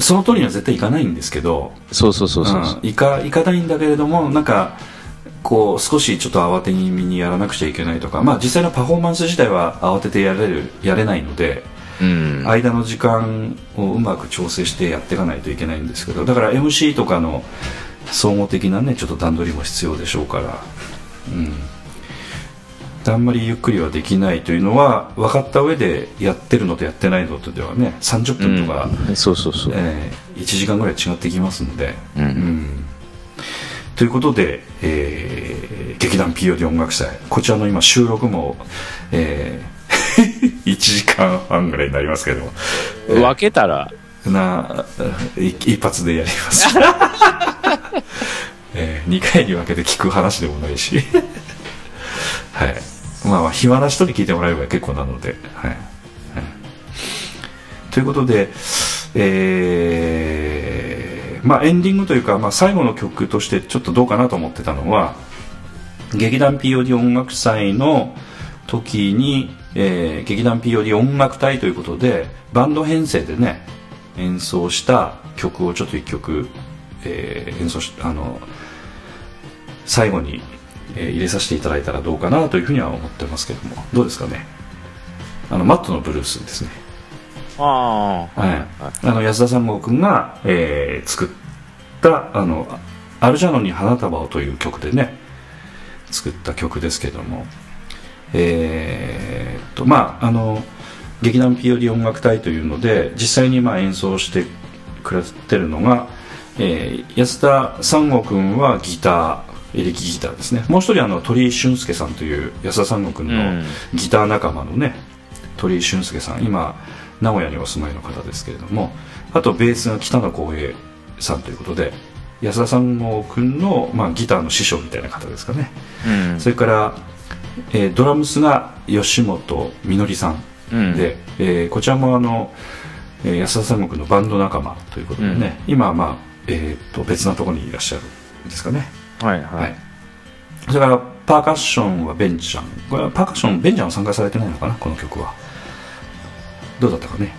B: その通りには絶対いかないんですけど
C: そうそうそうそう。
B: うんいかいかないんだけれどもなんかこう少しちょっと慌て気味にやらなくちゃいけないとかまあ実際のパフォーマンス自体は慌ててやれるやれないので
C: うん。
B: 間の時間をうまく調整してやっていかないといけないんですけどだから MC とかの総合的なねちょっと段取りも必要でしょうからうんあんまりゆっくりはできないというのは分かった上でやってるのとやってないのとではね30分とか、
C: うん。そうそうそう。
B: えー1時間ぐらい違ってきますんで、
C: うん。
B: うん。ということで、えー劇団 POD 音楽祭。こちらの今収録も、えー 1時間半ぐらいになりますけども。
C: 分けたら、
B: な一一発でやります、え2回に分けて聞く話でもないし。はいまあまあ暇な人に聞いてもらえれば結構なのではい、はい。ということでえーまあエンディングというか、まあ、最後の曲としてちょっとどうかなと思ってたのは劇団 POD 音楽祭の時に、えー劇団 POD 音楽隊ということでバンド編成でね演奏した曲をちょっと一曲、えー演奏しあの最後に、えー入れさせていただいたらどうかなというふうには思ってますけども。どうですかね？あのマットのブルースですね。
C: ああ、
B: はい、あの安田三郷君が、えー作ったあの「アルジャノに花束を」という曲でね作った曲ですけども。えーっとまああの劇団 POD 音楽隊というので実際にまあ演奏してくれてるのが、えー安田三郷君はギターエレキギターですね。もう一人あの鳥居俊介さんという安田三郷君の
C: うん。
B: ギター仲間のね鳥居俊介さん。今名古屋にお住まいの方ですけれども。あとベースが北野光平さんということで安田三郷君の、まあ、ギターの師匠みたいな方ですかね。
C: うん。
B: それから、えードラムスが吉本みのりさん
C: うん、
B: で、えーこちらもあの、えー安田三国のバンド仲間ということでね、今はまあえー、と別なところにいらっしゃるんですかね
C: はいはい、
B: はい。それからパーカッションはベンちゃん。これはパーカッションベンちゃんは参加されてないのかな？この曲は。どうだったかね？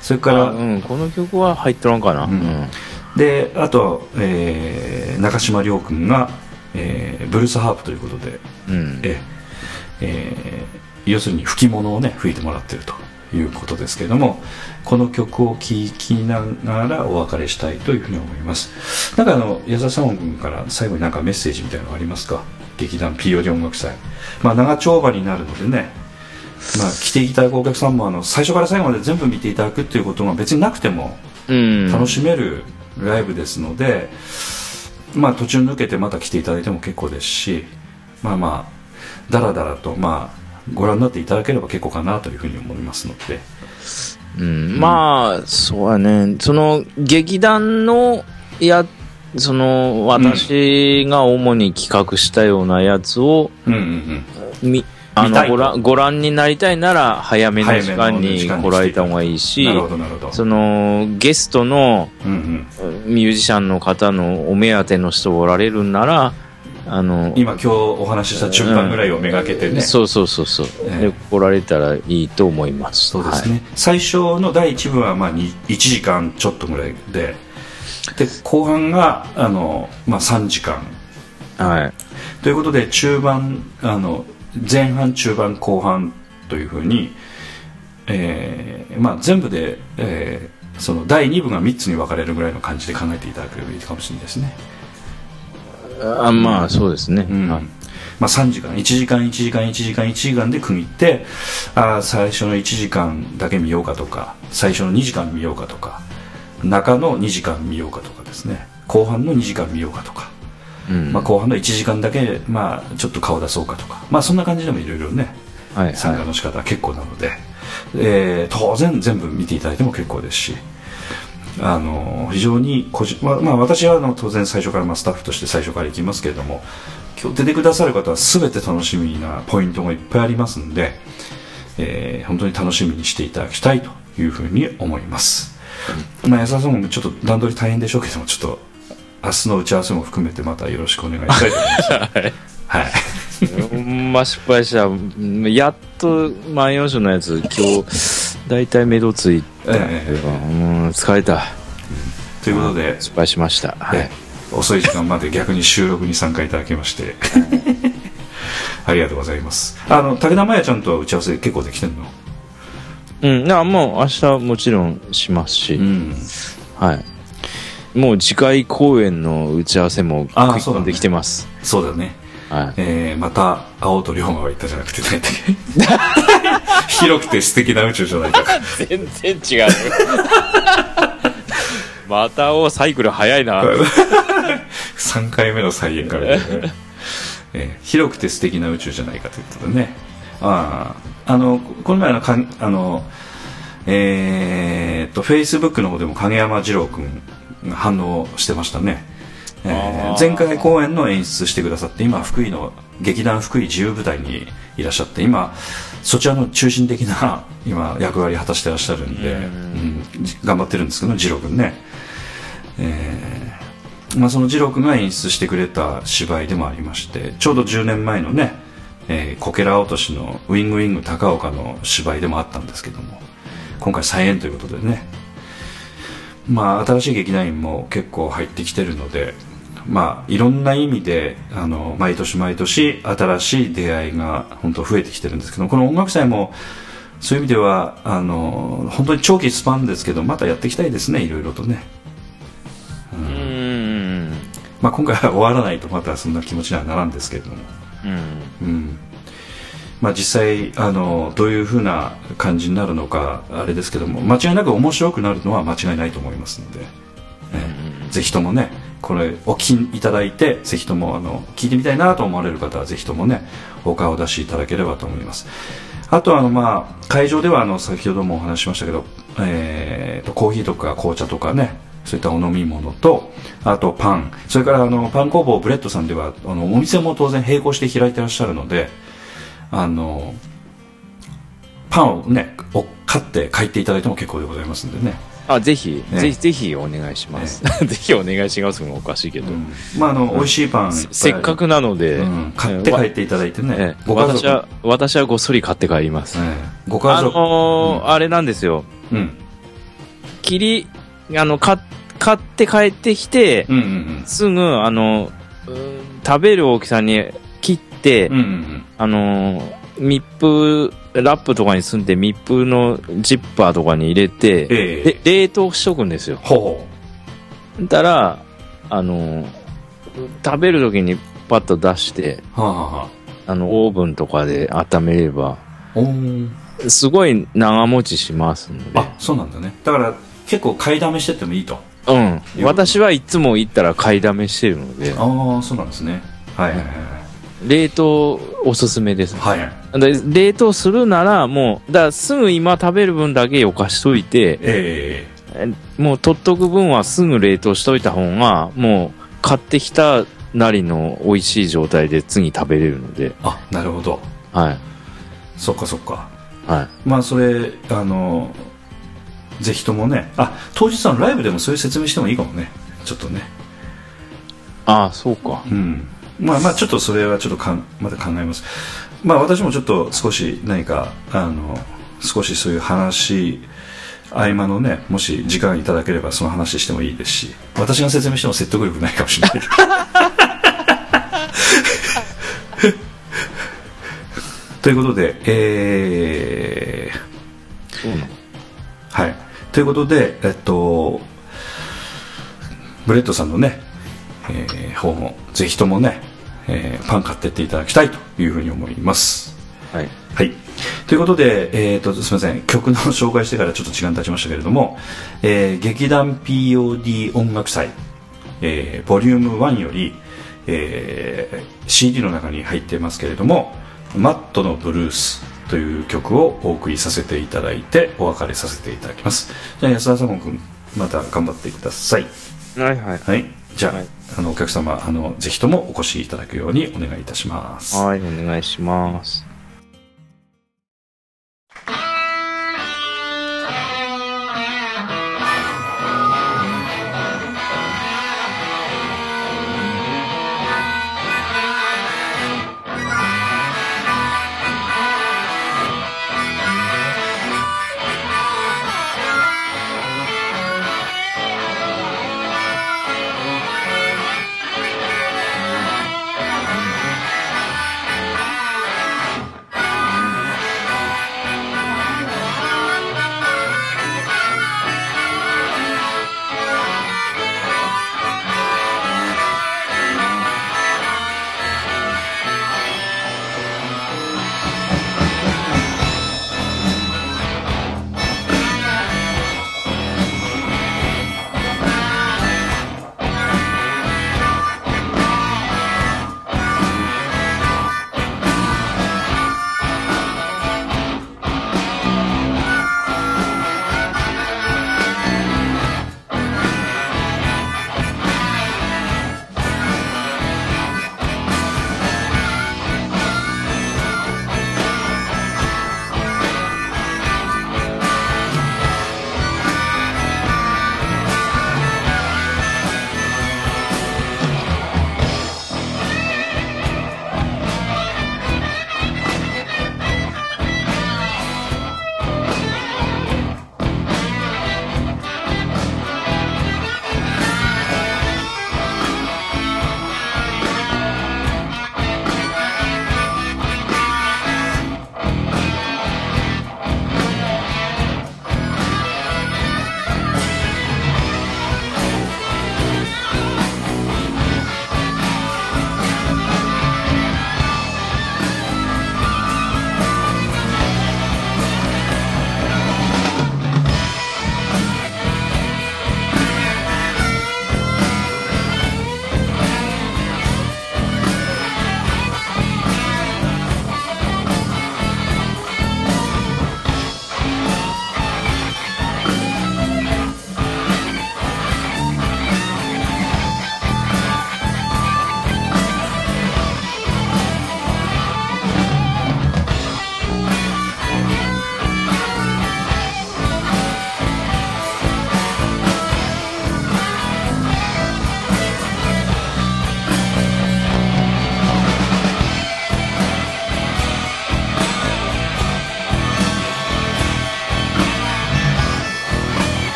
B: それから、
C: あうん、この曲は入ってらんかな、
B: う
C: うん。ん
B: であと、えー中島亮君が、えーブルースハープということで、
C: うん。
B: ええー要するに吹き物をね吹いてもらってるということですけれどもこの曲を聴きながらお別れしたいというふうに思います。なんかあの矢沢さん君から最後になんかメッセージみたいなのありますか？劇団 POD 音楽祭。まあ長丁場になるのでね。まあ、来ていただくお客さんもあの最初から最後まで全部見ていただくっていうことが別になくても
C: うん。
B: 楽しめるライブですので、まあ途中抜けてまた来ていただいても結構ですしまあまあだらだらとまあご覧になっていただければ結構かなというふうに思いますので。
C: うん、まあそうやね。その劇団のやその私が主に企画したようなやつを、
B: うんうんうん。
C: みあのご覧ご覧になりたいなら早めの時間に来られた方がいいしそのゲストのミュージシャンの方のお目当ての人おられるんならあの
B: 今今日お話しした順番ぐらいをめがけてね、
C: そうそうそうそう、
B: ええ。
C: で来られたらいいと思います。
B: そうですね、最初の第1部はまあに1時間ちょっとぐらいでで後半があの、まあ、3時間。
C: はい、はい
B: ということで中盤あの前半中盤後半というふうに、えーまあ、全部で、えーその第2部が3つに分かれるぐらいの感じで考えていただければいいかもしれないですね、
C: あまあそうですね、
B: うん。
C: はい。
B: まあ、3時間。1時間1時間1時間1時間で区切ってあー最初の1時間だけ見ようかとか最初の2時間見ようかとか中の2時間見ようかとかですね。後半の2時間見ようかとか。
C: うん。
B: まあ、後半の1時間だけ、まあ、ちょっと顔出そうかとか、まあ、そんな感じでもいろいろね
C: はい
B: 参加の仕方は結構なので、えー当然全部見ていただいても結構ですし、あの非常に個人、まあまあ、私はあの当然最初から、まあ、スタッフとして最初から行きますけれども今日出てくださる方は全て楽しみなポイントがいっぱいありますんで、えー本当に楽しみにしていただきたいというふうに思います、まあ、安田さんもちょっと段取り大変でしょうけどもちょっと明日の打ち合わせも含めてまたよろしくお願いしたいと思います。はい
C: ほんま失敗した。うんやっと万葉集のやつ今日大体目処ついたけど、
B: え
C: うん疲れた。
B: ということで、
C: 失敗しました。はい。
B: え遅い時間まで逆に収録に参加いただきまして ありがとうございます。あの武田真弥ちゃんとは打ち合わせ結構できてんの？
C: うん。なもう明日もちろんしますし、
B: ん。
C: はい。もう次回公演の打ち合わせもできてます、
B: そうだね
C: はい。
B: えー、また青と龍馬は言ったじゃなくてね 広くて素敵な宇宙じゃないか。
C: 全然違う またおサイクル早いな。
B: 3回目の再演から、ね。えー広くて素敵な宇宙じゃないかということでね。あああのこの前のかあのえーっとフェイスブックの方でも影山二郎君が反応してましたね、え前回公演の演出してくださって今福井の劇団福井自由舞台にいらっしゃって今そちらの中心的な 今役割果たしてらっしゃるんで、
C: うん。
B: うん頑張ってるんですけど二郎君ね。えーまあ、その二郎君が演出してくれた芝居でもありましてちょうど10年前のね、えーこけら落としのウィングウィング高岡の芝居でもあったんですけども今回再演ということでね。まあ新しい劇団員も結構入ってきてるのでまあいろんな意味であの毎年毎年新しい出会いが本当増えてきてるんですけどこの音楽祭もそういう意味ではあの本当に長期スパンですけどまたやっていきたいですねいろいろとね。
C: うん。
B: まあ、今回は終わらないとまたそんな気持ちにはならんですけれども、
C: うん。
B: うん。まあ、実際あのどういうふうな感じになるのかあれですけども間違いなく面白くなるのは間違いないと思いますので、えぜひともねこれお聞きいただいてぜひともあの聞いてみたいなと思われる方はぜひともねお顔を出しいただければと思います。あとあの、まあ、会場ではあの先ほどもお話ししましたけど、えーとコーヒーとか紅茶とかねそういったお飲み物とあとパン。それからあのパン工房ブレッドさんではあのお店も当然並行して開いてらっしゃるのであのパンをね買って帰っていただいても結構でございますんでね。
C: あぜひ、
B: ね。
C: ぜひぜひお願いします、ぜひお願いしますもおかしいけど、
B: うん。まああの美味しいパン
C: せっかくなので、
B: うん。買って帰っていただいてね、
C: 私は私はごっそり買って帰ります、
B: ええ。ご家
C: あ
B: 族、
C: のーあれなんですよ。
B: うん。
C: 切りあのか買って帰ってきて、
B: うんうん。
C: すぐあのうん食べる大きさに切って、
B: うんうんうん。
C: あのー密封ラップとかに積んで密封のジッパーとかに入れて、
B: ええ。
C: で冷凍しとくんですよ。
B: ほ
C: だからあのー食べる時にパッと出して
B: うはあ、はあはあ、
C: あのオーブンとかで温めればすごい長持ちしますので。
B: あそうなんだね。だから結構買いだめしてってもいいと。
C: うん。私はいつも行ったら買いだめしてるので。
B: ああそうなんですね。はいはいはい
C: 冷凍おすすめです
B: はいはい。
C: で冷凍するならもうだすぐ今食べる分だけよかしといて
B: え
C: えもう取っとく分はすぐ冷凍しといた方がもう買ってきたなりの美味しい状態で次食べれるので。
B: えあなるほど。
C: はい。
B: そっかそっか。
C: はい。
B: まあそれあのぜひともね。あ当日のライブでもそういう説明してもいいかもね。ちょっとね。
C: ああそうか。
B: うんまあまあちょっとそれはちょっとかんまた考えます。まあ私もちょっと少し何かあの少しそういう話合間のねもし時間いただければその話してもいいですし私が説明しても説得力ないかもしれない。ということでえー、はい。ということで、えっと、ブレッドさんのね、えー方も、ぜひともね、えーパン買ってっていただきたいというふうに思います。
C: はい。
B: はい。ということで、えー、とすみません。曲の紹介してからちょっと時間経ちましたけれども、えー劇団 POD 音楽祭、えーボリューム1より、えー CD の中に入ってますけれども「マットのブルース」という曲をお送りさせていただいてお別れさせていただきます。じゃあ安田さん君また頑張ってください。
C: はいはい。
B: はいじゃあ,、
C: はい。
B: あのお客様あのぜひともお越しいただくようにお願いいたします。
C: はいお願いします「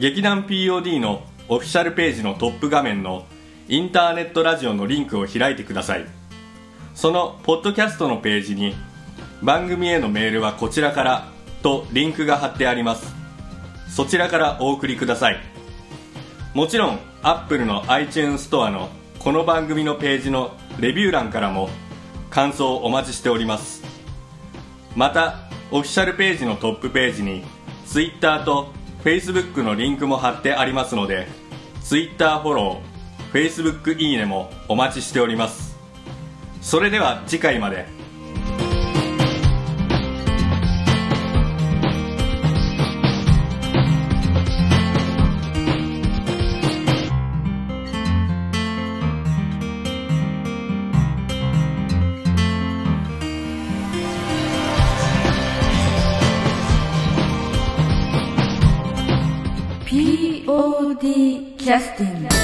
A: 劇団 POD のオフィシャルページのトップ画面のインターネットラジオのリンクを開いてください。そのポッドキャストのページに番組へのメールはこちらからとリンクが貼ってあります。そちらからお送りください。もちろん Apple の iTunes ストアのこの番組のページのレビュー欄からも感想をお待ちしております。またオフィシャルページのトップページに Twitter と Facebook のリンクも貼ってありますので Twitter フォロー Facebook いいねもお待ちしております。それでは次回まで。
D: Justin.